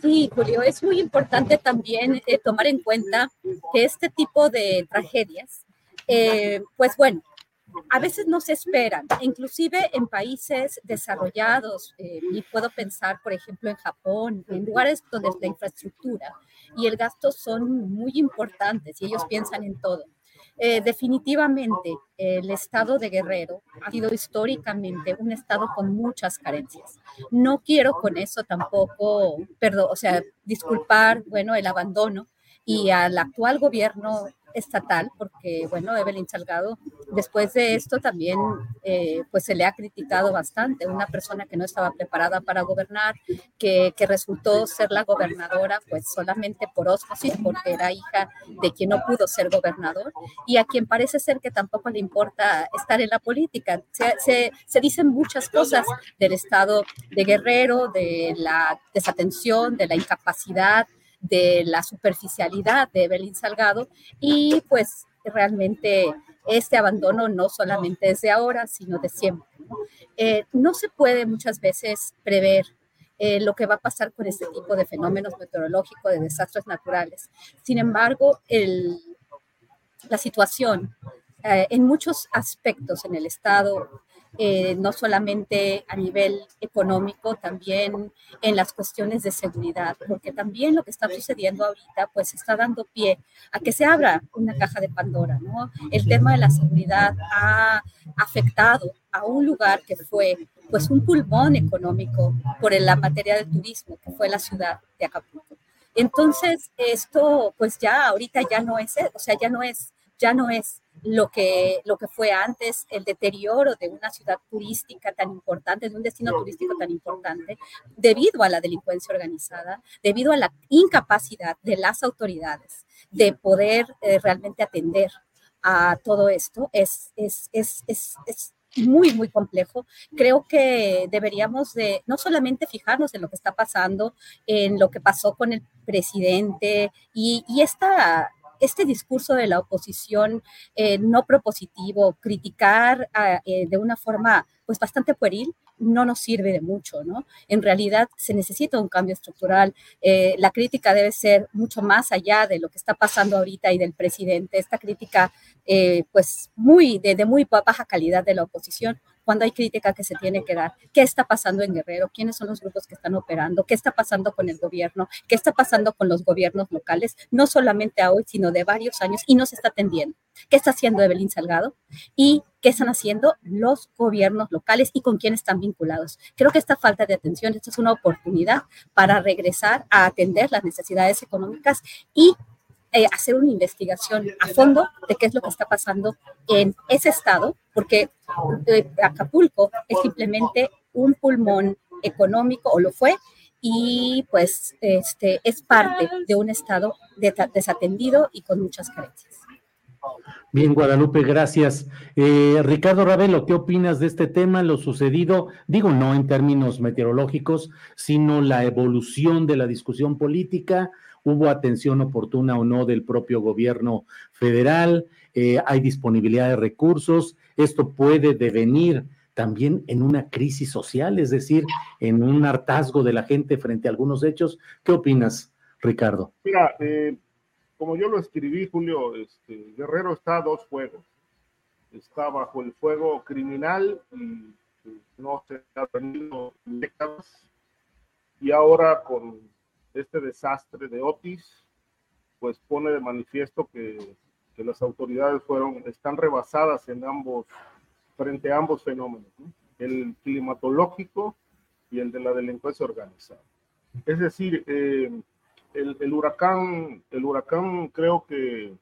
Sí, Julio, es muy importante también eh, tomar en cuenta que este tipo de tragedias, eh, pues bueno, a veces no se esperan, inclusive en países desarrollados, y puedo pensar, por ejemplo, en Japón, en lugares donde la infraestructura y el gasto son muy importantes y ellos piensan en todo. Eh, definitivamente, el estado de Guerrero ha sido históricamente un estado con muchas carencias. No quiero con eso tampoco, perdón, o sea, disculpar, bueno, el abandono y al actual gobierno estatal, porque, bueno, Evelyn Salgado, después de esto también, eh, pues se le ha criticado bastante, una persona que no estaba preparada para gobernar, que, que resultó ser la gobernadora, pues solamente por osmosis, porque era hija de quien no pudo ser gobernador, y a quien parece ser que tampoco le importa estar en la política. Se, se, se dicen muchas cosas del estado de Guerrero, de la desatención, de la incapacidad, de la superficialidad de Evelyn Salgado y pues realmente este abandono no solamente es de ahora, sino de siempre. No, eh, se puede muchas veces prever eh, lo que va a pasar con este tipo de fenómenos meteorológicos, de desastres naturales. Sin embargo, el, la situación eh, en muchos aspectos en el Estado eh, no solamente a nivel económico, también en las cuestiones de seguridad, porque también lo que está sucediendo ahorita, pues está dando pie a que se abra una caja de Pandora, ¿no? El tema de la seguridad ha afectado a un lugar que fue pues un pulmón económico por la materia del turismo, que fue la ciudad de Acapulco. Entonces, esto pues ya ahorita ya no es, o sea, ya no es, ya no es lo que, lo que fue antes, el deterioro de una ciudad turística tan importante, de un destino turístico tan importante, debido a la delincuencia organizada, debido a la incapacidad de las autoridades de poder eh, realmente atender a todo esto, es, es, es, es, es muy, muy complejo. Creo que deberíamos de no solamente fijarnos en lo que está pasando, en lo que pasó con el presidente y, y esta este discurso de la oposición eh, no propositivo, criticar eh, de una forma pues bastante pueril, no nos sirve de mucho, ¿no? En realidad se necesita un cambio estructural. Eh, la crítica debe ser mucho más allá de lo que está pasando ahorita y del presidente. Esta crítica, pues muy de, de muy baja calidad de la oposición, cuando hay crítica que se tiene que dar. ¿Qué está pasando en Guerrero? ¿Quiénes son los grupos que están operando? ¿Qué está pasando con el gobierno? ¿Qué está pasando con los gobiernos locales? No solamente a hoy, sino de varios años y no se está atendiendo. ¿Qué está haciendo Evelyn Salgado? ¿Y qué están haciendo los gobiernos locales y con quién están vinculados? Creo que esta falta de atención, esta es una oportunidad para regresar a atender las necesidades económicas y eh, hacer una investigación a fondo de qué es lo que está pasando en ese estado, porque eh, Acapulco es simplemente un pulmón económico, o lo fue, y pues este, es parte de un estado desatendido y con muchas carencias. Bien, Guadalupe, gracias. Eh, Ricardo Ravelo, ¿qué opinas de este tema, lo sucedido? Digo, no en términos meteorológicos, sino la evolución de la discusión política, hubo atención oportuna o no del propio gobierno federal, eh, hay disponibilidad de recursos, esto puede devenir también en una crisis social, es decir, en un hartazgo de la gente frente a algunos hechos. ¿Qué opinas, Ricardo? Mira, eh, como yo lo escribí, Julio, este, Guerrero está a dos fuegos. Está bajo el fuego criminal y pues, no se ha tenido décadas. Y ahora con este desastre de Otis, pues pone de manifiesto que, las autoridades fueron, están rebasadas en ambos, frente a ambos fenómenos, el climatológico y el de la delincuencia organizada. Es decir, eh, el, huracán, el huracán creo que eh,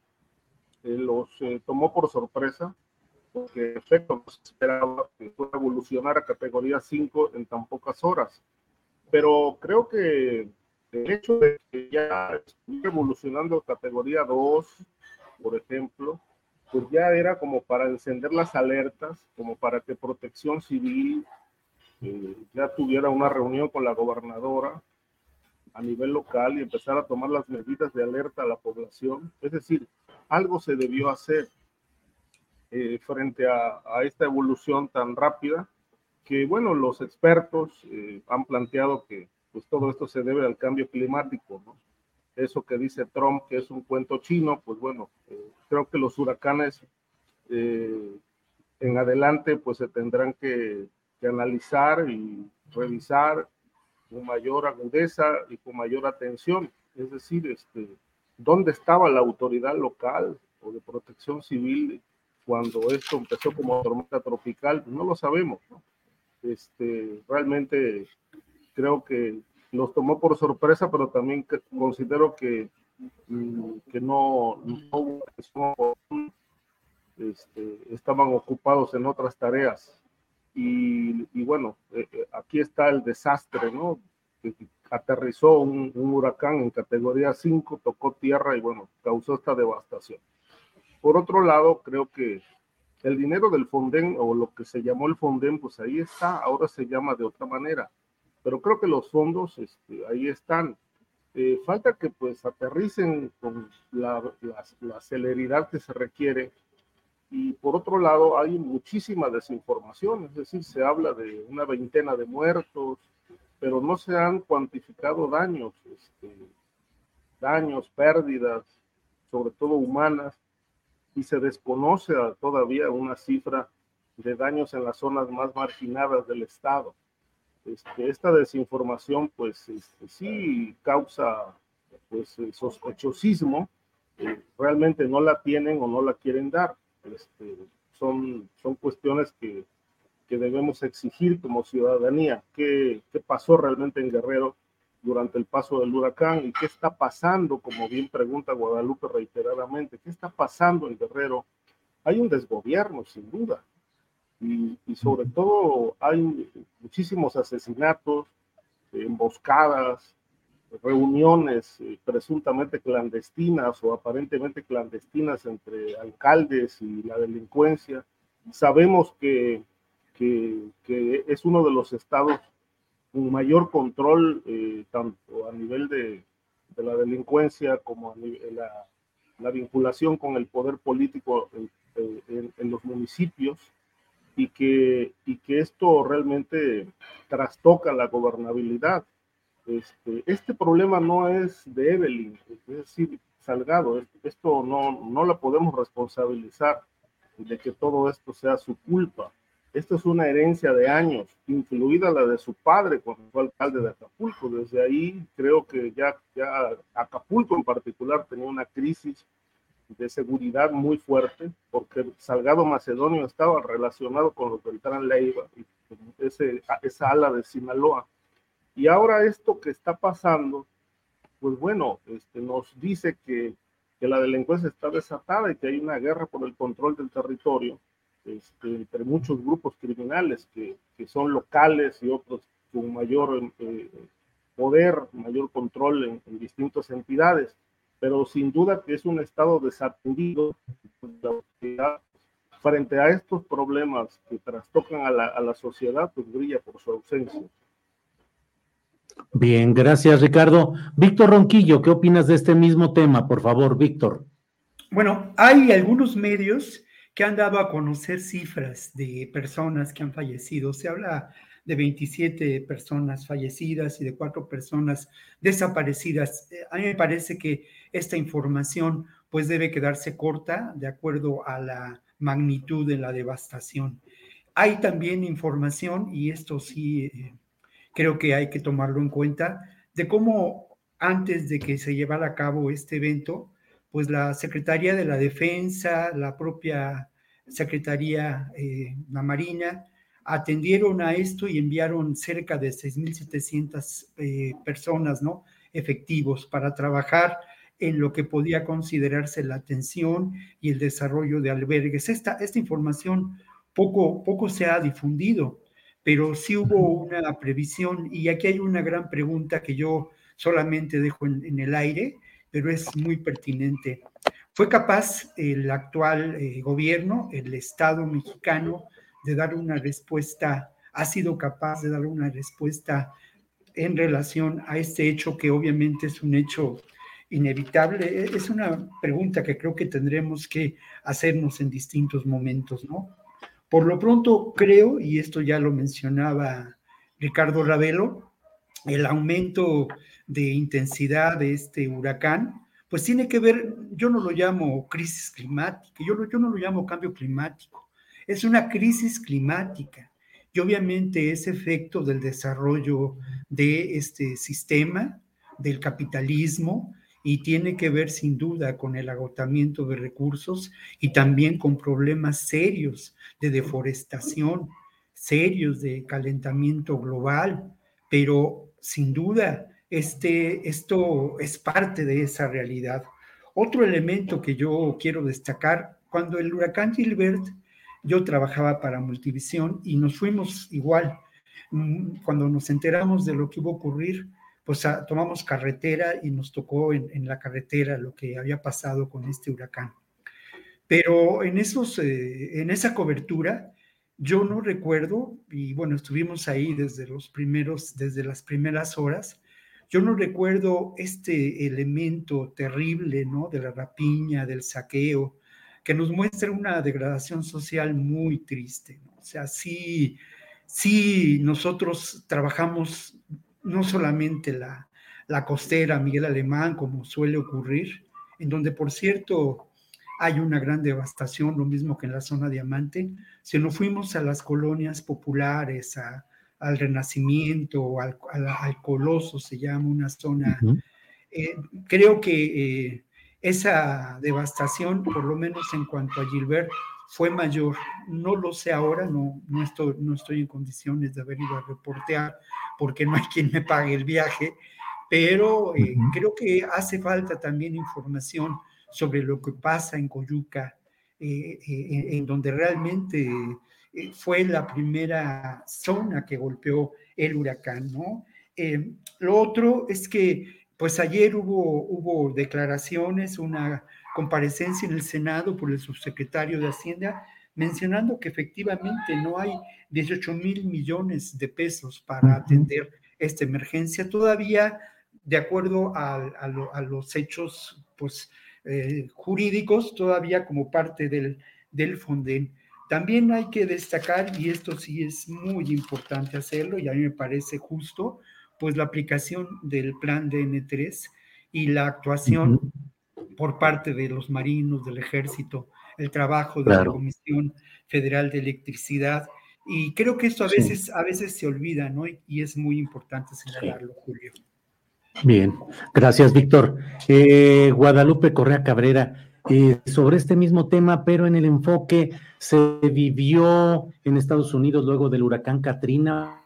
los eh, tomó por sorpresa, porque en efecto no se esperaba que fuera a evolucionar a categoría 5 en tan pocas horas. Pero creo que el hecho de que ya evolucionando categoría 2, por ejemplo, pues ya era como para encender las alertas, como para que Protección Civil eh, ya tuviera una reunión con la gobernadora a nivel local y empezar a tomar las medidas de alerta a la población. Es decir, algo se debió hacer eh, frente a, esta evolución tan rápida que, bueno, los expertos eh, han planteado que pues todo esto se debe al cambio climático, ¿no? Eso que dice Trump, que es un cuento chino, pues bueno, eh, creo que los huracanes en adelante pues se tendrán que, que analizar y revisar con mayor agudeza y con mayor atención. Es decir, este, ¿dónde estaba la autoridad local o de protección civil cuando esto empezó como tormenta tropical? No lo sabemos. Este, realmente creo que nos tomó por sorpresa, pero también considero que, mm, que no, no este, estaban ocupados en otras tareas y, bueno, eh, eh, aquí está el desastre, ¿no? aterrizó un, huracán en categoría 5, tocó tierra y bueno, causó esta devastación. Por otro lado, creo que el dinero del Fonden o lo que se llamó el Fonden, pues ahí está, ahora se llama de otra manera, pero creo que los fondos este, ahí están. Eh, falta que pues aterricen con la, la celeridad que se requiere y por otro lado, hay muchísima desinformación, es decir, se habla de una veintena de muertos, pero no se han cuantificado daños, este, daños, pérdidas, sobre todo humanas, y se desconoce todavía una cifra de daños en las zonas más marginadas del Estado. Este, esta desinformación, pues este, sí causa pues, sospechosismo, eh, realmente no la tienen o no la quieren dar. Este, son, son cuestiones que, que, debemos exigir como ciudadanía. ¿Qué, ¿Qué pasó realmente en Guerrero durante el paso del huracán y qué está pasando, como bien pregunta Guadalupe reiteradamente, qué está pasando en Guerrero? Hay un desgobierno, sin duda, y, sobre todo hay muchísimos asesinatos, emboscadas, reuniones eh, presuntamente clandestinas o aparentemente clandestinas entre alcaldes y la delincuencia. Sabemos que, que, es uno de los estados con mayor control, eh, tanto a nivel de, de, la delincuencia como a nivel, la, la, vinculación con el poder político en, en, en los municipios y que, y que esto realmente trastoca la gobernabilidad este, este problema no es de Evelyn, es decir, Salgado, esto no, no la podemos responsabilizar de que todo esto sea su culpa. Esto es una herencia de años, incluida la de su padre cuando fue alcalde de Acapulco. Desde ahí creo que ya, ya Acapulco en particular tenía una crisis de seguridad muy fuerte, porque Salgado Macedonio estaba relacionado con los Beltrán Leiva, ese, esa ala de Sinaloa. Y ahora esto que está pasando, pues bueno, este, nos dice que, que la delincuencia está desatada y que hay una guerra por el control del territorio este, entre muchos grupos criminales que, que, son locales y otros con mayor eh, poder, mayor control en, en, distintas entidades, pero sin duda que es un estado desatendido frente a estos problemas que trastocan a la, a la sociedad, pues brilla por su ausencia. Bien, gracias Ricardo. Víctor Ronquillo, ¿qué opinas de este mismo tema? Por favor, Víctor. Bueno, hay algunos medios que han dado a conocer cifras de personas que han fallecido. Se habla de 27 personas fallecidas y de cuatro personas desaparecidas. Eh, a mí me parece que esta información pues debe quedarse corta de acuerdo a la magnitud de la devastación. Hay también información, y esto sí eh, creo que hay que tomarlo en cuenta, de cómo antes de que se llevara a cabo este evento, pues la Secretaría de la Defensa, la propia Secretaría, eh, la Marina, atendieron a esto y enviaron cerca de 6.700 eh, personas, ¿no? Efectivos para trabajar en lo que podía considerarse la atención y el desarrollo de albergues. Esta, esta información poco, poco se ha difundido, pero sí hubo una previsión y aquí hay una gran pregunta que yo solamente dejo en, en el aire pero es muy pertinente. ¿Fue capaz el actual eh, gobierno, el Estado mexicano, de dar una respuesta, ha sido capaz de dar una respuesta en relación a este hecho que obviamente es un hecho inevitable? E, es una pregunta que creo que tendremos que hacernos en distintos momentos, ¿no? Por lo pronto creo, y esto ya lo mencionaba Ricardo Ravelo, el aumento de intensidad de este huracán, pues tiene que ver, yo no lo llamo crisis climática, yo, yo no lo llamo cambio climático, es una crisis climática y obviamente es efecto del desarrollo de este sistema, del capitalismo, y tiene que ver sin duda con el agotamiento de recursos y también con problemas serios de deforestación, serios de calentamiento global, pero sin duda este, esto es parte de esa realidad. Otro elemento que yo quiero destacar, cuando el huracán Gilbert, yo trabajaba para Multivisión y nos fuimos igual. Mm, cuando nos enteramos de lo que iba a ocurrir, pues ah, tomamos carretera y nos tocó en, la carretera lo que había pasado con este huracán. Pero en, esos, eh, en esa cobertura, yo no recuerdo, y bueno, estuvimos ahí desde los primeros, desde las primeras horas, yo no recuerdo este elemento terrible, ¿no? De la rapiña, del saqueo, que nos muestra una degradación social muy triste, ¿no? O sea, sí, sí nosotros trabajamos no solamente la, la costera Miguel Alemán, como suele ocurrir, en donde, por cierto, hay una gran devastación, lo mismo que en la zona diamante, si no fuimos a las colonias populares, a, al Renacimiento, al, al, Coloso, se llama una zona. Eh, creo que eh, esa devastación, por lo menos en cuanto a Gilbert, fue mayor. No lo sé ahora, no, no, estoy, no estoy en condiciones de haber ido a reportear porque no hay quien me pague el viaje, pero eh, creo que hace falta también información sobre lo que pasa en Coyuca, en donde realmente eh, fue la primera zona que golpeó el huracán, ¿no? Eh, lo otro es que, pues ayer hubo, hubo declaraciones, una comparecencia en el Senado por el subsecretario de Hacienda, mencionando que efectivamente no hay 18 mil millones de pesos para atender esta emergencia. Todavía, de acuerdo a, los hechos pues, eh, jurídicos, todavía como parte del, del Fonden. También hay que destacar, y esto sí es muy importante hacerlo, y a mí me parece justo, pues la aplicación del plan DN3 y la actuación por parte de los marinos, del ejército, el trabajo de la Comisión Federal de Electricidad. Y creo que esto a veces, a veces se olvida, ¿no? Y, es muy importante señalarlo, Julio. Bien, gracias, Víctor. Eh, Guadalupe Correa Cabrera, eh, sobre este mismo tema, pero en el enfoque se vivió en Estados Unidos luego del huracán Katrina,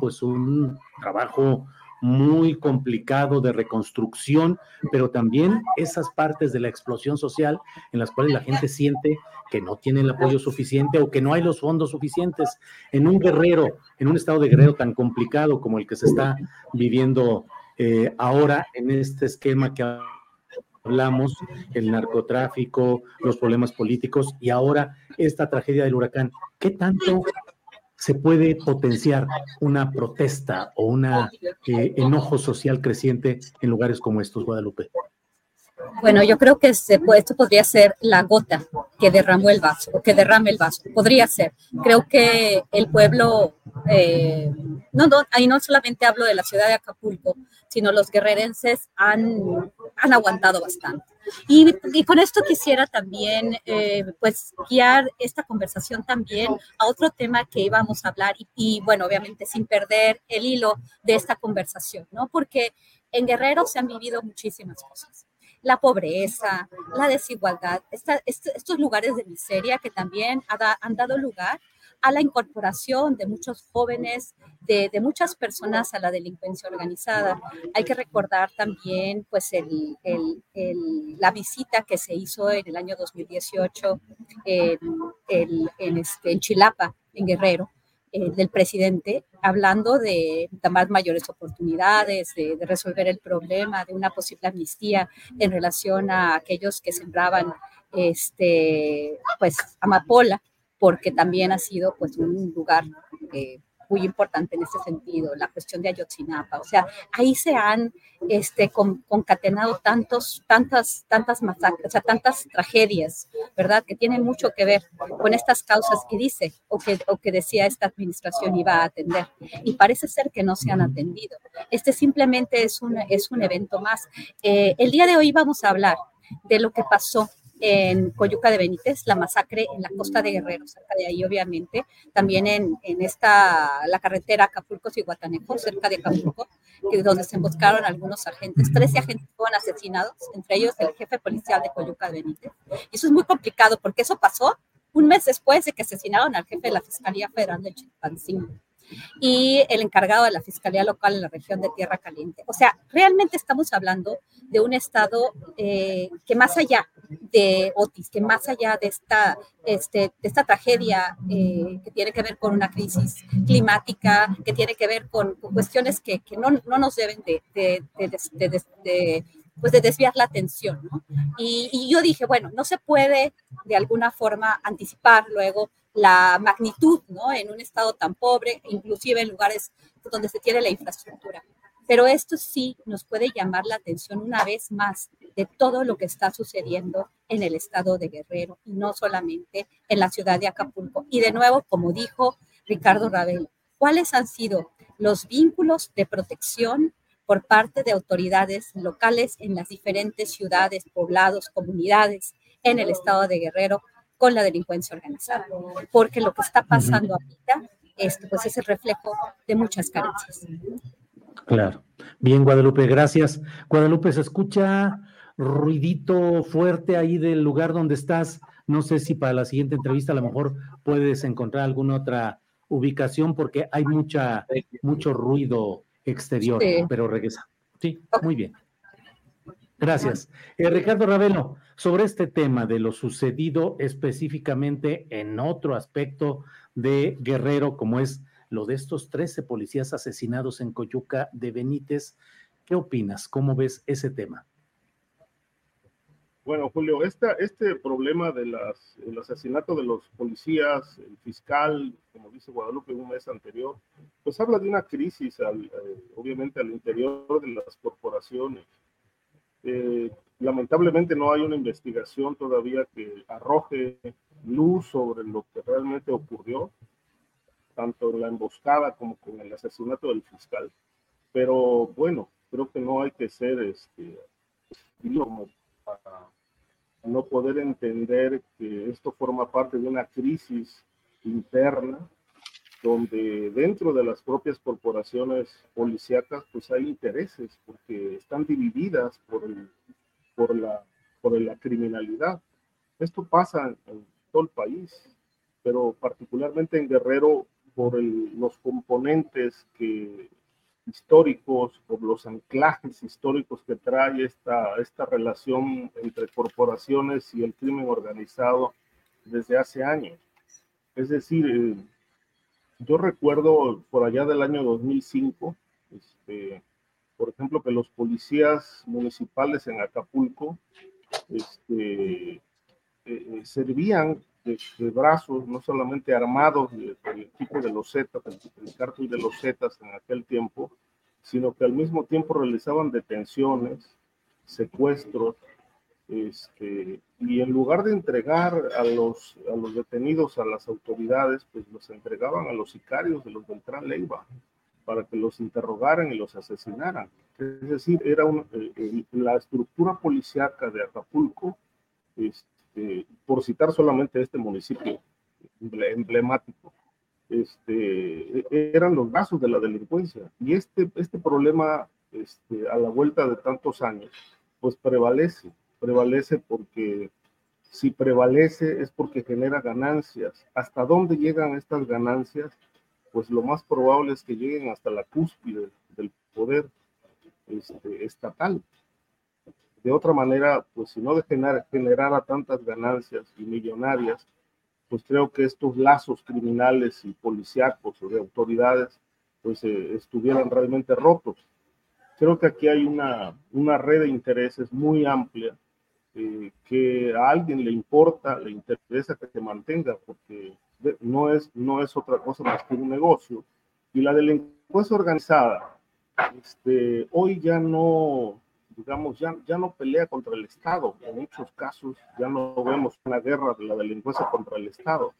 pues un trabajo muy complicado de reconstrucción, pero también esas partes de la explosión social en las cuales la gente siente que no tiene el apoyo suficiente o que no hay los fondos suficientes. En un guerrero, en un estado de guerrero tan complicado como el que se está viviendo eh, ahora en este esquema que hablamos, el narcotráfico, los problemas políticos y ahora esta tragedia del huracán, ¿qué tanto se puede potenciar una protesta o un eh, enojo social creciente en lugares como estos, Guadalupe? Bueno, yo creo que se esto podría ser la gota que derramó el vaso, o que derrame el vaso. Podría ser. Creo que el pueblo, eh, no, no, ahí no solamente hablo de la ciudad de Acapulco, sino los guerrerenses han, han aguantado bastante. Y, y, con esto quisiera también, eh, pues, guiar esta conversación también a otro tema que íbamos a hablar y, y, bueno, obviamente sin perder el hilo de esta conversación, ¿no? Porque en Guerrero se han vivido muchísimas cosas la pobreza, la desigualdad, estos lugares de miseria que también han dado lugar a la incorporación de muchos jóvenes, de, muchas personas a la delincuencia organizada. Hay que recordar también pues, la visita que se hizo en el año 2018 en, este, en Chilapa, en Guerrero, eh, del presidente, hablando de, más mayores oportunidades, de, resolver el problema, de una posible amnistía en relación a aquellos que sembraban este, pues, amapola, porque también ha sido pues, un lugar eh, muy importante en ese sentido, la cuestión de Ayotzinapa. O sea, ahí se han este, concatenado tantos, tantas, tantas masacres, o sea, tantas tragedias, ¿verdad? Que tienen mucho que ver con estas causas que dice o que, o que decía esta administración iba a atender. Y parece ser que no se han atendido. Este simplemente es un, es un evento más. Eh, el día de hoy vamos a hablar de lo que pasó en Coyuca de Benítez, la masacre en la costa de Guerrero, cerca de ahí obviamente, también en, en esta, la carretera Acapulco-Cihuatanejo, cerca de Acapulco, que donde se emboscaron algunos agentes, 13 agentes fueron asesinados, entre ellos el jefe policial de Coyuca de Benítez. Y eso es muy complicado porque eso pasó un mes después de que asesinaron al jefe de la Fiscalía Federal de Chilpancingo y el encargado de la Fiscalía Local en la región de Tierra Caliente. O sea, realmente estamos hablando de un Estado eh, que más allá de Otis, que más allá de esta, este, de esta tragedia eh, que tiene que ver con una crisis climática, que tiene que ver con, cuestiones que, que no, no, nos deben de, de, de pues de desviar la atención, ¿no? Y, y, yo dije, bueno, no se puede de alguna forma anticipar luego la magnitud, ¿no? En un estado tan pobre, inclusive en lugares donde se tiene la infraestructura. Pero esto sí nos puede llamar la atención una vez más de todo lo que está sucediendo en el estado de Guerrero y no solamente en la ciudad de Acapulco. Y de nuevo, como dijo Ricardo Rabel, ¿cuáles han sido los vínculos de protección por parte de autoridades locales en las diferentes ciudades, poblados, comunidades en el estado de Guerrero con la delincuencia organizada, porque lo que está pasando ahorita esto, pues es el reflejo de muchas carencias. Claro. Bien, Guadalupe, gracias. Guadalupe, se escucha ruidito fuerte ahí del lugar donde estás. No sé si para la siguiente entrevista a lo mejor puedes encontrar alguna otra ubicación porque hay mucha, mucho ruido exterior, pero regresa. Sí, muy bien. Gracias. Eh, Ricardo Ravelo, sobre este tema de lo sucedido específicamente en otro aspecto de Guerrero, como es lo de estos 13 policías asesinados en Coyuca de Benítez, ¿qué opinas? ¿Cómo ves ese tema? Bueno, Julio, esta, este problema del asesinato de los policías, el fiscal, como dice Guadalupe un mes anterior, pues habla de una crisis, eh, obviamente, al interior de las corporaciones eh, lamentablemente no hay una investigación todavía que arroje luz sobre lo que realmente ocurrió, tanto en la emboscada como con el asesinato del fiscal. Pero bueno, creo que no hay que ser este, para no poder entender que esto forma parte de una crisis interna donde dentro de las propias corporaciones policíacas pues hay intereses porque están divididas por, por, la, por la criminalidad. Esto pasa en, todo el país, pero particularmente en Guerrero por los componentes que, históricos, por los anclajes históricos que trae esta, esta relación entre corporaciones y el crimen organizado desde hace años. Es decir, eh, yo recuerdo por allá del año 2005, este, por ejemplo, que los policías municipales en Acapulco este, eh, eh, servían de, brazos, no solamente armados del equipo de los Zetas, el, el cártel de los Zetas en aquel tiempo, sino que al mismo tiempo realizaban detenciones, secuestros, este, y en lugar de entregar a los, a los detenidos a las autoridades, pues los entregaban a los sicarios de los Beltrán Leiva para que los interrogaran y los asesinaran. Es decir, era eh, la estructura policíaca de Acapulco, este, por citar solamente este municipio emblemático, este, eran los brazos de la delincuencia. Y este, este problema, este, a la vuelta de tantos años, pues prevalece prevalece porque si prevalece es porque genera ganancias. ¿Hasta dónde llegan estas ganancias? Pues lo más probable es que lleguen hasta la cúspide del poder este, estatal. De otra manera, pues si no de generar, generara tantas ganancias y millonarias, pues creo que estos lazos criminales y policíacos o de autoridades, pues eh, estuvieran realmente rotos. Creo que aquí hay una, una red de intereses muy amplia eh, que a alguien le importa, le interesa que se mantenga, porque no es, no es otra cosa más que un negocio. Y la delincuencia organizada, este, hoy ya no, digamos, ya, ya no pelea contra el Estado. En muchos casos ya no vemos una guerra de la delincuencia contra el Estado,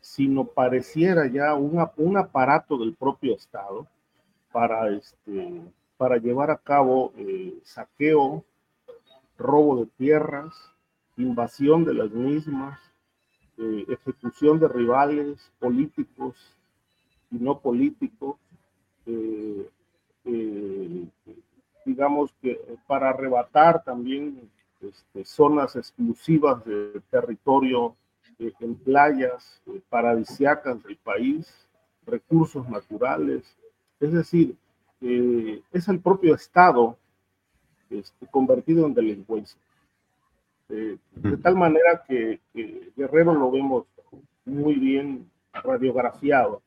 sino pareciera ya un, un aparato del propio Estado para, este, para llevar a cabo eh, saqueo, robo de tierras, invasión de las mismas, eh, ejecución de rivales políticos y no políticos, eh, eh, digamos que para arrebatar también este, zonas exclusivas de territorio en playas paradisiacas del país, recursos naturales, es decir, es el propio Estado este, convertido en delincuencia. Eh, de tal manera que, Guerrero lo vemos muy bien radiografiado,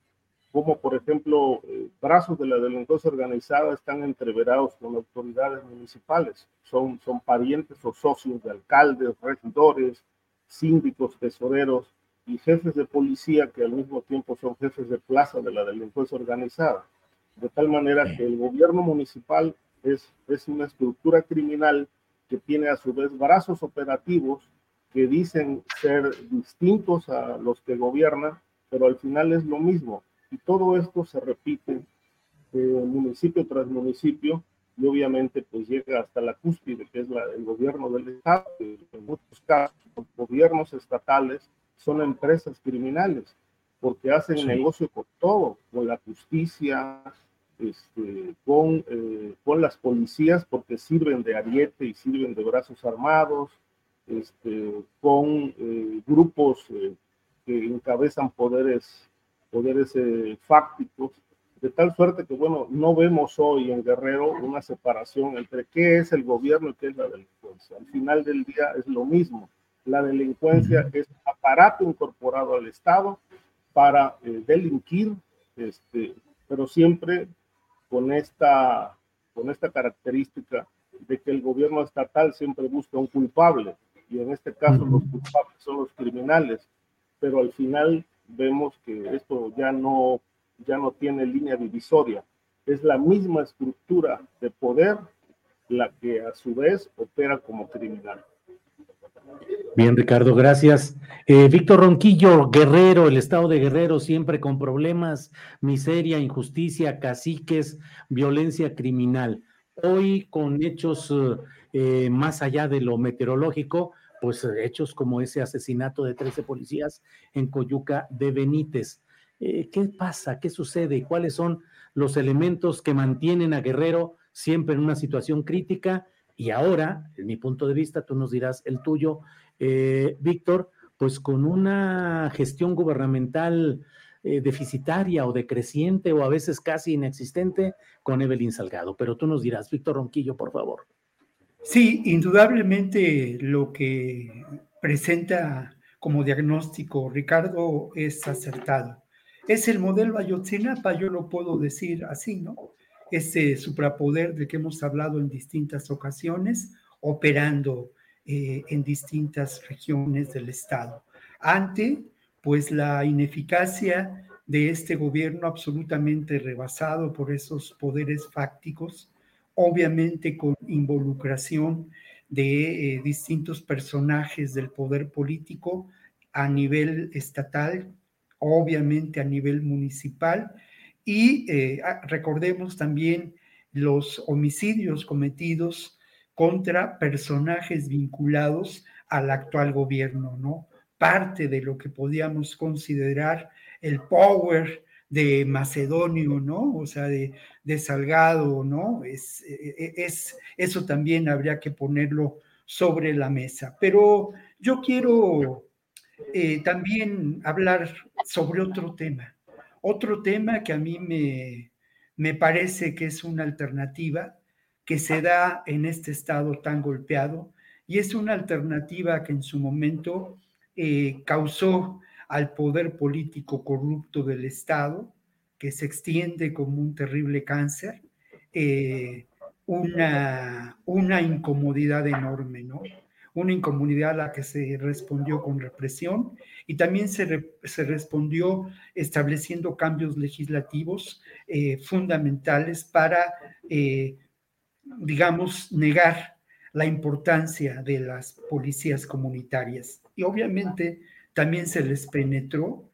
como por ejemplo eh, brazos de la delincuencia organizada están entreverados con autoridades municipales, son, son parientes o socios de alcaldes, regidores, síndicos, tesoreros y jefes de policía que al mismo tiempo son jefes de plaza de la delincuencia organizada. De tal manera que el gobierno municipal es, es una estructura criminal que tiene a su vez brazos operativos que dicen ser distintos a los que gobiernan, pero al final es lo mismo. Y todo esto se repite eh, municipio tras municipio y obviamente pues llega hasta la cúspide, que es la, el gobierno del Estado. En muchos casos, los gobiernos estatales son empresas criminales porque hacen negocio con todo, con la justicia, este, con, eh, con las policías porque sirven de ariete y sirven de brazos armados, este, con eh, grupos eh, que encabezan poderes, poderes fácticos, de tal suerte que, bueno, no vemos hoy en Guerrero una separación entre qué es el gobierno y qué es la delincuencia. Al final del día es lo mismo. La delincuencia es un aparato incorporado al Estado para delinquir, este, pero siempre con esta, con esta característica de que el gobierno estatal siempre busca un culpable y en este caso los culpables son los criminales, pero al final vemos que esto ya no, ya no tiene línea divisoria. Es la misma estructura de poder la que a su vez opera como criminal. Bien, Ricardo, gracias. Eh, Víctor Ronquillo, Guerrero, el estado de Guerrero siempre con problemas, miseria, injusticia, caciques, violencia criminal. Hoy con hechos eh, más allá de lo meteorológico, pues hechos como ese asesinato de 13 policías en Coyuca de Benítez. Eh, ¿Qué pasa? ¿Qué sucede? ¿Cuáles son los elementos que mantienen a Guerrero siempre en una situación crítica? Y ahora, en mi punto de vista, tú nos dirás el tuyo, eh, Víctor, pues con una gestión gubernamental eh, deficitaria o decreciente o a veces casi inexistente con Evelyn Salgado. Pero tú nos dirás, Víctor Ronquillo, por favor. Sí, indudablemente lo que presenta como diagnóstico Ricardo es acertado. Es el modelo Ayotzinapa, yo lo puedo decir así, ¿no? Ese suprapoder de que hemos hablado en distintas ocasiones, operando eh, en distintas regiones del Estado. Ante, pues, la ineficacia de este gobierno absolutamente rebasado por esos poderes fácticos, obviamente con involucración de eh, distintos personajes del poder político a nivel estatal, obviamente a nivel municipal, y eh, ah, recordemos también los homicidios cometidos contra personajes vinculados al actual gobierno, ¿no? Parte de lo que podíamos considerar el power de Macedonio, ¿no? O sea, de, Salgado, ¿no? Es, e, e, es, eso también habría que ponerlo sobre la mesa. Pero yo quiero eh, también hablar sobre otro tema, otro tema que a mí me, me parece que es una alternativa que se da en este estado tan golpeado y es una alternativa que en su momento eh, causó al poder político corrupto del Estado, que se extiende como un terrible cáncer, eh, una, una incomodidad enorme, ¿no? Una incomodidad a la que se respondió con represión y también se, se respondió estableciendo cambios legislativos eh, fundamentales para, eh, digamos, negar la importancia de las policías comunitarias. Y obviamente también se les penetró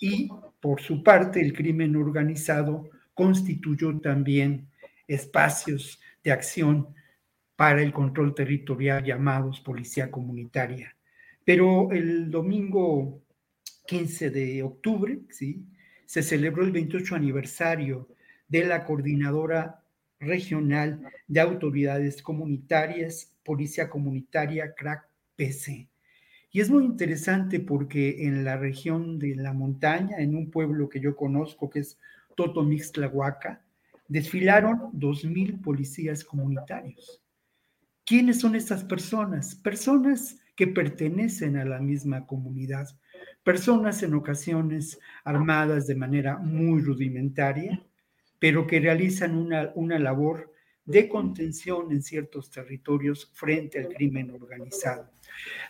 y por su parte el crimen organizado constituyó también espacios de acción para el control territorial llamados policía comunitaria. Pero el domingo 15 de octubre, ¿sí? se celebró el 28 aniversario de la coordinadora regional de autoridades comunitarias, Policía Comunitaria CRAC PC. Y es muy interesante porque en la región de la montaña, en un pueblo que yo conozco que es Totomixtlahuaca, desfilaron 2.000 policías comunitarios. ¿Quiénes son estas personas? Personas que pertenecen a la misma comunidad, personas en ocasiones armadas de manera muy rudimentaria, pero que realizan una, una labor de contención en ciertos territorios frente al crimen organizado.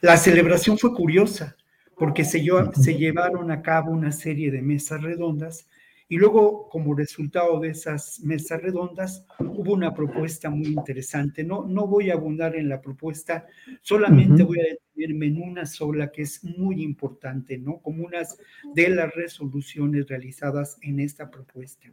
La celebración fue curiosa porque se, se llevaron a cabo una serie de mesas redondas y luego, como resultado de esas mesas redondas, hubo una propuesta muy interesante. No, no voy a abundar en la propuesta, solamente voy a detenerme en una sola que es muy importante, ¿no? Como unas de las resoluciones realizadas en esta propuesta.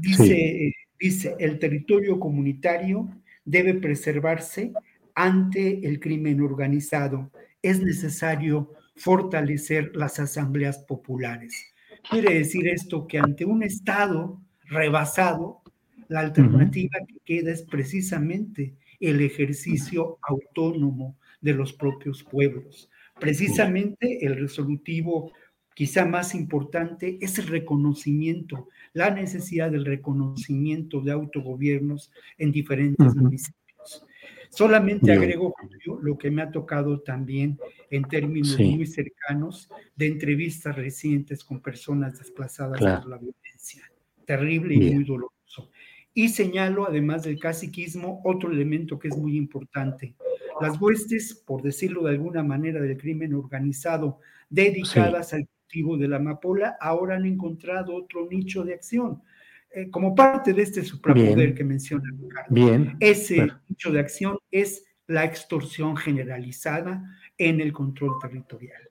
Dice, dice el territorio comunitario debe preservarse ante el crimen organizado. Es necesario fortalecer las asambleas populares. Quiere decir esto que ante un Estado rebasado, la alternativa que queda es precisamente el ejercicio autónomo de los propios pueblos. Precisamente el resolutivo quizá más importante es el reconocimiento, la necesidad del reconocimiento de autogobiernos en diferentes municipios. Solamente agrego, lo que me ha tocado también en términos muy cercanos de entrevistas recientes con personas desplazadas por la violencia. Terrible y muy doloroso. Y señalo, además del caciquismo, otro elemento que es muy importante. Las huestes, por decirlo de alguna manera, del crimen organizado, dedicadas al cultivo de la amapola, ahora han encontrado otro nicho de acción eh, como parte de este suprapoder que menciona Ricardo. Bien. Ese hecho de acción es la extorsión generalizada en el control territorial.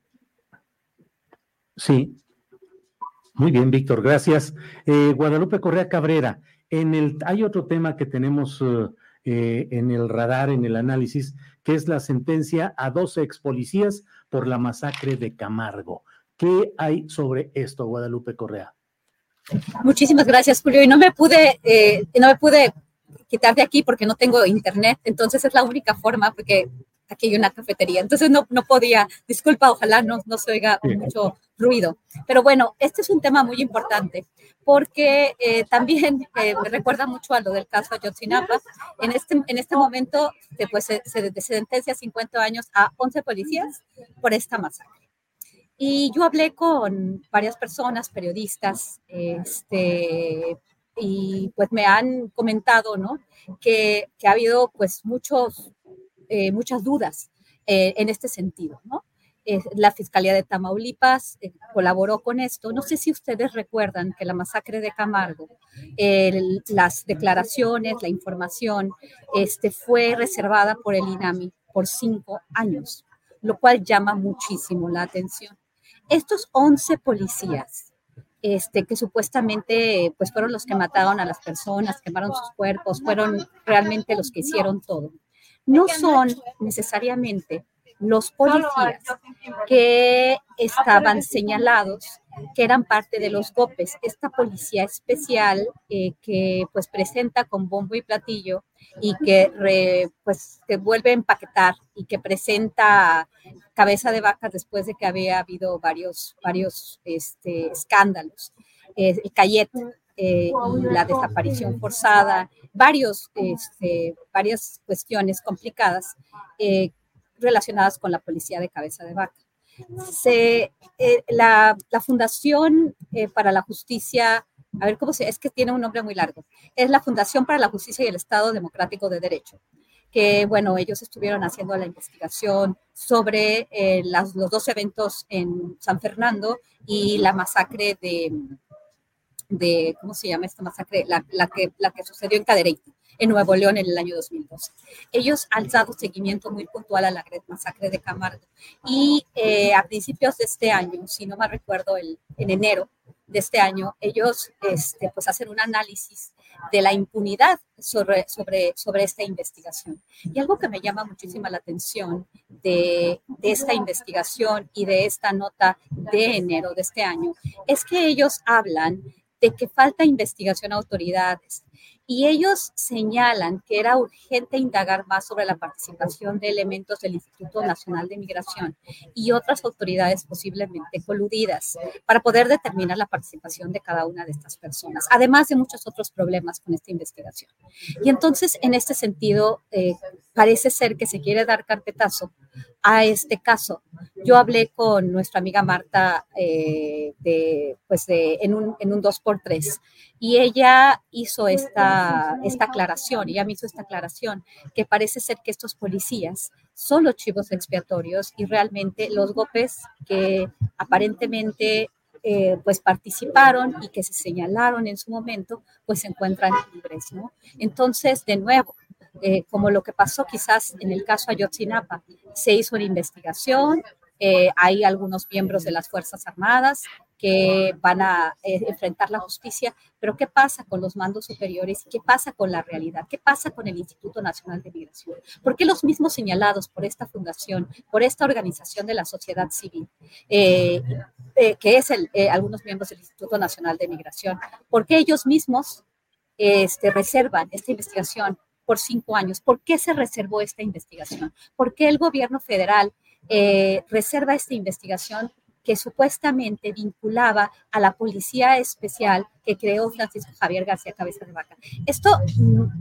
Sí. Muy bien, Víctor, gracias. Eh, Guadalupe Correa Cabrera, en el, hay otro tema que tenemos eh, en el radar, en el análisis, que es la sentencia a 12 ex policías por la masacre de Camargo. ¿Qué hay sobre esto, Guadalupe Correa? Muchísimas gracias, Julio. Y no me pude, eh, no me pude quitar de aquí porque no tengo internet, entonces es la única forma porque aquí hay una cafetería, entonces no, no podía, disculpa, ojalá no, no se oiga mucho ruido. Pero bueno, este es un tema muy importante porque eh, también eh, me recuerda mucho a lo del caso Ayotzinapa. En este, en este momento pues, se, se, sentencia 50 años a 11 policías por esta masacre. Y yo hablé con varias personas, periodistas, este, y pues me han comentado, ¿no? Que, que ha habido pues muchos, eh, muchas dudas eh, en este sentido. Eh, la Fiscalía de Tamaulipas colaboró con esto. No sé si ustedes recuerdan que la masacre de Camargo, las declaraciones, la información, este, fue reservada por el INAMI por cinco años, lo cual llama muchísimo la atención. Estos 11 policías este, que supuestamente pues fueron los que mataron a las personas, quemaron sus cuerpos, fueron realmente los que hicieron todo. No son necesariamente los policías que estaban señalados que eran parte de los GOPES, esta policía especial eh, que pues presenta con bombo y platillo y que pues que vuelve a empaquetar y que presenta cabeza de vaca después de que había habido varios, varios este, escándalos. Eh, el Cayet eh, y la desaparición forzada, varios, este, varias cuestiones complicadas relacionadas con la policía de cabeza de vaca. Se, eh, la, la, Fundación eh, para la Justicia, a ver cómo se, es que tiene un nombre muy largo, es la Fundación para la Justicia y el Estado Democrático de Derecho, que bueno, ellos estuvieron haciendo la investigación sobre eh, las, los dos eventos en San Fernando y la masacre de, de ¿cómo se llama esta masacre? La, la que, la que sucedió en Cadereyta en Nuevo León en el año 2012. Ellos han dado seguimiento muy puntual a la masacre de Camargo y eh, a principios de este año, si no me recuerdo, el, en enero de este año, ellos este, pues hacen un análisis de la impunidad sobre, sobre, sobre esta investigación. Y algo que me llama muchísima la atención de, de esta investigación y de esta nota de enero de este año es que ellos hablan de que falta investigación a autoridades, y ellos señalan que era urgente indagar más sobre la participación de elementos del Instituto Nacional de Migración y otras autoridades posiblemente coludidas para poder determinar la participación de cada una de estas personas, además de muchos otros problemas con esta investigación. Y entonces, en este sentido, eh, parece ser que se quiere dar carpetazo a este caso. Yo hablé con nuestra amiga Marta eh, de, pues de, en, un, en un 2x3 y ella hizo esta, esta aclaración, ella me hizo esta aclaración, que parece ser que estos policías son los chivos expiatorios y realmente los golpes que aparentemente eh, pues participaron y que se señalaron en su momento, pues se encuentran libres, ¿no? Entonces, de nuevo, eh, como lo que pasó quizás en el caso Ayotzinapa, se hizo una investigación, eh, hay algunos miembros de las Fuerzas Armadas que van a eh, enfrentar la justicia, pero ¿qué pasa con los mandos superiores? ¿Qué pasa con la realidad? ¿Qué pasa con el Instituto Nacional de Migración? ¿Por qué los mismos señalados por esta fundación, por esta organización de la sociedad civil, eh, que es algunos miembros del Instituto Nacional de Migración, por qué ellos mismos este, reservan esta investigación por cinco años? ¿Por qué se reservó esta investigación? ¿Por qué el gobierno federal eh, reserva esta investigación que supuestamente vinculaba a la policía especial que creó Francisco Javier García Cabeza de Vaca. Esto,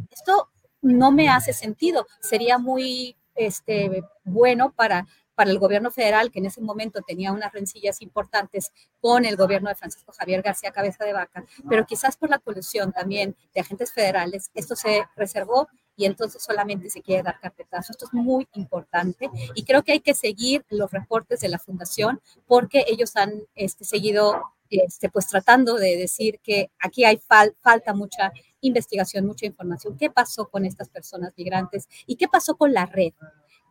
esto no me hace sentido. Sería muy este, bueno para, para el gobierno federal, que en ese momento tenía unas rencillas importantes con el gobierno de Francisco Javier García Cabeza de Vaca, pero quizás por la colusión también de agentes federales, esto se reservó y entonces solamente se quiere dar carpetazo. Esto es muy importante y creo que hay que seguir los reportes de la fundación porque ellos han este, seguido este, pues tratando de decir que aquí hay falta mucha investigación, mucha información. ¿Qué pasó con estas personas migrantes y qué pasó con la red?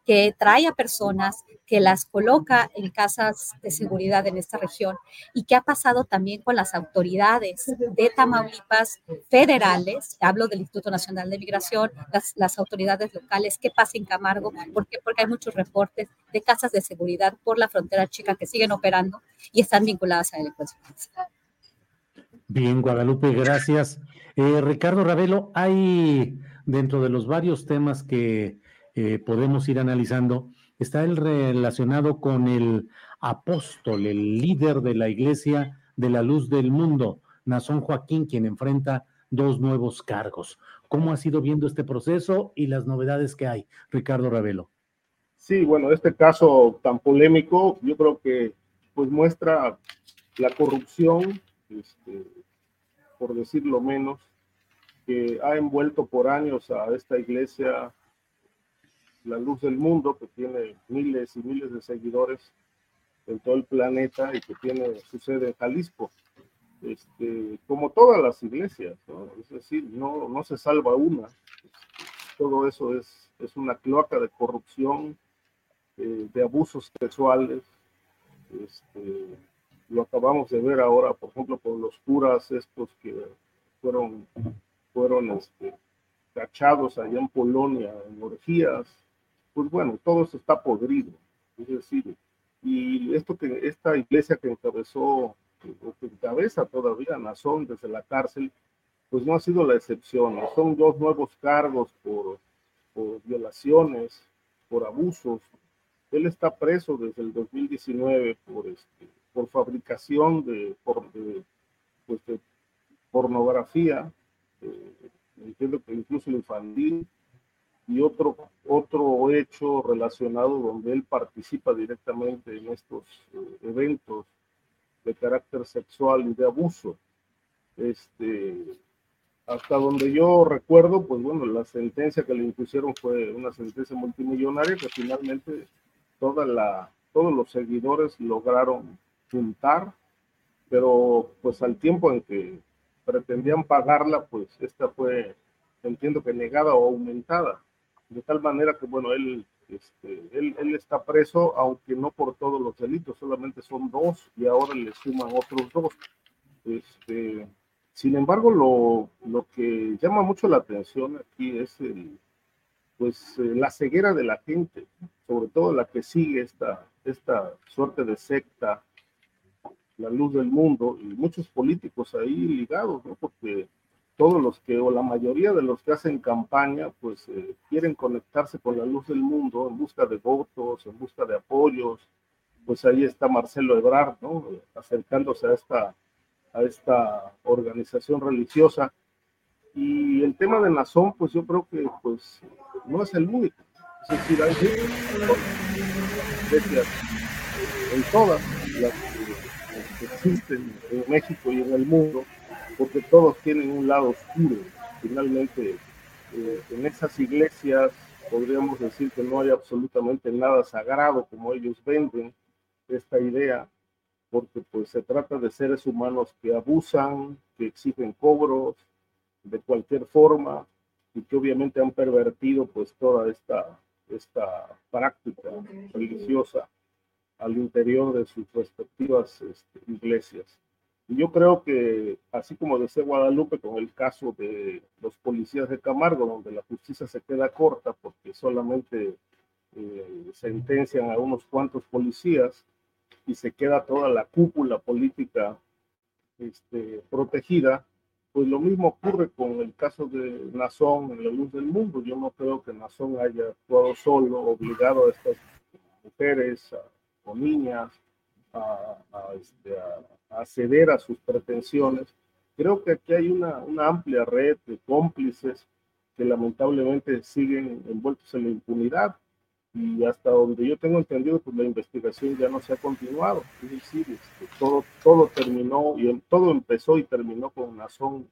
Que trae a personas, que las coloca en casas de seguridad en esta región y que ha pasado también con las autoridades de Tamaulipas federales, hablo del Instituto Nacional de Migración, las, las autoridades locales, qué pasa en Camargo, ¿por? Porque hay muchos reportes de casas de seguridad por la frontera chica que siguen operando y están vinculadas a delincuencia. Bien, Guadalupe, gracias. Eh, Ricardo Ravelo, hay dentro de los varios temas que eh, podemos ir analizando, está el relacionado con el apóstol, el líder de la iglesia de la luz del mundo, Nazón Joaquín, quien enfrenta dos nuevos cargos. ¿Cómo ha sido viendo este proceso y las novedades que hay, Ricardo Ravelo? Sí, bueno, este caso tan polémico, yo creo que pues muestra la corrupción este, por decirlo menos, que ha envuelto por años a esta iglesia, la luz del mundo, que tiene miles y miles de seguidores en todo el planeta y que tiene su sede en Jalisco. Este, como todas las iglesias, es decir, no, no se salva una. Todo eso es, es una cloaca de corrupción, eh, de abusos sexuales, este, lo acabamos de ver ahora, por ejemplo, con los curas estos que fueron, fueron este, cachados allá en Polonia en orgías, pues bueno, todo eso está podrido, es decir, y esto que esta iglesia que encabezó, o que encabeza todavía Nazón desde la cárcel, pues no ha sido la excepción, son dos nuevos cargos por, por violaciones, por abusos, él está preso desde el 2019 por este por fabricación de, por, pues pornografía, eh, entiendo que incluso infantil, y otro, otro hecho relacionado donde él participa directamente en estos eh, eventos de carácter sexual y de abuso. Este, hasta donde yo recuerdo, pues bueno, la sentencia que le impusieron fue una sentencia multimillonaria que finalmente toda la, todos los seguidores lograron juntar, pero pues al tiempo en que pretendían pagarla, pues esta fue, entiendo que negada o aumentada, de tal manera que, bueno, él, este, él, él está preso, aunque no por todos los delitos, solamente son dos y ahora le suman otros dos. Este, sin embargo, lo, lo que llama mucho la atención aquí es el, pues, eh, la ceguera de la gente, sobre todo la que sigue esta, esta suerte de secta la luz del mundo y muchos políticos ahí ligados, ¿no? Porque todos los que, o la mayoría de los que hacen campaña, pues eh, quieren conectarse con la luz del mundo en busca de votos, en busca de apoyos. Pues ahí está Marcelo Ebrard, ¿no? Acercándose a esta, a esta organización religiosa. Y el tema de Nazón, pues yo creo que pues no es el único. Es decir, hay en todas las que existen en México y en el mundo, porque todos tienen un lado oscuro. Finalmente, eh, en esas iglesias podríamos decir que no hay absolutamente nada sagrado como ellos venden esta idea, porque pues se trata de seres humanos que abusan, que exigen cobros de cualquier forma y que obviamente han pervertido pues toda esta, esta práctica religiosa al interior de sus respectivas este, iglesias. Yo creo que, así como decía Guadalupe con el caso de los policías de Camargo, donde la justicia se queda corta porque solamente eh, sentencian a unos cuantos policías y se queda toda la cúpula política este, protegida, pues lo mismo ocurre con el caso de Nazón en la luz del mundo. Yo no creo que Nazón haya actuado solo, obligado a estas mujeres, a o niñas este, a, ceder a sus pretensiones. Creo que aquí hay una, una amplia red de cómplices que lamentablemente siguen envueltos en la impunidad y hasta donde yo tengo entendido, pues la investigación ya no se ha continuado. Es decir, este, todo, todo terminó y todo empezó y terminó con Nazón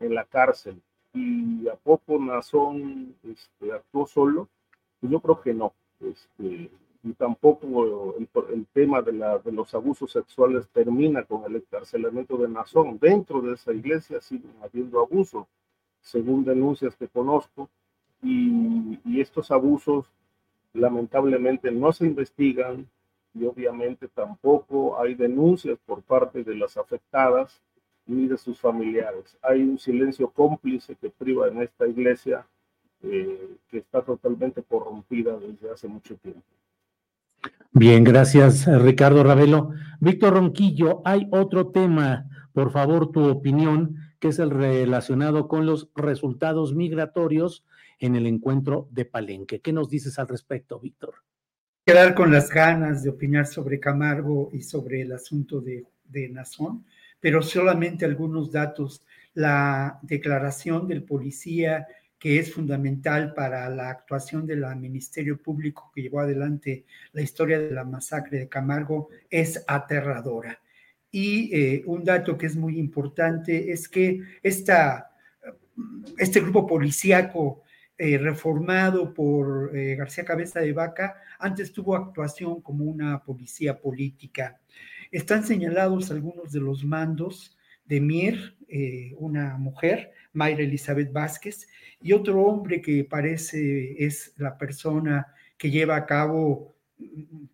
en la cárcel. Y a poco Nazón este, actuó solo, pues yo creo que no. Este, y tampoco el, tema de, la, de, los abusos sexuales termina con el encarcelamiento de Nazón. Dentro de esa iglesia siguen habiendo abusos, según denuncias que conozco, y, y estos abusos lamentablemente no se investigan y obviamente tampoco hay denuncias por parte de las afectadas ni de sus familiares. Hay un silencio cómplice que priva en esta iglesia eh, que está totalmente corrompida desde hace mucho tiempo. Bien, gracias Ricardo Ravelo. Víctor Ronquillo, hay otro tema, por favor, tu opinión, que es el relacionado con los resultados migratorios en el encuentro de Palenque. ¿Qué nos dices al respecto, Víctor? Quedar con las ganas de opinar sobre Camargo y sobre el asunto de, de Nazón, pero solamente algunos datos. La declaración del policía que es fundamental para la actuación del Ministerio Público que llevó adelante la historia de la masacre de Camargo, es aterradora. Y eh, un dato que es muy importante es que esta, este grupo policíaco eh, reformado por eh, García Cabeza de Vaca antes tuvo actuación como una policía política. Están señalados algunos de los mandos de Mier, una mujer, Mayra Elizabeth Vázquez, y otro hombre que parece es la persona que lleva a cabo,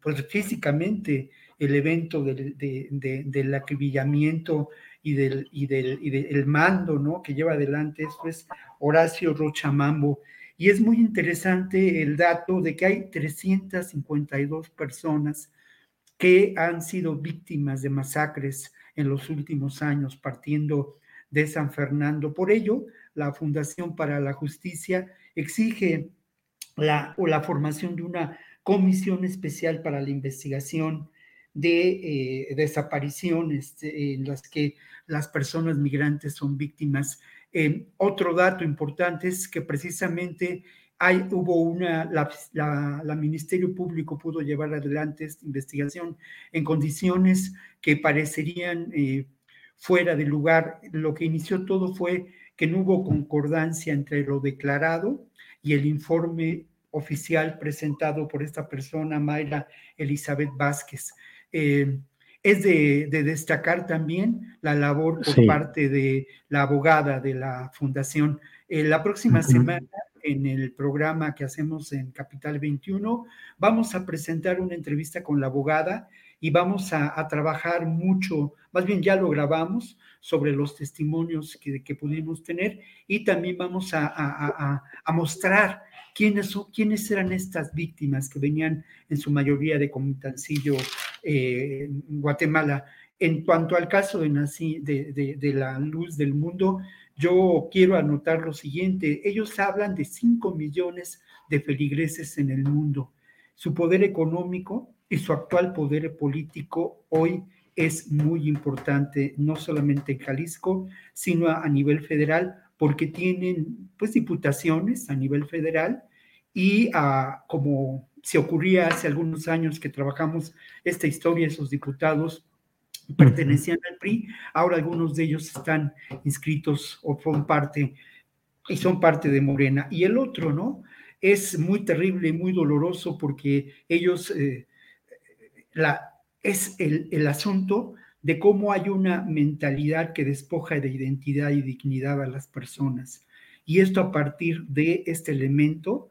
pues físicamente, el evento del, del acribillamiento y del, y del, y del mando, ¿no? Que lleva adelante esto es Horacio Rochamambo. Y es muy interesante el dato de que hay 352 personas que han sido víctimas de masacres en los últimos años, partiendo de San Fernando. Por ello, la Fundación para la Justicia exige la, o la formación de una comisión especial para la investigación de eh, desapariciones en las que las personas migrantes son víctimas. Eh, otro dato importante es que precisamente hay, hubo una, la, Ministerio Público pudo llevar adelante esta investigación en condiciones que parecerían eh, fuera de lugar. Lo que inició todo fue que no hubo concordancia entre lo declarado y el informe oficial presentado por esta persona, Mayra Elizabeth Vázquez. Eh, es de, destacar también la labor por parte de la abogada de la fundación. Eh, la próxima semana, en el programa que hacemos en Capital 21, vamos a presentar una entrevista con la abogada y vamos a, trabajar mucho, más bien ya lo grabamos, sobre los testimonios que, que pudimos tener y también vamos a, mostrar quiénes, son, quiénes eran estas víctimas que venían en su mayoría de Comitancillo, eh, Guatemala. En cuanto al caso de, de, de, la luz del mundo, yo quiero anotar lo siguiente. Ellos hablan de 5 millones de feligreses en el mundo. Su poder económico y su actual poder político hoy es muy importante, no solamente en Jalisco, sino a, nivel federal, porque tienen pues diputaciones a nivel federal y ah, como se ocurría hace algunos años que trabajamos esta historia, esos diputados pertenecían al PRI, ahora algunos de ellos están inscritos o son parte y son parte de Morena. Y el otro, ¿no? Es muy terrible, muy doloroso porque ellos eh, la, es el, el asunto de cómo hay una mentalidad que despoja de identidad y dignidad a las personas. Y esto a partir de este elemento,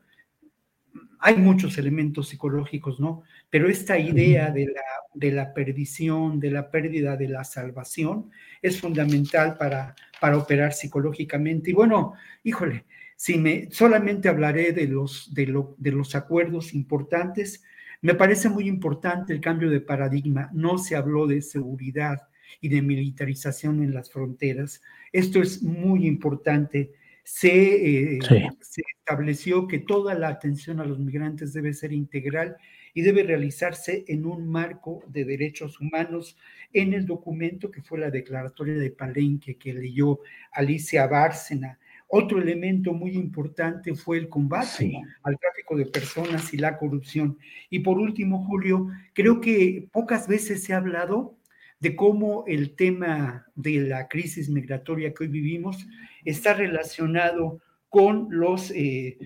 hay muchos elementos psicológicos, ¿no? Pero esta idea de la, de la perdición, de la pérdida de la salvación, es fundamental para, para operar psicológicamente. Y bueno, híjole, si me solamente hablaré de los, de, lo, de los acuerdos importantes, me parece muy importante el cambio de paradigma. No se habló de seguridad y de militarización en las fronteras. Esto es muy importante. Se, eh, se, estableció que toda la atención a los migrantes debe ser integral y debe realizarse en un marco de derechos humanos en el documento que fue la declaratoria de Palenque que leyó Alicia Bárcena otro elemento muy importante fue el combate al tráfico de personas y la corrupción. Y por último, Julio, creo que pocas veces se ha hablado de cómo el tema de la crisis migratoria que hoy vivimos está relacionado con los, eh,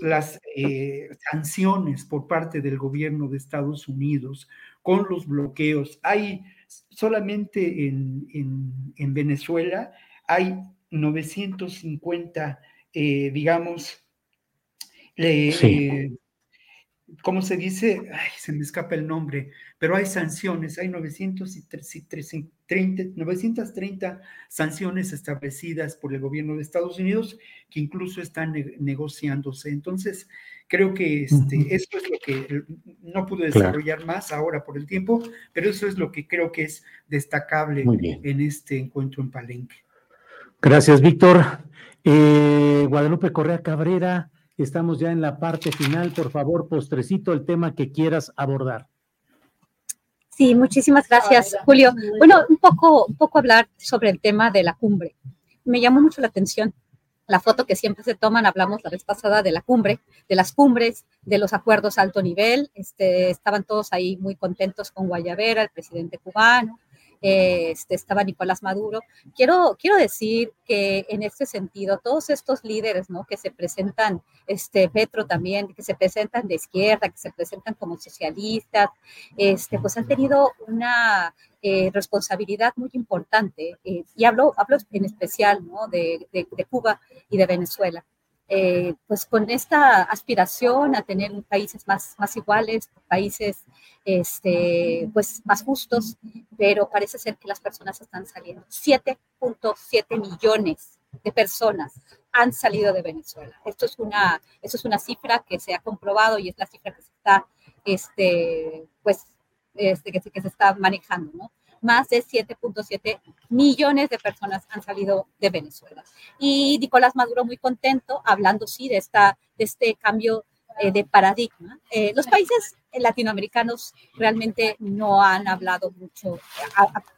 las eh, sanciones por parte del gobierno de Estados Unidos, con los bloqueos. Hay solamente en, en Venezuela, hay 950, eh, digamos, eh, ¿cómo se dice? Ay, se me escapa el nombre, pero hay sanciones, hay 930, 930 sanciones establecidas por el gobierno de Estados Unidos que incluso están negociándose. Entonces, creo que este, eso es lo que no pude desarrollar más ahora por el tiempo, pero eso es lo que creo que es destacable en este encuentro en Palenque. Gracias, Víctor. Eh, Guadalupe Correa Cabrera, estamos ya en la parte final. Por favor, postrecito el tema que quieras abordar. Sí, muchísimas gracias, Julio. Bueno, un poco, un poco hablar sobre el tema de la cumbre. Me llamó mucho la atención la foto que siempre se toman, hablamos la vez pasada de la cumbre, de las cumbres, de los acuerdos a alto nivel, este, estaban todos ahí muy contentos con Guayavera, el presidente cubano, este, estaba Nicolás Maduro. Quiero, quiero decir que en este sentido, todos estos líderes ¿no? que se presentan, este, Petro también, que se presentan de izquierda, que se presentan como socialistas, este, pues han tenido una eh, responsabilidad muy importante. Eh, y hablo, hablo en especial ¿no? de, de, de Cuba y de Venezuela. Eh, pues con esta aspiración a tener países más, más iguales, países este, pues más justos, pero parece ser que las personas están saliendo. 7.7 millones de personas han salido de Venezuela. Esto es una, esto es una cifra que se ha comprobado y es la cifra que se está, este, pues, este, que, que se está manejando, ¿no? Más de 7.7 millones de personas han salido de Venezuela. Y Nicolás Maduro muy contento, hablando sí de, esta, de este cambio eh, de paradigma. Eh, los países latinoamericanos realmente no han hablado mucho,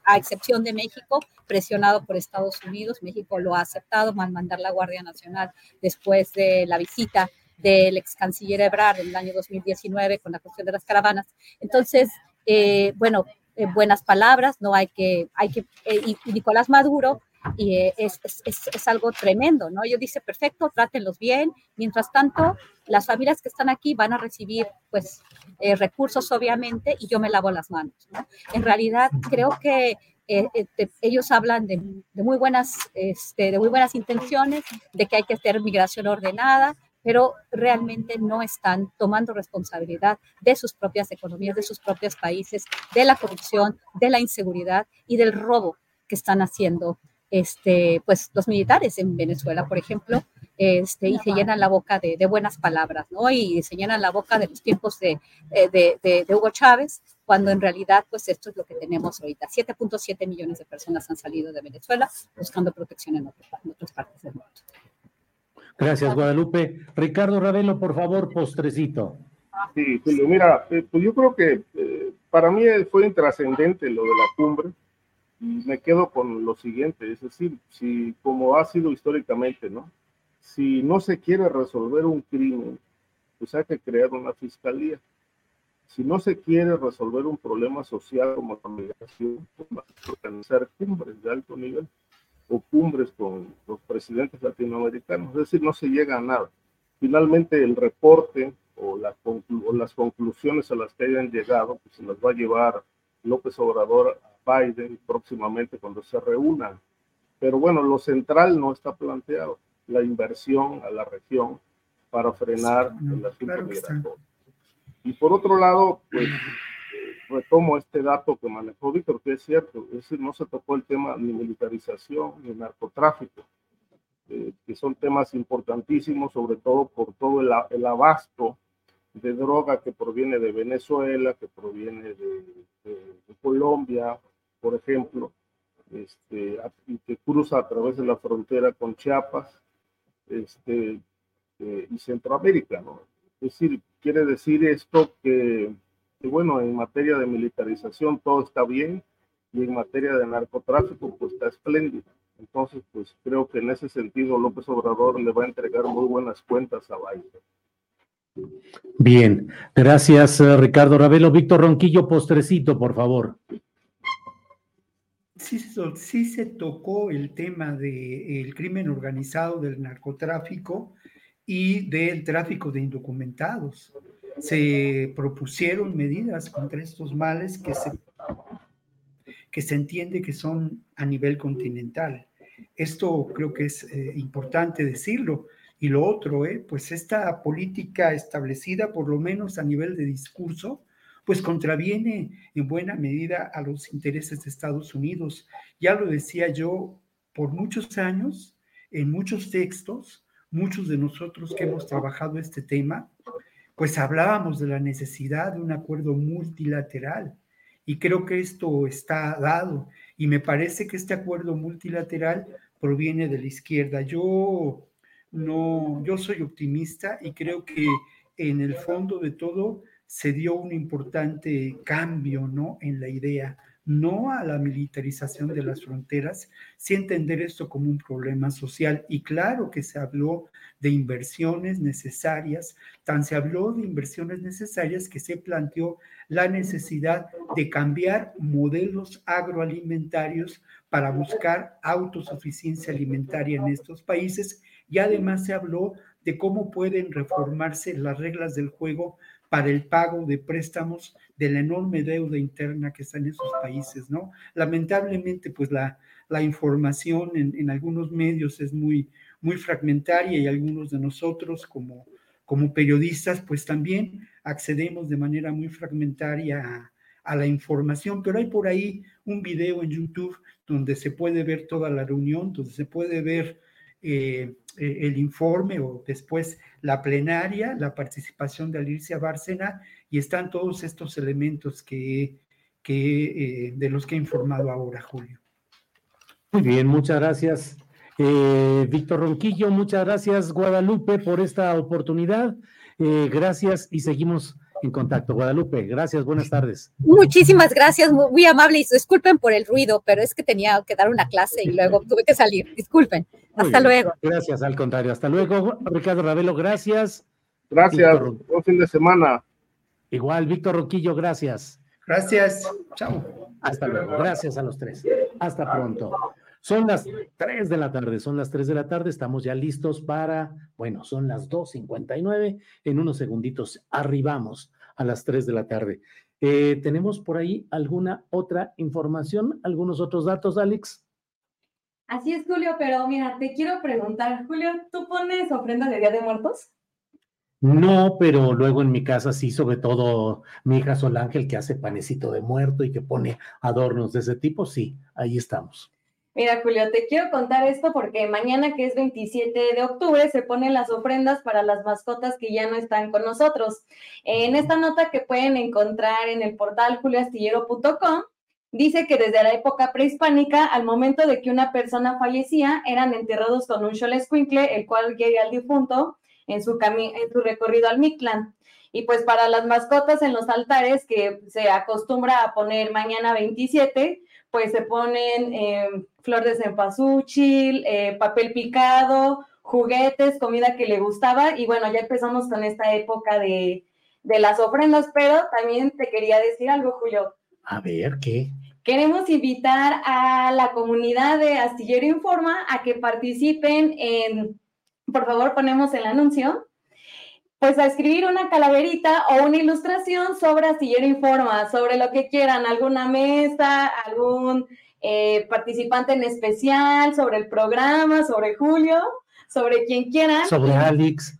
a, excepción de México, presionado por Estados Unidos. México lo ha aceptado, al mandar la Guardia Nacional después de la visita del ex canciller Ebrard en el año 2019 con la cuestión de las caravanas. Entonces, eh, bueno, eh, buenas palabras, no hay que, hay que, eh, y, Nicolás Maduro y eh, es, es, es, algo tremendo, ¿no? Yo dice, perfecto, trátenlos bien, mientras tanto, las familias que están aquí van a recibir, pues, recursos, obviamente, y yo me lavo las manos, ¿no? En realidad, creo que ellos hablan de, de, muy buenas, este, de muy buenas intenciones, de que hay que hacer migración ordenada, pero realmente no están tomando responsabilidad de sus propias economías, de sus propios países, de la corrupción, de la inseguridad y del robo que están haciendo este, pues, los militares en Venezuela, por ejemplo, este, y se llenan la boca de, buenas palabras, ¿no? Y se llenan la boca de los tiempos de, de, de, Hugo Chávez, cuando en realidad, pues esto es lo que tenemos ahorita. 7.7 millones de personas han salido de Venezuela buscando protección en, en otras partes del mundo. Gracias, Guadalupe. Ricardo Ravelo, por favor, postrecito. Sí, Julio, mira, eh, pues yo creo que eh, para mí fue intrascendente lo de la cumbre y me quedo con lo siguiente, es decir, si como ha sido históricamente, ¿no? Si no se quiere resolver un crimen, pues hay que crear una fiscalía. Si no se quiere resolver un problema social como la migración, pues organizar cumbres de alto nivel o cumbres con los presidentes latinoamericanos, es decir, no se llega a nada. Finalmente el reporte o, las conclusiones a las que hayan llegado, pues se las va a llevar López Obrador a Biden próximamente cuando se reúnan. Pero bueno, lo central no está planteado, la inversión a la región para frenar el asunto migratorio. Y por otro lado, pues retomo este dato que manejó Víctor, que es cierto, es decir, no se tocó el tema ni militarización ni narcotráfico, eh, que son temas importantísimos, sobre todo por todo el, el, abasto de droga que proviene de Venezuela, que proviene de, Colombia, por ejemplo, este, y que cruza a través de la frontera con Chiapas este, eh, y Centroamérica. ¿no? Es decir, quiere decir esto que bueno, en materia de militarización todo está bien y en materia de narcotráfico pues está espléndido. Entonces, pues creo que en ese sentido López Obrador le va a entregar muy buenas cuentas a Biden. Bien, gracias eh, Ricardo Ravelo. Víctor Ronquillo, postrecito, por favor. Sí, sí se tocó el tema del crimen organizado, del narcotráfico y del tráfico de indocumentados se propusieron medidas contra estos males que se, que se entiende que son a nivel continental. Esto creo que es eh, importante decirlo Y lo otro, ¿eh? pues esta política establecida, por lo menos a nivel de discurso, pues contraviene en buena medida a los intereses de Estados Unidos. Ya lo decía yo, por muchos años, en muchos textos, muchos de nosotros que hemos trabajado este tema, pues hablábamos de la necesidad de un acuerdo multilateral. Y creo que esto está dado. Y me parece que este acuerdo multilateral proviene de la izquierda. Yo no, yo soy optimista y creo que en el fondo de todo se dio un importante cambio, ¿no? En la idea no a la militarización de las fronteras, sí entender esto como un problema social. Y claro que se habló de inversiones necesarias, tan se habló de inversiones necesarias que se planteó la necesidad de cambiar modelos agroalimentarios para buscar autosuficiencia alimentaria en estos países y además se habló de cómo pueden reformarse las reglas del juego para el pago de préstamos de la enorme deuda interna que está en esos países, ¿no? Lamentablemente, pues la, la información en, algunos medios es muy, muy fragmentaria y algunos de nosotros como, como periodistas, pues también accedemos de manera muy fragmentaria a la información, pero hay por ahí un video en YouTube donde se puede ver toda la reunión, donde se puede ver eh, eh, el informe o después la plenaria, la participación de Alicia Bárcena y están todos estos elementos que, que eh, de los que he informado ahora, Julio. Muy bien, muchas gracias. Víctor Ronquillo, muchas gracias, Guadalupe, por esta oportunidad. Gracias y seguimos en contacto. Guadalupe, gracias, buenas tardes. Muchísimas gracias, muy, muy amable y disculpen por el ruido, pero es que tenía que dar una clase y luego tuve que salir. Disculpen. Hasta luego. Gracias, al contrario. Hasta luego, Ricardo Ravelo, gracias. Gracias, buen fin de semana. Igual, Víctor Roquillo, gracias. Gracias, chao. Hasta luego, gracias a los tres. Hasta pronto. Son las 3 de la tarde, son las 3 de la tarde, estamos ya listos para, bueno, son las 2.59, en unos segunditos arribamos a las 3 de la tarde. Eh, ¿Tenemos por ahí alguna otra información, algunos otros datos, Alex? Así es, Julio, pero mira, te quiero preguntar, Julio, ¿tú pones ofrenda de Día de Muertos? No, pero luego en mi casa sí, sobre todo mi hija Sol Ángel, que hace panecito de muerto y que pone adornos de ese tipo, sí, ahí estamos. Mira, Julio, te quiero contar esto porque mañana, que es 27 de octubre, se ponen las ofrendas para las mascotas que ya no están con nosotros. En esta nota que pueden encontrar en el portal julioastillero.com, dice que desde la época prehispánica, al momento de que una persona fallecía, eran enterrados con un xolescuincle, el cual guía al difunto en su, en su recorrido al Mictlán. Y pues para las mascotas en los altares, que se acostumbra a poner mañana 27, pues se ponen eh, flor de cempasúchil, eh, papel picado, juguetes, comida que le gustaba. Y bueno, ya empezamos con esta época de, de las ofrendas, pero también te quería decir algo, Julio. A ver, ¿qué? Queremos invitar a la comunidad de Astillero Informa a que participen en, por favor, ponemos el anuncio, pues a escribir una calaverita o una ilustración sobre Astillero Informa, sobre lo que quieran, alguna mesa, algún eh, participante en especial, sobre el programa, sobre Julio, sobre quien quieran. Sobre Alex.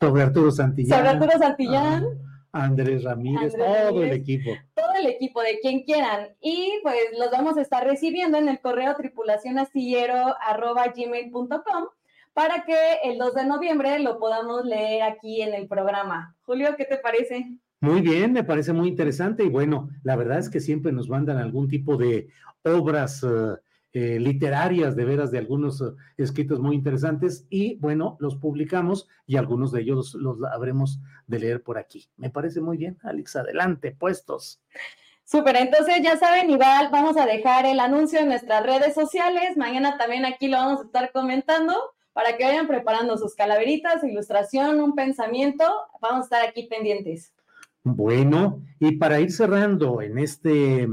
sobre Arturo Santillán. Sobre Arturo Santillán. Andrés Ramírez, todo el equipo. Todo el equipo de quien quieran. Y pues los vamos a estar recibiendo en el correo tripulacionastillero.gmail.com para que el 2 de noviembre lo podamos leer aquí en el programa. Julio, ¿qué te parece? Muy bien, me parece muy interesante y bueno, la verdad es que siempre nos mandan algún tipo de obras uh, eh, literarias, de veras, de algunos uh, escritos muy interesantes y bueno, los publicamos y algunos de ellos los, los habremos de leer por aquí. Me parece muy bien, Alex, adelante, puestos. Súper, entonces ya saben, igual vamos a dejar el anuncio en nuestras redes sociales. Mañana también aquí lo vamos a estar comentando para que vayan preparando sus calaveritas, ilustración, un pensamiento. Vamos a estar aquí pendientes. Bueno, y para ir cerrando en este,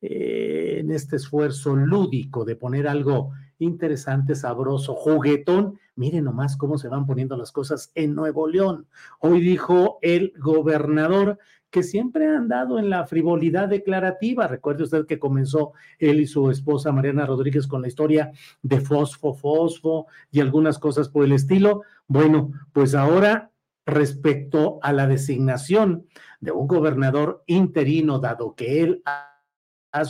eh, en este esfuerzo lúdico de poner algo interesante, sabroso, juguetón. Miren nomás cómo se van poniendo las cosas en Nuevo León. Hoy dijo el gobernador que siempre ha andado en la frivolidad declarativa. Recuerde usted que comenzó él y su esposa Mariana Rodríguez con la historia de Fosfo, Fosfo y algunas cosas por el estilo. Bueno, pues ahora respecto a la designación de un gobernador interino, dado que él ha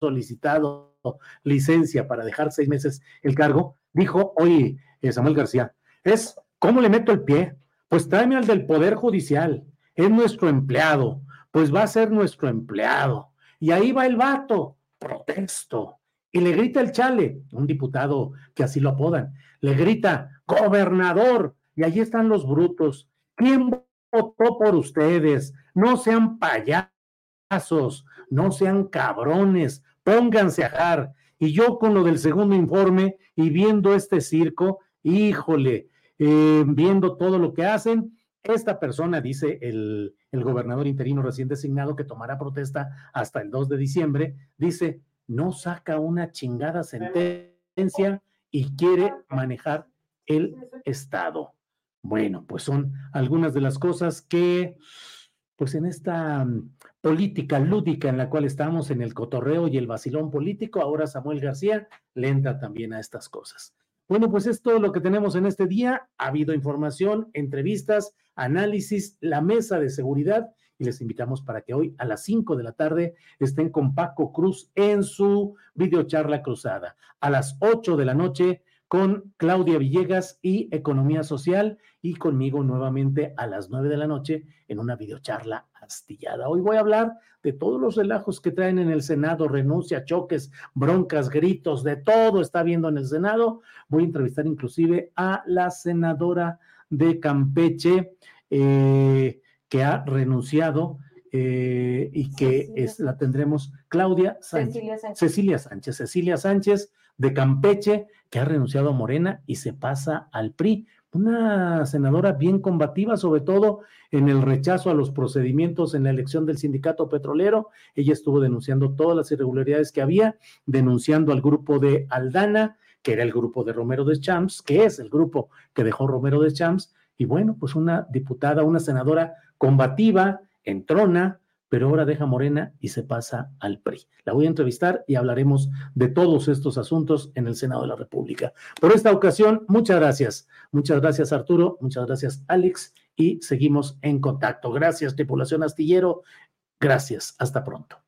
solicitado licencia para dejar seis meses el cargo, dijo, oye, eh, Samuel García, es, ¿cómo le meto el pie? Pues tráeme al del Poder Judicial, es nuestro empleado, pues va a ser nuestro empleado. Y ahí va el vato, protesto. Y le grita el chale, un diputado que así lo apodan, le grita, gobernador, y allí están los brutos. ¿Quién votó por ustedes? No sean payasos, no sean cabrones, pónganse a jar. Y yo con lo del segundo informe y viendo este circo, híjole, eh, viendo todo lo que hacen, esta persona, dice el, el gobernador interino recién designado que tomará protesta hasta el 2 de diciembre, dice, no saca una chingada sentencia y quiere manejar el Estado. Bueno, pues son algunas de las cosas que pues en esta mm, política lúdica en la cual estamos, en el cotorreo y el vacilón político, ahora Samuel García le entra también a estas cosas. Bueno, pues es todo lo que tenemos en este día. Ha habido información, entrevistas, análisis, la mesa de seguridad y les invitamos para que hoy a las 5 de la tarde estén con Paco Cruz en su videocharla cruzada. A las 8 de la noche con Claudia Villegas y Economía Social y conmigo nuevamente a las nueve de la noche en una videocharla astillada. Hoy voy a hablar de todos los relajos que traen en el Senado, renuncia, choques, broncas, gritos, de todo está viendo en el Senado. Voy a entrevistar inclusive a la senadora de Campeche eh, que ha renunciado. Eh, y que es, la tendremos Claudia Sánchez. Cecilia Sánchez. Cecilia Sánchez de Campeche, que ha renunciado a Morena y se pasa al PRI. Una senadora bien combativa, sobre todo en el rechazo a los procedimientos en la elección del sindicato petrolero. Ella estuvo denunciando todas las irregularidades que había, denunciando al grupo de Aldana, que era el grupo de Romero de Champs, que es el grupo que dejó Romero de Champs. Y bueno, pues una diputada, una senadora combativa, entrona, pero ahora deja Morena y se pasa al PRI. La voy a entrevistar y hablaremos de todos estos asuntos en el Senado de la República. Por esta ocasión, muchas gracias. Muchas gracias Arturo, muchas gracias Alex y seguimos en contacto. Gracias tripulación astillero. Gracias. Hasta pronto.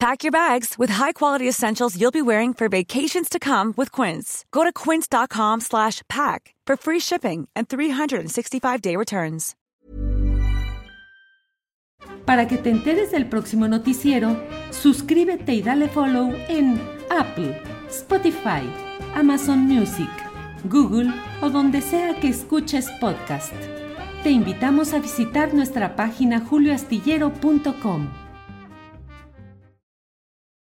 Pack your bags with high-quality essentials you'll be wearing for vacations to come with Quince. Go to quince.com slash pack for free shipping and 365-day returns. Para que te enteres del próximo noticiero, suscríbete y dale follow en Apple, Spotify, Amazon Music, Google o donde sea que escuches podcast. Te invitamos a visitar nuestra página julioastillero.com.